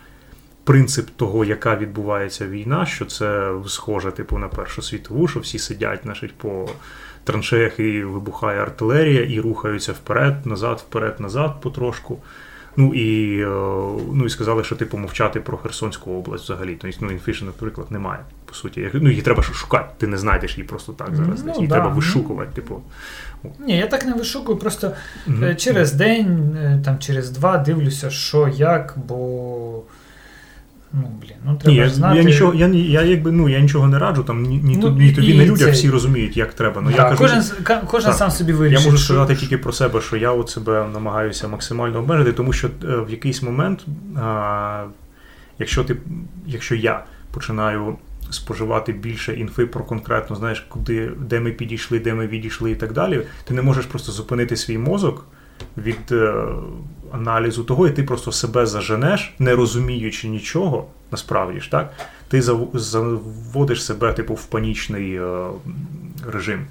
принцип того, яка відбувається війна, що це схоже, типу, на Першу світову, що всі сидять значить, по траншеях і вибухає артилерія, і рухаються вперед, назад, вперед, назад потрошку. Ну і е, ну і сказали, що типу мовчати про Херсонську область взагалі. Тобто, ну, інфішн, наприклад, немає. По суті, ну її треба шукати. Ти не знайдеш її просто так зараз. Ну, її да. треба вишукувати. Типу. Ні, я так не вишукую, просто mm-hmm. через день, е, там через два дивлюся, що як, бо. Ну, блін, ну треба ні, ж знати. Я нічого, я, я, якби, ну, я нічого не раджу, там ні, ні, ну, ні тобі, ні людях, всі розуміють, як треба. Ну, да, я кажу, Кожен кожен так, сам собі вирішить. Я можу сказати тільки про себе, що я от себе намагаюся максимально обмежити, тому що е, в якийсь момент, а, якщо ти, якщо я починаю споживати більше інфи про конкретно, знаєш, куди, де ми підійшли, де ми відійшли і так далі. Ти не можеш просто зупинити свій мозок від е, аналізу того, і ти просто себе заженеш, не розуміючи нічого, насправді ж так, ти заводиш себе, типу, в панічний е, режим.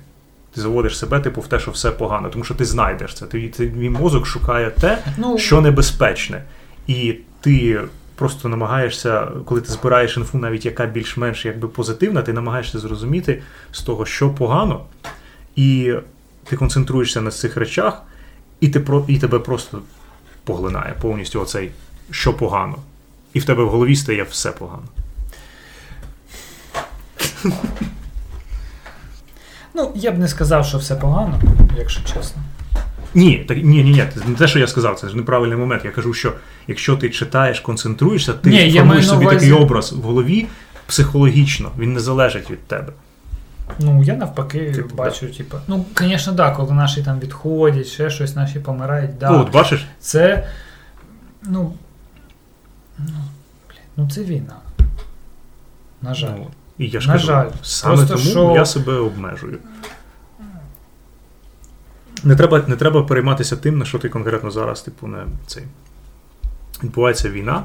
Ти заводиш себе, типу, в те, що все погано, тому що ти знайдеш це. Твій, твій мозок шукає те, ну, що небезпечне. І ти просто намагаєшся, коли ти збираєш інфу, навіть яка більш-менш якби позитивна, ти намагаєшся зрозуміти з того, що погано, і ти концентруєшся на цих речах, і ти, і тебе просто поглинає повністю оцей, що погано. І в тебе в голові стає все погано. Ну, я б не сказав, що все погано, якщо чесно. Ні, так ні, ні, ні. Це не те, що я сказав, це ж неправильний момент. Я кажу, що якщо ти читаєш, концентруєшся, ти ні, формуєш собі увазі... такий образ в голові психологічно, він не залежить від тебе. Ну, я навпаки типу, бачу, да. типу, ну, звісно, так, коли наші там відходять, ще щось, наші помирають, да. От, бачиш? Це. Ну. Ну, блін, ну це війна. На жаль. Ну, і я ж На кажу, жаль. Саме Просто тому що... я себе обмежую. Не треба не треба перейматися тим, на що ти конкретно зараз, типу, не цей. Відбувається війна.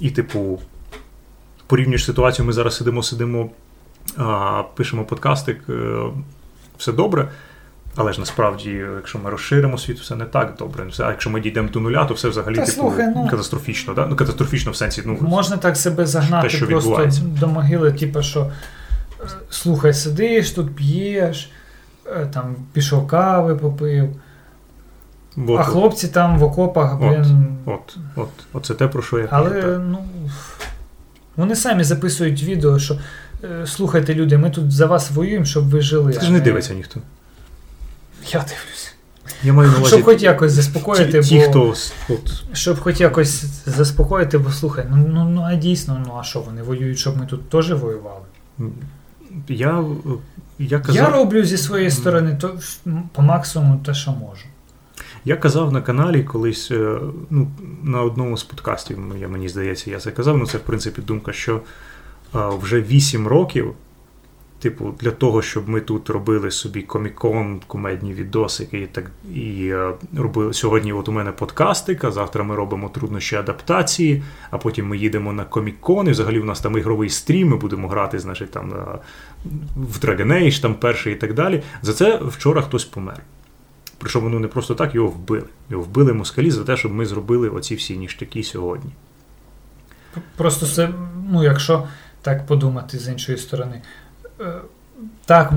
І, типу, порівнюєш ситуацію, ми зараз сидимо, сидимо, а, пишемо подкастик, е, все добре. Але ж насправді, якщо ми розширимо світ, все не так добре. А якщо ми дійдемо до нуля, то все взагалі Та, типу, слухай, ну, катастрофічно. Да? Ну, катастрофічно в сенсі. ну, Можна так себе загнати те, що просто до могили, типу, що е, слухай, сидиш, тут п'єш, там пішов кави попив. От, а хлопці там в окопах, блін. От, от, от, це те, про що я Але, кажу, ну. Вони самі записують відео, що е, слухайте, люди, ми тут за вас воюємо, щоб ви жили. Це ж не дивиться ніхто. Я дивлюсь. Я маю на увазі, Щоб хоч якось заспокоїти, ті, бо... хто от. Щоб хоч якось заспокоїти, бо слухай, ну ну, ну а дійсно, ну а що вони воюють, щоб ми тут теж воювали? Я я, казав... я роблю зі своєї сторони то, по максимуму те, що можу. Я казав на каналі колись, е, ну, на одному з подкастів, мені здається, я це казав, ну це в принципі думка, що вже 8 років Типу, для того, щоб ми тут робили собі комікон, кумедні відосики і так і е, робили сьогодні. От у мене подкастик, а завтра ми робимо труднощі адаптації, а потім ми їдемо на комікон, і взагалі у нас там ігровий стрім, ми будемо грати, значить, там в Dragon Age, там перший і так далі. За це вчора хтось помер. Причому ну не просто так його вбили. Його вбили москалі за те, щоб ми зробили оці всі ніштяки сьогодні. Просто це, ну, якщо так подумати з іншої сторони. Е, так,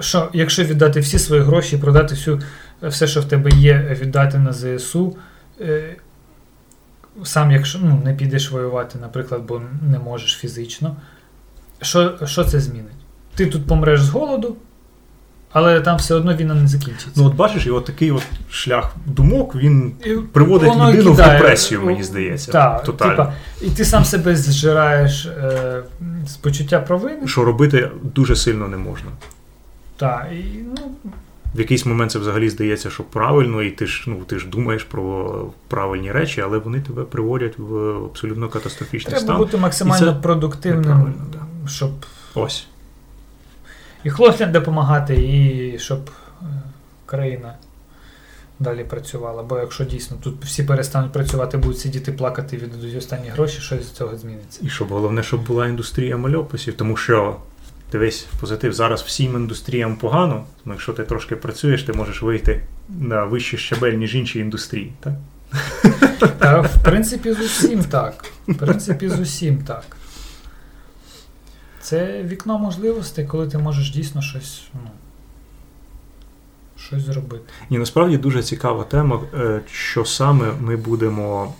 що якщо віддати всі свої гроші, продати всю, все, що в тебе є, віддати на ЗСУ, е, сам, якщо ну, не підеш воювати, наприклад, бо не можеш фізично, що, що це змінить? Ти тут помреш з голоду, але там все одно війна не закінчиться. Ну, от бачиш, і от такий от шлях думок він приводить Воно людину кидає. в депресію, мені здається. Так, типа, І ти сам себе зжираєш е, з почуття провини. Що робити дуже сильно не можна. Так, і, ну... В якийсь момент це взагалі здається, що правильно, і ти ж ну, ти ж думаєш про правильні речі, але вони тебе приводять в абсолютно катастрофічний Треба стан. Треба бути максимально продуктивним, да. щоб. Ось і хлопцям допомагати, і щоб е, країна далі працювала. Бо якщо дійсно тут всі перестануть працювати, будуть сидіти плакати, віддадуть останні гроші, щось з цього зміниться. І щоб головне, щоб була індустрія мальописів, тому що. Дивись, позитив. Зараз всім індустріям погано, тому якщо ти трошки працюєш, ти можеш вийти на вищий щабель, ніж інші індустрії, так? Та, в принципі, з усім так. В принципі, з усім так. Це вікно можливостей, коли ти можеш дійсно щось ну, щось зробити. І насправді дуже цікава тема, е, що саме ми будемо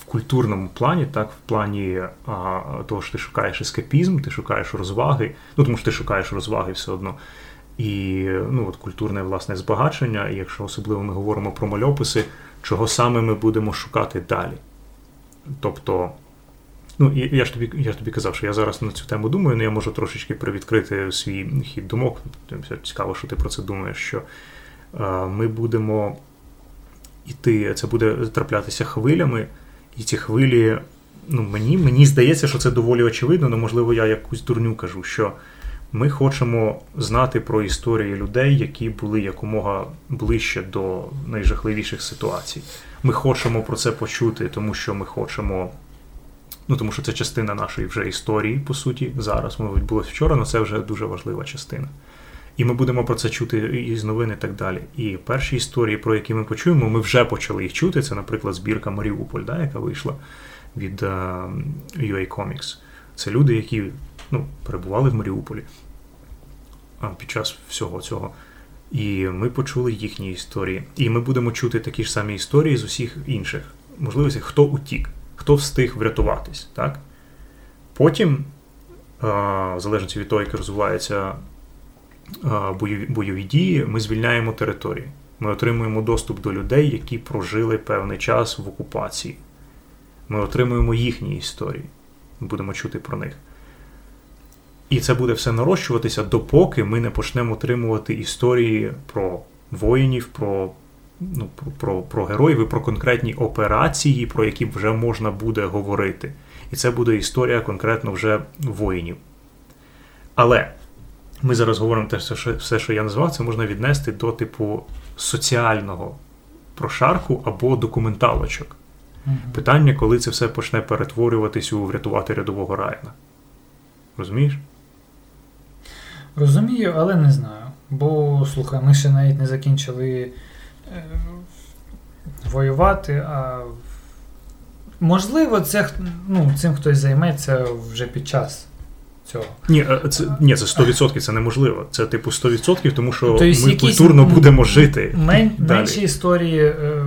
в культурному плані, так, в плані того, що ти шукаєш ескапізм, ти шукаєш розваги, ну тому що ти шукаєш розваги все одно. І ну, от культурне власне збагачення, і якщо особливо ми говоримо про мальописи, чого саме ми будемо шукати далі. Тобто Ну, я ж тобі я ж тобі казав, що я зараз на цю тему думаю, але я можу трошечки привідкрити свій хід думок. Цікаво, що ти про це думаєш, що е, ми будемо йти, це буде траплятися хвилями, і ці хвилі ну, мені, мені здається, що це доволі очевидно, але можливо я якусь дурню кажу, що ми хочемо знати про історії людей, які були якомога ближче до найжахливіших ситуацій. Ми хочемо про це почути, тому що ми хочемо. Ну, тому що це частина нашої вже історії, по суті, зараз. Ми відбулося вчора, але це вже дуже важлива частина. І ми будемо про це чути із новин і так далі. І перші історії, про які ми почуємо, ми вже почали їх чути. Це, наприклад, збірка Маріуполь, да, яка вийшла від uh, UA Comics. Це люди, які ну, перебували в Маріуполі під час всього цього. І ми почули їхні історії. І ми будемо чути такі ж самі історії з усіх інших можливостей, хто утік, хто встиг врятуватись. Так? Потім, в залежності від того, як розвиваються бойові, бойові дії, ми звільняємо території. Ми отримуємо доступ до людей, які прожили певний час в окупації. Ми отримуємо їхні історії. Будемо чути про них. І це буде все нарощуватися, допоки ми не почнемо отримувати історії про воїнів, про ну, про, про, про героїв і про конкретні операції, про які вже можна буде говорити. І це буде історія конкретно вже воїнів. Але ми зараз говоримо те, що все, що я назвав, це можна віднести до типу соціального прошарку або документалочок. Mm-hmm. Питання, коли це все почне перетворюватись у врятувати рядового Райана. Розумієш? Розумію, але не знаю. Бо, слухай, ми ще навіть не закінчили воювати, а можливо, це, ну, цим хтось займеться вже під час цього. Ні, е, це ні, це 100%, це неможливо. Це типу 100%, тому що тобто, ми культурно будемо жити. Мен, менші історії, е,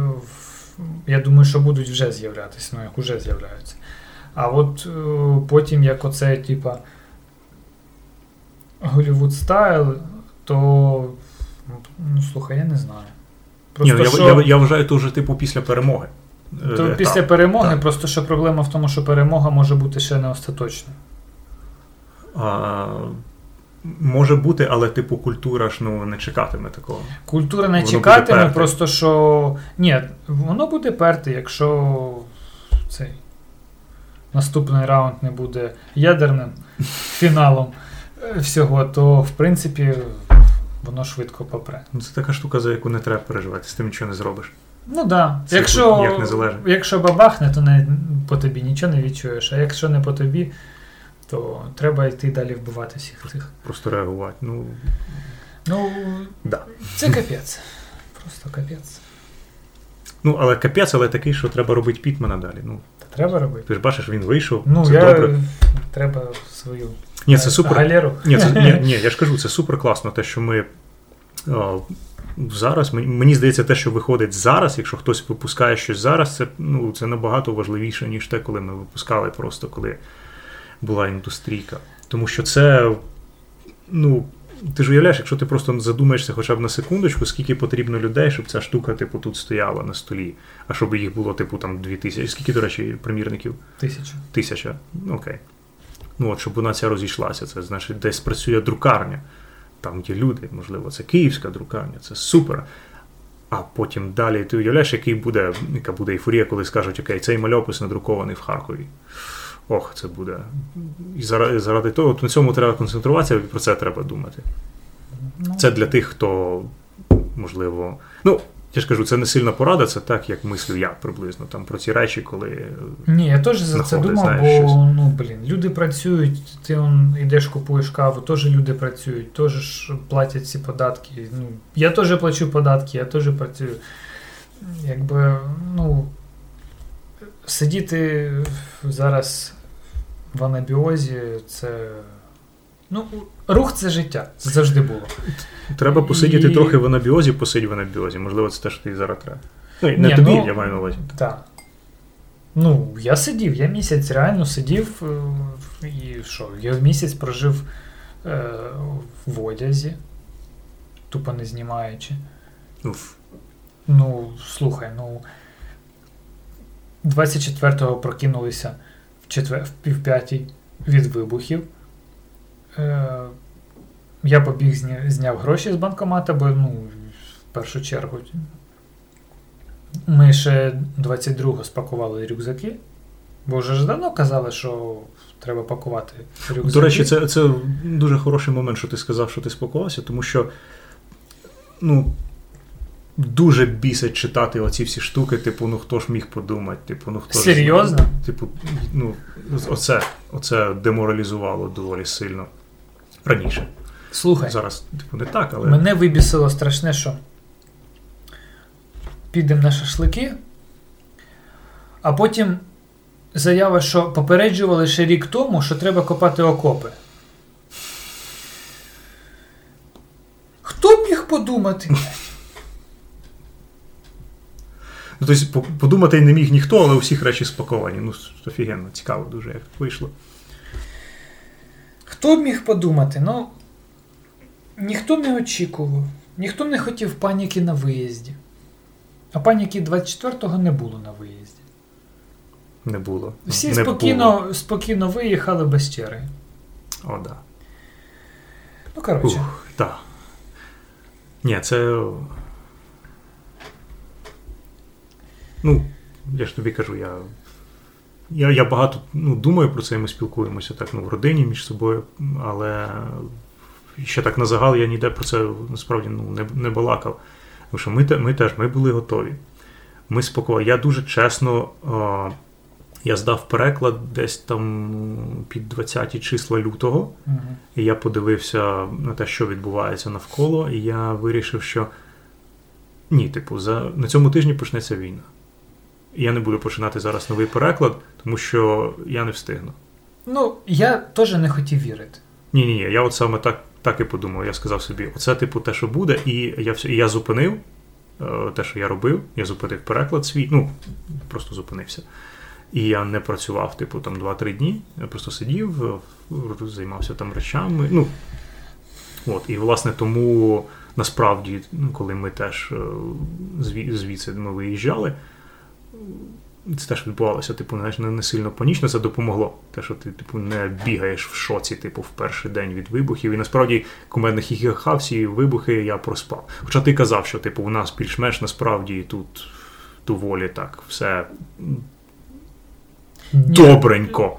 я думаю, що будуть вже з'являтися, ну як вже з'являються. А от потім, як оце, типа. Голівуд стайл, то ну слухай, я не знаю. Просто, Ні, ну, що... я, я я, вважаю, то вже типу після перемоги. То е, Після перемоги, так. просто що проблема в тому, що перемога може бути ще не остаточна. А, Може бути, але типу культура ж ну, не чекатиме такого. Культура не воно чекатиме, просто що. Ні, воно буде перти, якщо цей наступний раунд не буде ядерним фіналом всього, то в принципі воно швидко попре. Ну, Це така штука, за яку не треба переживати, з тим нічого не зробиш. Ну так. Да. Якщо якщо бабахне, то не по тобі нічого не відчуєш, а якщо не по тобі, то треба йти далі вбивати всіх цих. Просто реагувати. Ну, ну да. це капець. Просто капець. Ну, але капець, але такий, що треба робити Пітмана далі. Ну, Та треба робити. Ти ж бачиш, він вийшов. Ну, це я... добре. Треба свою ні, це супер. Галеру. Ні, це, ні, ні, я ж кажу, це супер класно, те, що ми о, зараз. Мені здається, те, що виходить зараз, якщо хтось випускає щось зараз, це ну, це набагато важливіше, ніж те, коли ми випускали просто коли була індустрійка. Тому що це, ну. Ти ж уявляєш, якщо ти просто задумаєшся хоча б на секундочку, скільки потрібно людей, щоб ця штука, типу, тут стояла на столі, а щоб їх було, типу, там дві тисячі. Скільки, до речі, примірників? Тисяча. Тисяча. Окей. Ну, от, щоб вона ця розійшлася. Це значить, десь працює друкарня. Там є люди, можливо, це київська друкарня, це супер. А потім далі ти уявляєш, який буде, яка буде ейфорія, коли скажуть, окей, цей мальопис надрукований в Харкові. Ох, це буде. І заради, заради того, на цьому треба концентруватися, і про це треба думати. Ну, це для тих, хто, можливо. Ну, я ж кажу, це не сильна порада, це так, як мислю я приблизно там про ці речі, коли. Ні, я теж за це думав, знаєш, бо щось. ну блін, люди працюють, ти он йдеш, купуєш каву, теж люди працюють, теж платять ці податки. Ну, Я теж плачу податки, я теж працюю. Якби, ну, сидіти зараз в анабіозі, це. Ну, рух це життя. Це завжди було. Треба посидіти і... трохи в анабіозі, посидь в анабіозі. Можливо, це те, що ти зараз треба. Ну, не Ні, тобі, ну, я маю на увазі. Так. Ну, я сидів, я місяць реально сидів е, і що? Я місяць прожив е, в одязі, тупо не знімаючи. Уф. Ну, слухай, ну. 24-го прокинулися четвер, в півп'ятій від вибухів. Е, я побіг, зняв гроші з банкомата, бо ну, в першу чергу. Ми ще 22-го спакували рюкзаки Бо вже ж давно казали, що треба пакувати рюкзаки. До речі, це, це дуже хороший момент, що ти сказав, що ти спакувався, тому що ну, дуже бісить читати оці всі штуки, типу, ну хто ж міг подумати, типу, ну хто ж- Серйозно? Типу, ну, оце, оце деморалізувало доволі сильно раніше. Слухай, Зараз, типу, не так, але. мене вибісило страшне, що підемо на шашлики, а потім заява, що попереджували ще рік тому, що треба копати окопи. Хто б міг подумати? Ну, тобто, подумати не міг ніхто, але у всіх речі спаковані. Ну, офігенно, цікаво дуже, як так вийшло. Хто б міг подумати? Ну, ніхто не очікував, ніхто не хотів паніки на виїзді. А паніки 24-го не було на виїзді. Не було. Всі не спокійно, Було. спокійно виїхали без черги. О, да. Ну, коротше. Ух, так. Ні, це. Ну, я ж тобі кажу, я. Я, я багато ну, думаю про це, і ми спілкуємося так ну, в родині між собою, але ще так на загал я ніде про це насправді ну, не, не балакав. Тому що ми, ми теж ми були готові. Ми спокійно. Я дуже чесно. О, я здав переклад десь там ну, під 20 числа лютого. Мгм. І я подивився на те, що відбувається навколо, і я вирішив, що ні, типу, за, на цьому тижні почнеться війна. Я не буду починати зараз новий переклад, тому що я не встигну. Ну, я теж не хотів вірити. Ні, ні, ні, я от саме так, так і подумав. Я сказав собі, оце, типу, те, що буде, і я і я зупинив е, те, що я робив. Я зупинив переклад свій, ну, просто зупинився. І я не працював, типу, там 2-3 дні. Я просто сидів, е, займався там речами. Ну, от, і, власне, тому насправді, ну, коли ми теж е, звідси ми виїжджали, це теж відбувалося, типу, знаєш, не, не сильно панічно, це допомогло. Те, що ти, типу, не бігаєш в шоці, типу, в перший день від вибухів. І насправді кумедних їхав всі вибухи я проспав. Хоча ти казав, що типу, у нас більш-менш насправді тут доволі так все добренько.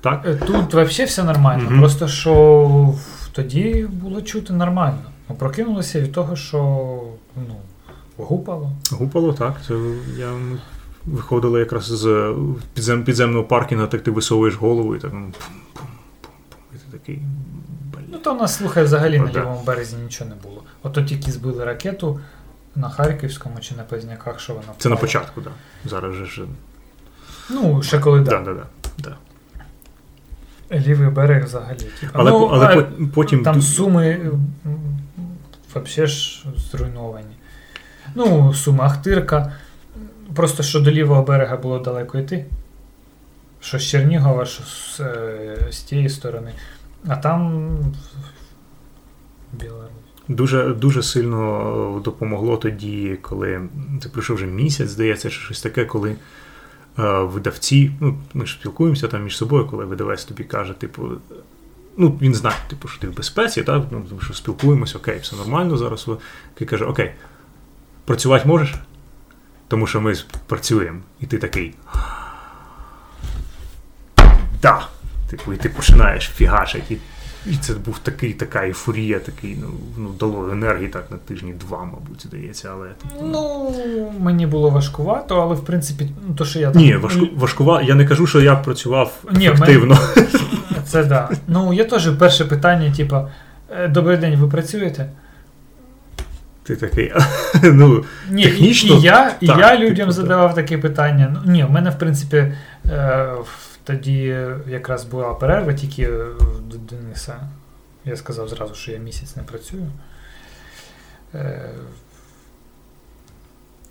Так? Е, Тут взагалі все нормально. Мгм. Просто що тоді було чути нормально. Ми прокинулися від того, що ну, гупало. Гупало, так. Це я виходили якраз з підзем, підземного паркінга, так ти висовуєш голову і так. ну, І ти такий. блін. Ну, то в нас, слухай, взагалі на Ну, да. лівому березі нічого не було. Ото тільки збили ракету на Харківському чи на Пезняках, що вона Це на початку, так. Да. Зараз же ж. Ну, ще коли Да, да. да, да, да. Лівий берег взагалі. типу. Але, ну, але а потім. там суми взагалі ж зруйновані. Ну, сума Ахтирка. Просто що до лівого берега було далеко йти. Що з Чернігова, що з, е, з тієї сторони. А там Білорусь. Дуже, дуже сильно допомогло тоді, коли це пройшов вже місяць, здається, чи щось таке, коли е, видавці, ну, ми ж спілкуємося там між собою, коли видавець тобі каже, типу, ну, він знає, типу, що ти в безпеці, так? Ну, що спілкуємося, окей, все нормально зараз. Ти каже, окей, працювати можеш? Тому що ми працюємо. І ти такий. Да. Типу, і ти починаєш фігашити. І і це був такий, така ейфорія, такий, ну, ну дало енергії так на тижні два, мабуть, здається, але. типу, Ну, мені було важкувато, але в принципі, ну, то, що я там. Ні, важку, важкува. Я не кажу, що я працював Ні, в ефективно. Це да. Ну, є теж перше питання, типа, «Е, добрий день, ви працюєте? Ти такий. ну, Ні, Технічно, і, і я, і так, я типу, людям так. задавав такі питання. Ну, ні, в мене, в принципі, е, тоді якраз була перерва тільки в Дениса. Я сказав зразу, що я місяць не працюю. Е,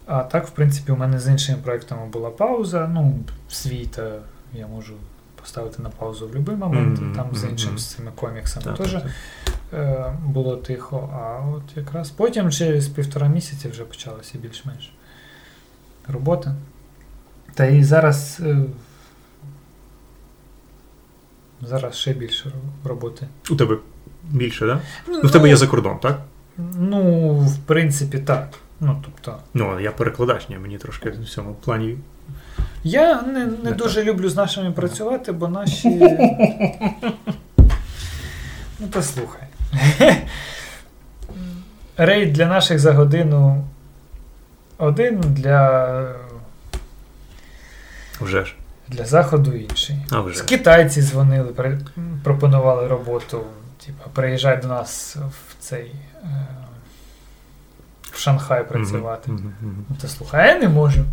а так, в принципі, у мене з іншими проектами була пауза. Ну, свій та я можу поставити на паузу в будь-який момент. Мгм, Там з іншим з цими коміксами так, теж так. е, було тихо, а от якраз потім через півтора місяця вже почалася більш-менш робота. Та і зараз. е, Зараз ще більше роботи. У тебе більше, так? Да? Ну, в тебе є за кордон, так? Ну, в принципі, так. Ну, тобто, Ну, я перекладач, ні, мені трошки в цьому плані Я не, не, Не дуже люблю з нашими працювати, бо наші. ну, послухай. Рейд для наших за годину один, для, Вже ж. для заходу інший. А вже. З китайці дзвонили, при- пропонували роботу. Типа, приїжджай до нас в цей. е, В Шанхай працювати. Мгм, мгм. Ну, то слухай, а я не можу.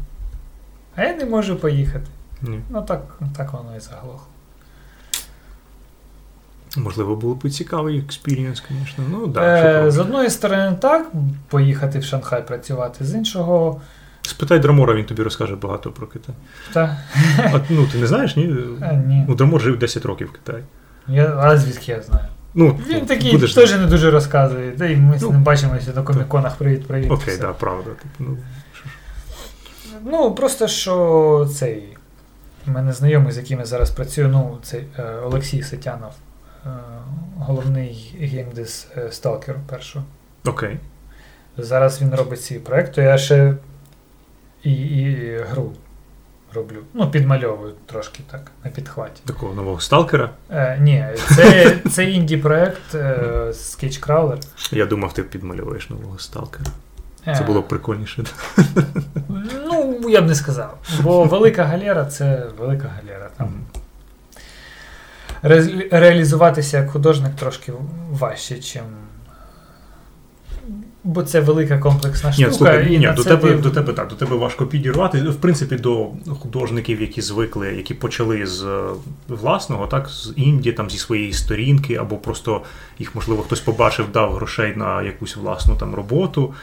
А я не можу поїхати. Ні. Ну так, так воно і заглохло. Можливо, було б цікавий experience, звісно. Ну, да, Е, з одної сторони, так, поїхати в Шанхай працювати, з іншого. Спитай Драмора, він тобі розкаже багато про Китай. Та, А, ну, ти не знаєш, ні? е, ні. Ну, Драмор жив 10 років в Китаї. Я, а звідки я знаю? Ну, Він ну, такий будеш- теж не дуже розказує. Та й ми з Ну, ним бачимося на коміконах. Привіт, привіт. Окей, все. да, правда. Типу, ну, Ну, просто що цей. У мене знайомий, з яким я зараз працюю, ну, цей е, Олексій Сетянов, е, головний геймдиз е, Сталкер першого. окей. Зараз він робить свій проект, то я ще і, і гру роблю. Ну, підмальовую трошки так, на підхваті. Такого нового сталкера. Е, ні, це, це інді-проект е, Sketch Я думав, ти підмальовуєш нового сталкера. Це Е, було б прикольніше. Ну, я б не сказав. Бо велика галера це велика галера. Там. Ре- реалізуватися як художник трошки важче, чим. Бо це велика комплексна Ні, слухай, і ні, до тебе, ти- до тебе так, до тебе важко підірвати. В принципі, до художників, які звикли, які почали з е, власного, так, з інді, там зі своєї сторінки, або просто їх, можливо, хтось побачив, дав грошей на якусь власну там роботу.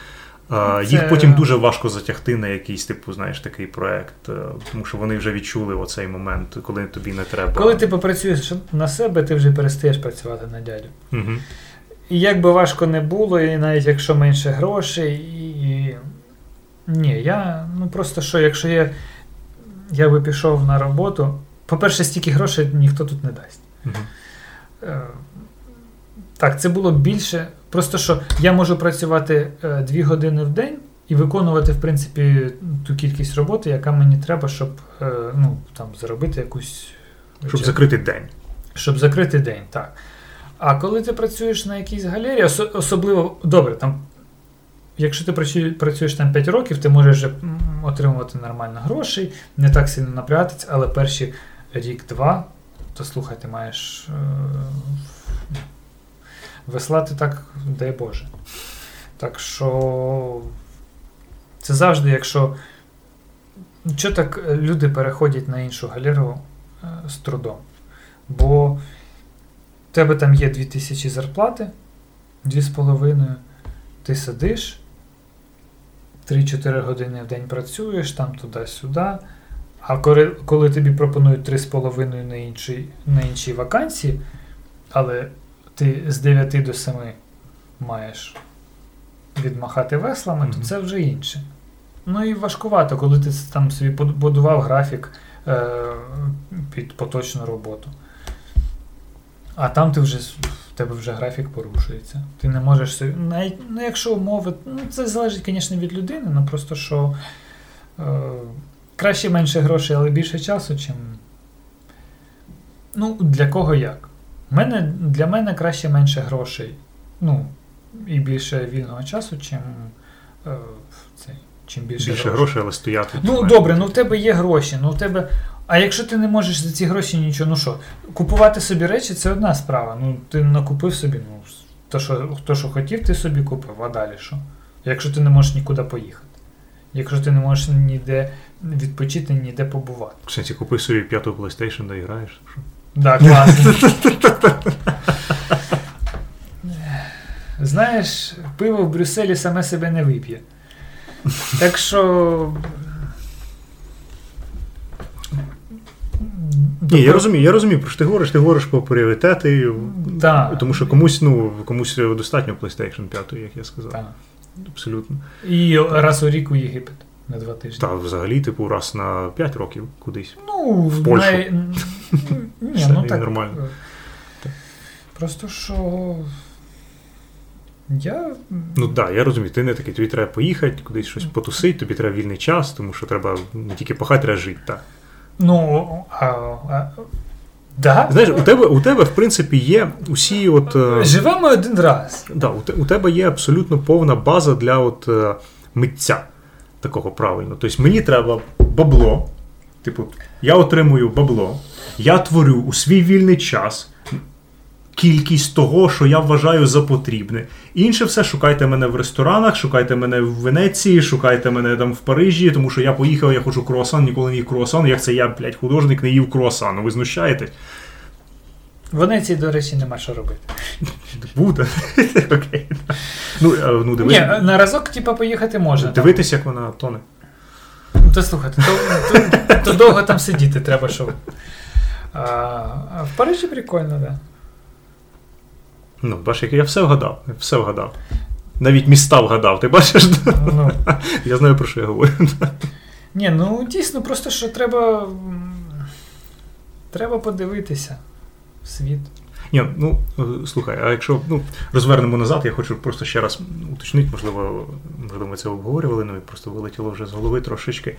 Е, Це- Їх потім дуже важко затягти на якийсь, типу, знаєш, такий проект, е, тому що вони вже відчули оцей момент, коли тобі не треба. Коли ти попрацюєш на себе, ти вже перестаєш працювати на дядю. Угу. І як би важко не було, і навіть якщо менше грошей, і. Ні, я. Ну просто що, якщо я, я би пішов на роботу, по-перше, стільки грошей ніхто тут не дасть. Угу. Так, це було більше. Просто що я можу працювати е, дві години в день і виконувати, в принципі, ту кількість роботи, яка мені треба, щоб е, ну, там, заробити якусь. Щоб закрити день. Щоб закрити день, так. А коли ти працюєш на якійсь галерії, осо- особливо добре, там, якщо ти працюєш там 5 років, ти можеш вже отримувати нормально грошей, не так сильно напрягатися, але перші рік-два, то слухай, ти маєш е, веслати так, дай Боже. Так що це завжди, якщо. Чого так е, люди переходять на іншу галеру е, з трудом? Бо в тебе там є 2000 зарплати, 2,5. Ти сидиш, 3-4 години в день працюєш, там туди-сюди. А коли, коли тобі пропонують 3,5 на на іншій вакансії, але ти з 9 до 7 маєш відмахати веслами, Мгм. то це вже інше. Ну і важкувато, коли ти там собі будував графік е, під поточну роботу. А там ти вже в тебе вже графік порушується. Ти не можеш собі. Навіть, ну, якщо умови, ну це залежить, звісно, від людини, ну просто що е, краще менше грошей, але більше часу, чим. Ну, для кого як? Мене, для мене краще менше грошей. Ну, і більше вільного часу, чим, е, цей, чим більше, Більше грошей, але стояти. Ну має добре, ну в тебе є гроші. Ну в тебе. А якщо ти не можеш за ці гроші нічого, ну що, купувати собі речі це одна справа. Ну ти накупив собі, ну то, що, то, що хотів, ти собі купив, а далі що? Якщо ти не можеш нікуди поїхати. Якщо ти не можеш ніде відпочити, ніде побувати. В сенсі, купи собі п'яту PlayStation, де граєш. Що? Да, класно. Знаєш, пиво в Брюсселі саме себе не вип'є. Так що. Ні, я розумію, я розумію, про що ти говориш, ти говориш про пріоритети. Так. Тому що комусь, ну, комусь достатньо PlayStation 5, як я сказав. Так. Абсолютно. І раз у рік у Єгипет на два тижні. Та взагалі, типу, раз на 5 років кудись. Ну, В Польщу. най- Ні, ну так. нормально. Просто що. Я. Ну так, да, я розумію, ти не такий, тобі треба поїхати, кудись щось потусити, тобі треба вільний час, тому що треба не тільки пахати, треба жити. так. Ну, а, а, да. Знаєш, у тебе, у тебе, в принципі, є усі от. е, Живемо один раз. Да, у, у тебе є абсолютно повна база для от, е, митця такого правильно. Тобто мені треба бабло. Типу, я отримую бабло, я творю у свій вільний час кількість того, що я вважаю за потрібне. Інше все шукайте мене в ресторанах, шукайте мене в Венеції, шукайте мене там в Парижі, тому що я поїхав, я хочу круасан, ніколи не їв круасан. Як це я, блядь, художник не їв круасан? Ну ви знущаєтесь? В Венеції, до речі, нема що робити. Буде. Окей. Ну, е, ну дивись. Ні, на разок, типа, поїхати можна. там. Дивитись, як вона тоне. То слухайте, то, то, то довго там сидіти треба, щоб. А, а в Парижі прикольно, так. Да. Ну, бачиш, я все вгадав. Все вгадав. Навіть міста вгадав, ти бачиш? Ну, Я знаю, про що я говорю. ні, ну дійсно, просто що треба. Треба подивитися світ. Ні, ну е, слухай, а якщо ну, розвернемо назад, я хочу просто ще раз уточнити, можливо, можливо, ми це обговорювали, ну і просто вилетіло вже з голови трошечки.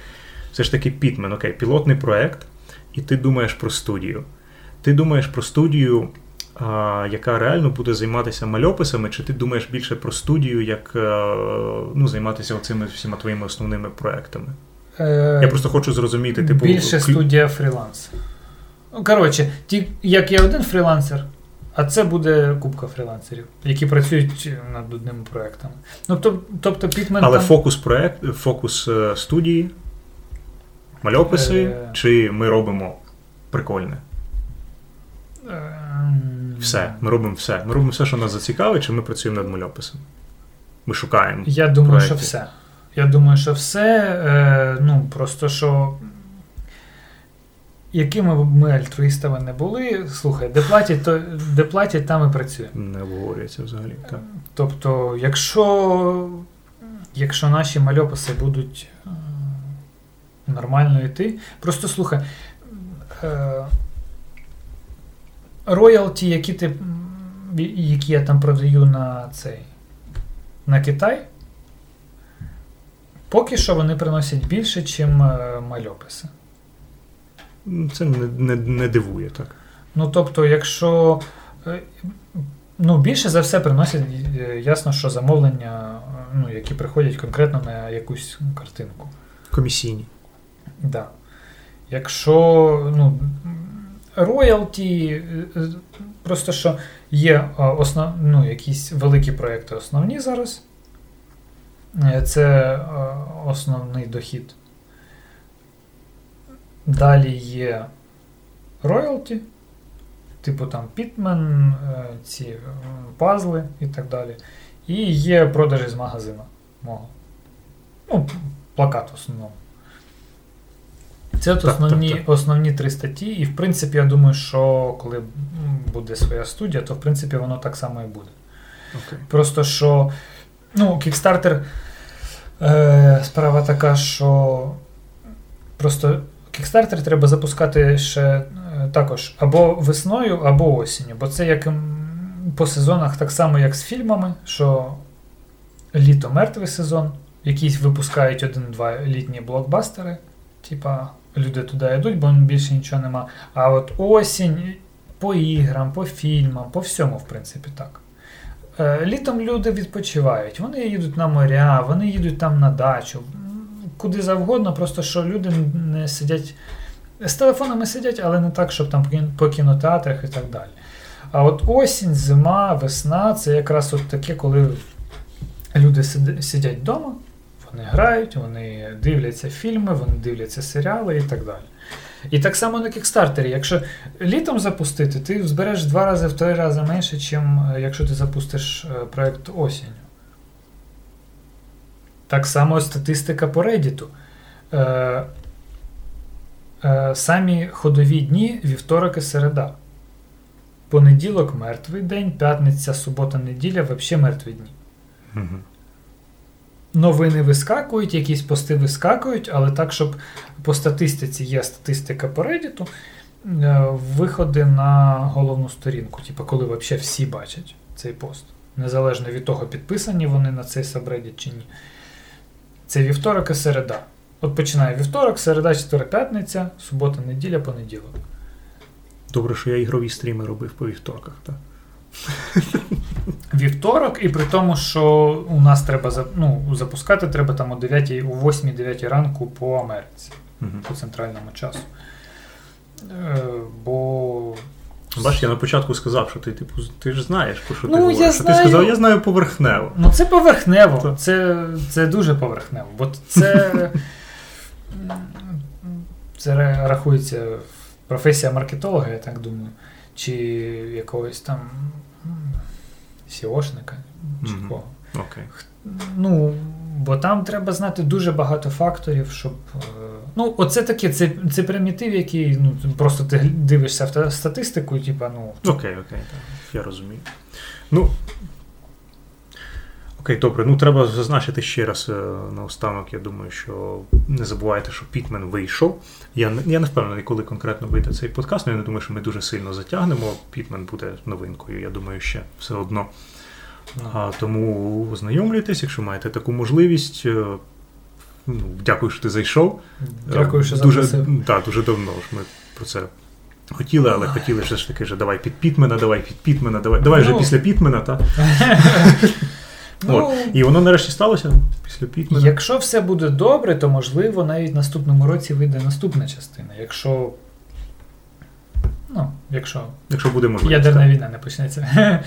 Все ж таки, Пітмен, окей, пілотний проект, і ти думаєш про студію. Ти думаєш про студію, а, яка реально буде займатися мальописами, чи ти думаєш більше про студію, як е, ну, займатися оцими всіма твоїми основними проектами? Е, Я просто хочу зрозуміти, типу, Більше студія фріланс. Ну, коротше, ті, як я один фрілансер, а це буде кубка фрілансерів, які працюють над одними проектами. Ну, тоб- тобто, Pitman Але там... фокус проект, фокус е, студії, мальописи, Е. чи ми робимо прикольне? Ем, Все. Ми робимо все. Ми робимо все, що нас зацікавить, чи ми працюємо над мальописом. Ми шукаємо. Я думаю, що все. Я думаю, що все. Е, ну, просто що. Якими б ми альтруїстами не були, слухай, де платять, то де платять, там і працюємо. Не обговорюється взагалі. Так. Тобто, якщо, якщо наші мальописи будуть е, нормально йти, просто слухай, е, роялті, які, ти, які я там продаю на цей на Китай, поки що вони приносять більше, ніж мальописи. Це не, не, не дивує так. Ну, тобто, якщо. е, Ну, більше за все приносять е, ясно, що замовлення, ну, які приходять конкретно на якусь картинку. Комісійні. Да. Якщо ну, роялті, е, просто що є основ, ну, якісь великі проекти основні зараз. Це основний дохід. Далі є роялті, типу там Pitman, е, ці е, пазли і так далі. І є продажі з магазину мого. Ну, плакат в основному. Це от Так, основні, так, так. основні три статті, і в принципі, я думаю, що коли буде своя студія, то в принципі воно так само і буде. Окей. Просто що ну, Kickstarter е, справа така, що просто Kickstarter треба запускати ще е, також або весною, або осінню. Бо це як по сезонах так само, як з фільмами, що літо мертвий сезон, якісь випускають один-два літні блокбастери. Типа, люди туди йдуть, бо більше нічого нема. А от осінь по іграм, по фільмам, по всьому, в принципі, так. Е, Літом люди відпочивають, вони їдуть на моря, вони їдуть там на дачу, куди завгодно, просто що люди не сидять. З телефонами сидять, але не так, щоб там по кінотеатрах і так далі. А от осінь, зима, весна це якраз от таке, коли люди сидять вдома, вони грають, вони дивляться фільми, вони дивляться серіали і так далі. І так само на кікстартері. Якщо літом запустити, ти збереш два рази в три рази менше, ніж якщо ти запустиш е, проект осінню. Так само статистика по Reddit. Е, е, самі ходові дні вівторок і середа. Понеділок мертвий день, п'ятниця, субота, неділя взагалі мертві дні. Угу. Новини вискакують, якісь пости вискакують, але так, щоб по статистиці є статистика по Reddit, е, виходи на головну сторінку, типу, коли взагалі всі бачать цей пост. незалежно від того, підписані вони на цей сабреддіт чи ні. Це вівторок і середа. От починає вівторок, середа, четвер, п'ятниця, субота, неділя, понеділок. Добре, що я ігрові стріми робив по вівторках, так. Вівторок, і при тому, що у нас треба ну, запускати треба там о 9, о 8-9 ранку по Америці, Угу. по центральному часу. Е, бо Бачиш, я на початку сказав, що ти, типу, ти ж знаєш, про що ти Ну, говориш. я знаю. Ти сказав, я знаю поверхнево. Ну, це поверхнево. Так. Це, це дуже поверхнево. Бо це, це рахується професія маркетолога, я так думаю, чи якогось там сіошника, чи кого. Окей. Ну, бо там треба знати дуже багато факторів, щоб. е, Ну, оце таке, це, це примітив, який ну, просто ти дивишся в статистику, типа, ну, Окей, окей, так. Я розумію. Ну. Окей, добре. Ну треба зазначити ще раз е, наостанок. Я думаю, що не забувайте, що Пітмен вийшов. Я я не впевнений, коли конкретно вийде цей подкаст. але Я не думаю, що ми дуже сильно затягнемо. Пітмен буде новинкою. Я думаю, ще все одно. А, тому ознайомлюйтесь, якщо маєте таку можливість. Е, Ну, дякую, що ти зайшов. дякую, що дуже, запросив. Так, дуже давно ж ми про це хотіли, але хотіли все ж таки, що давай під Пітмена, давай під Пітмена, давай, давай вже Ну. після Пітмена, так? Ну, І воно нарешті сталося після Пітмена. Якщо все буде добре, то можливо навіть наступному році вийде наступна частина. Якщо. Ну, якщо Якщо буде можливість. ядерна так. війна не почнеться.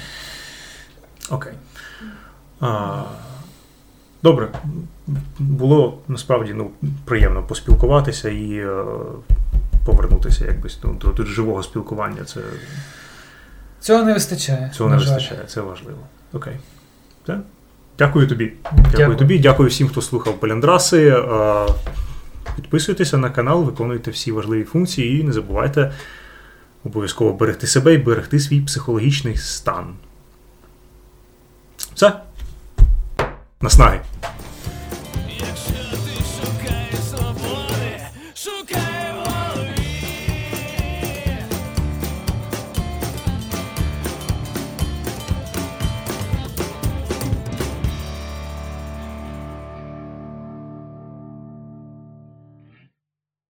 Окей. А, добре. Було насправді ну, приємно поспілкуватися і е, повернутися якось ну, до, до живого спілкування. Це, Цього не вистачає. цього не жаль. вистачає, це важливо. Окей. Так? Дякую тобі. Дякую, Дякую. тобі, дякую всім, хто слухав Паліндраси. Е, Підписуйтеся на канал, виконуйте всі важливі функції і не забувайте обов'язково берегти себе і берегти свій психологічний стан. C. Nasnaj.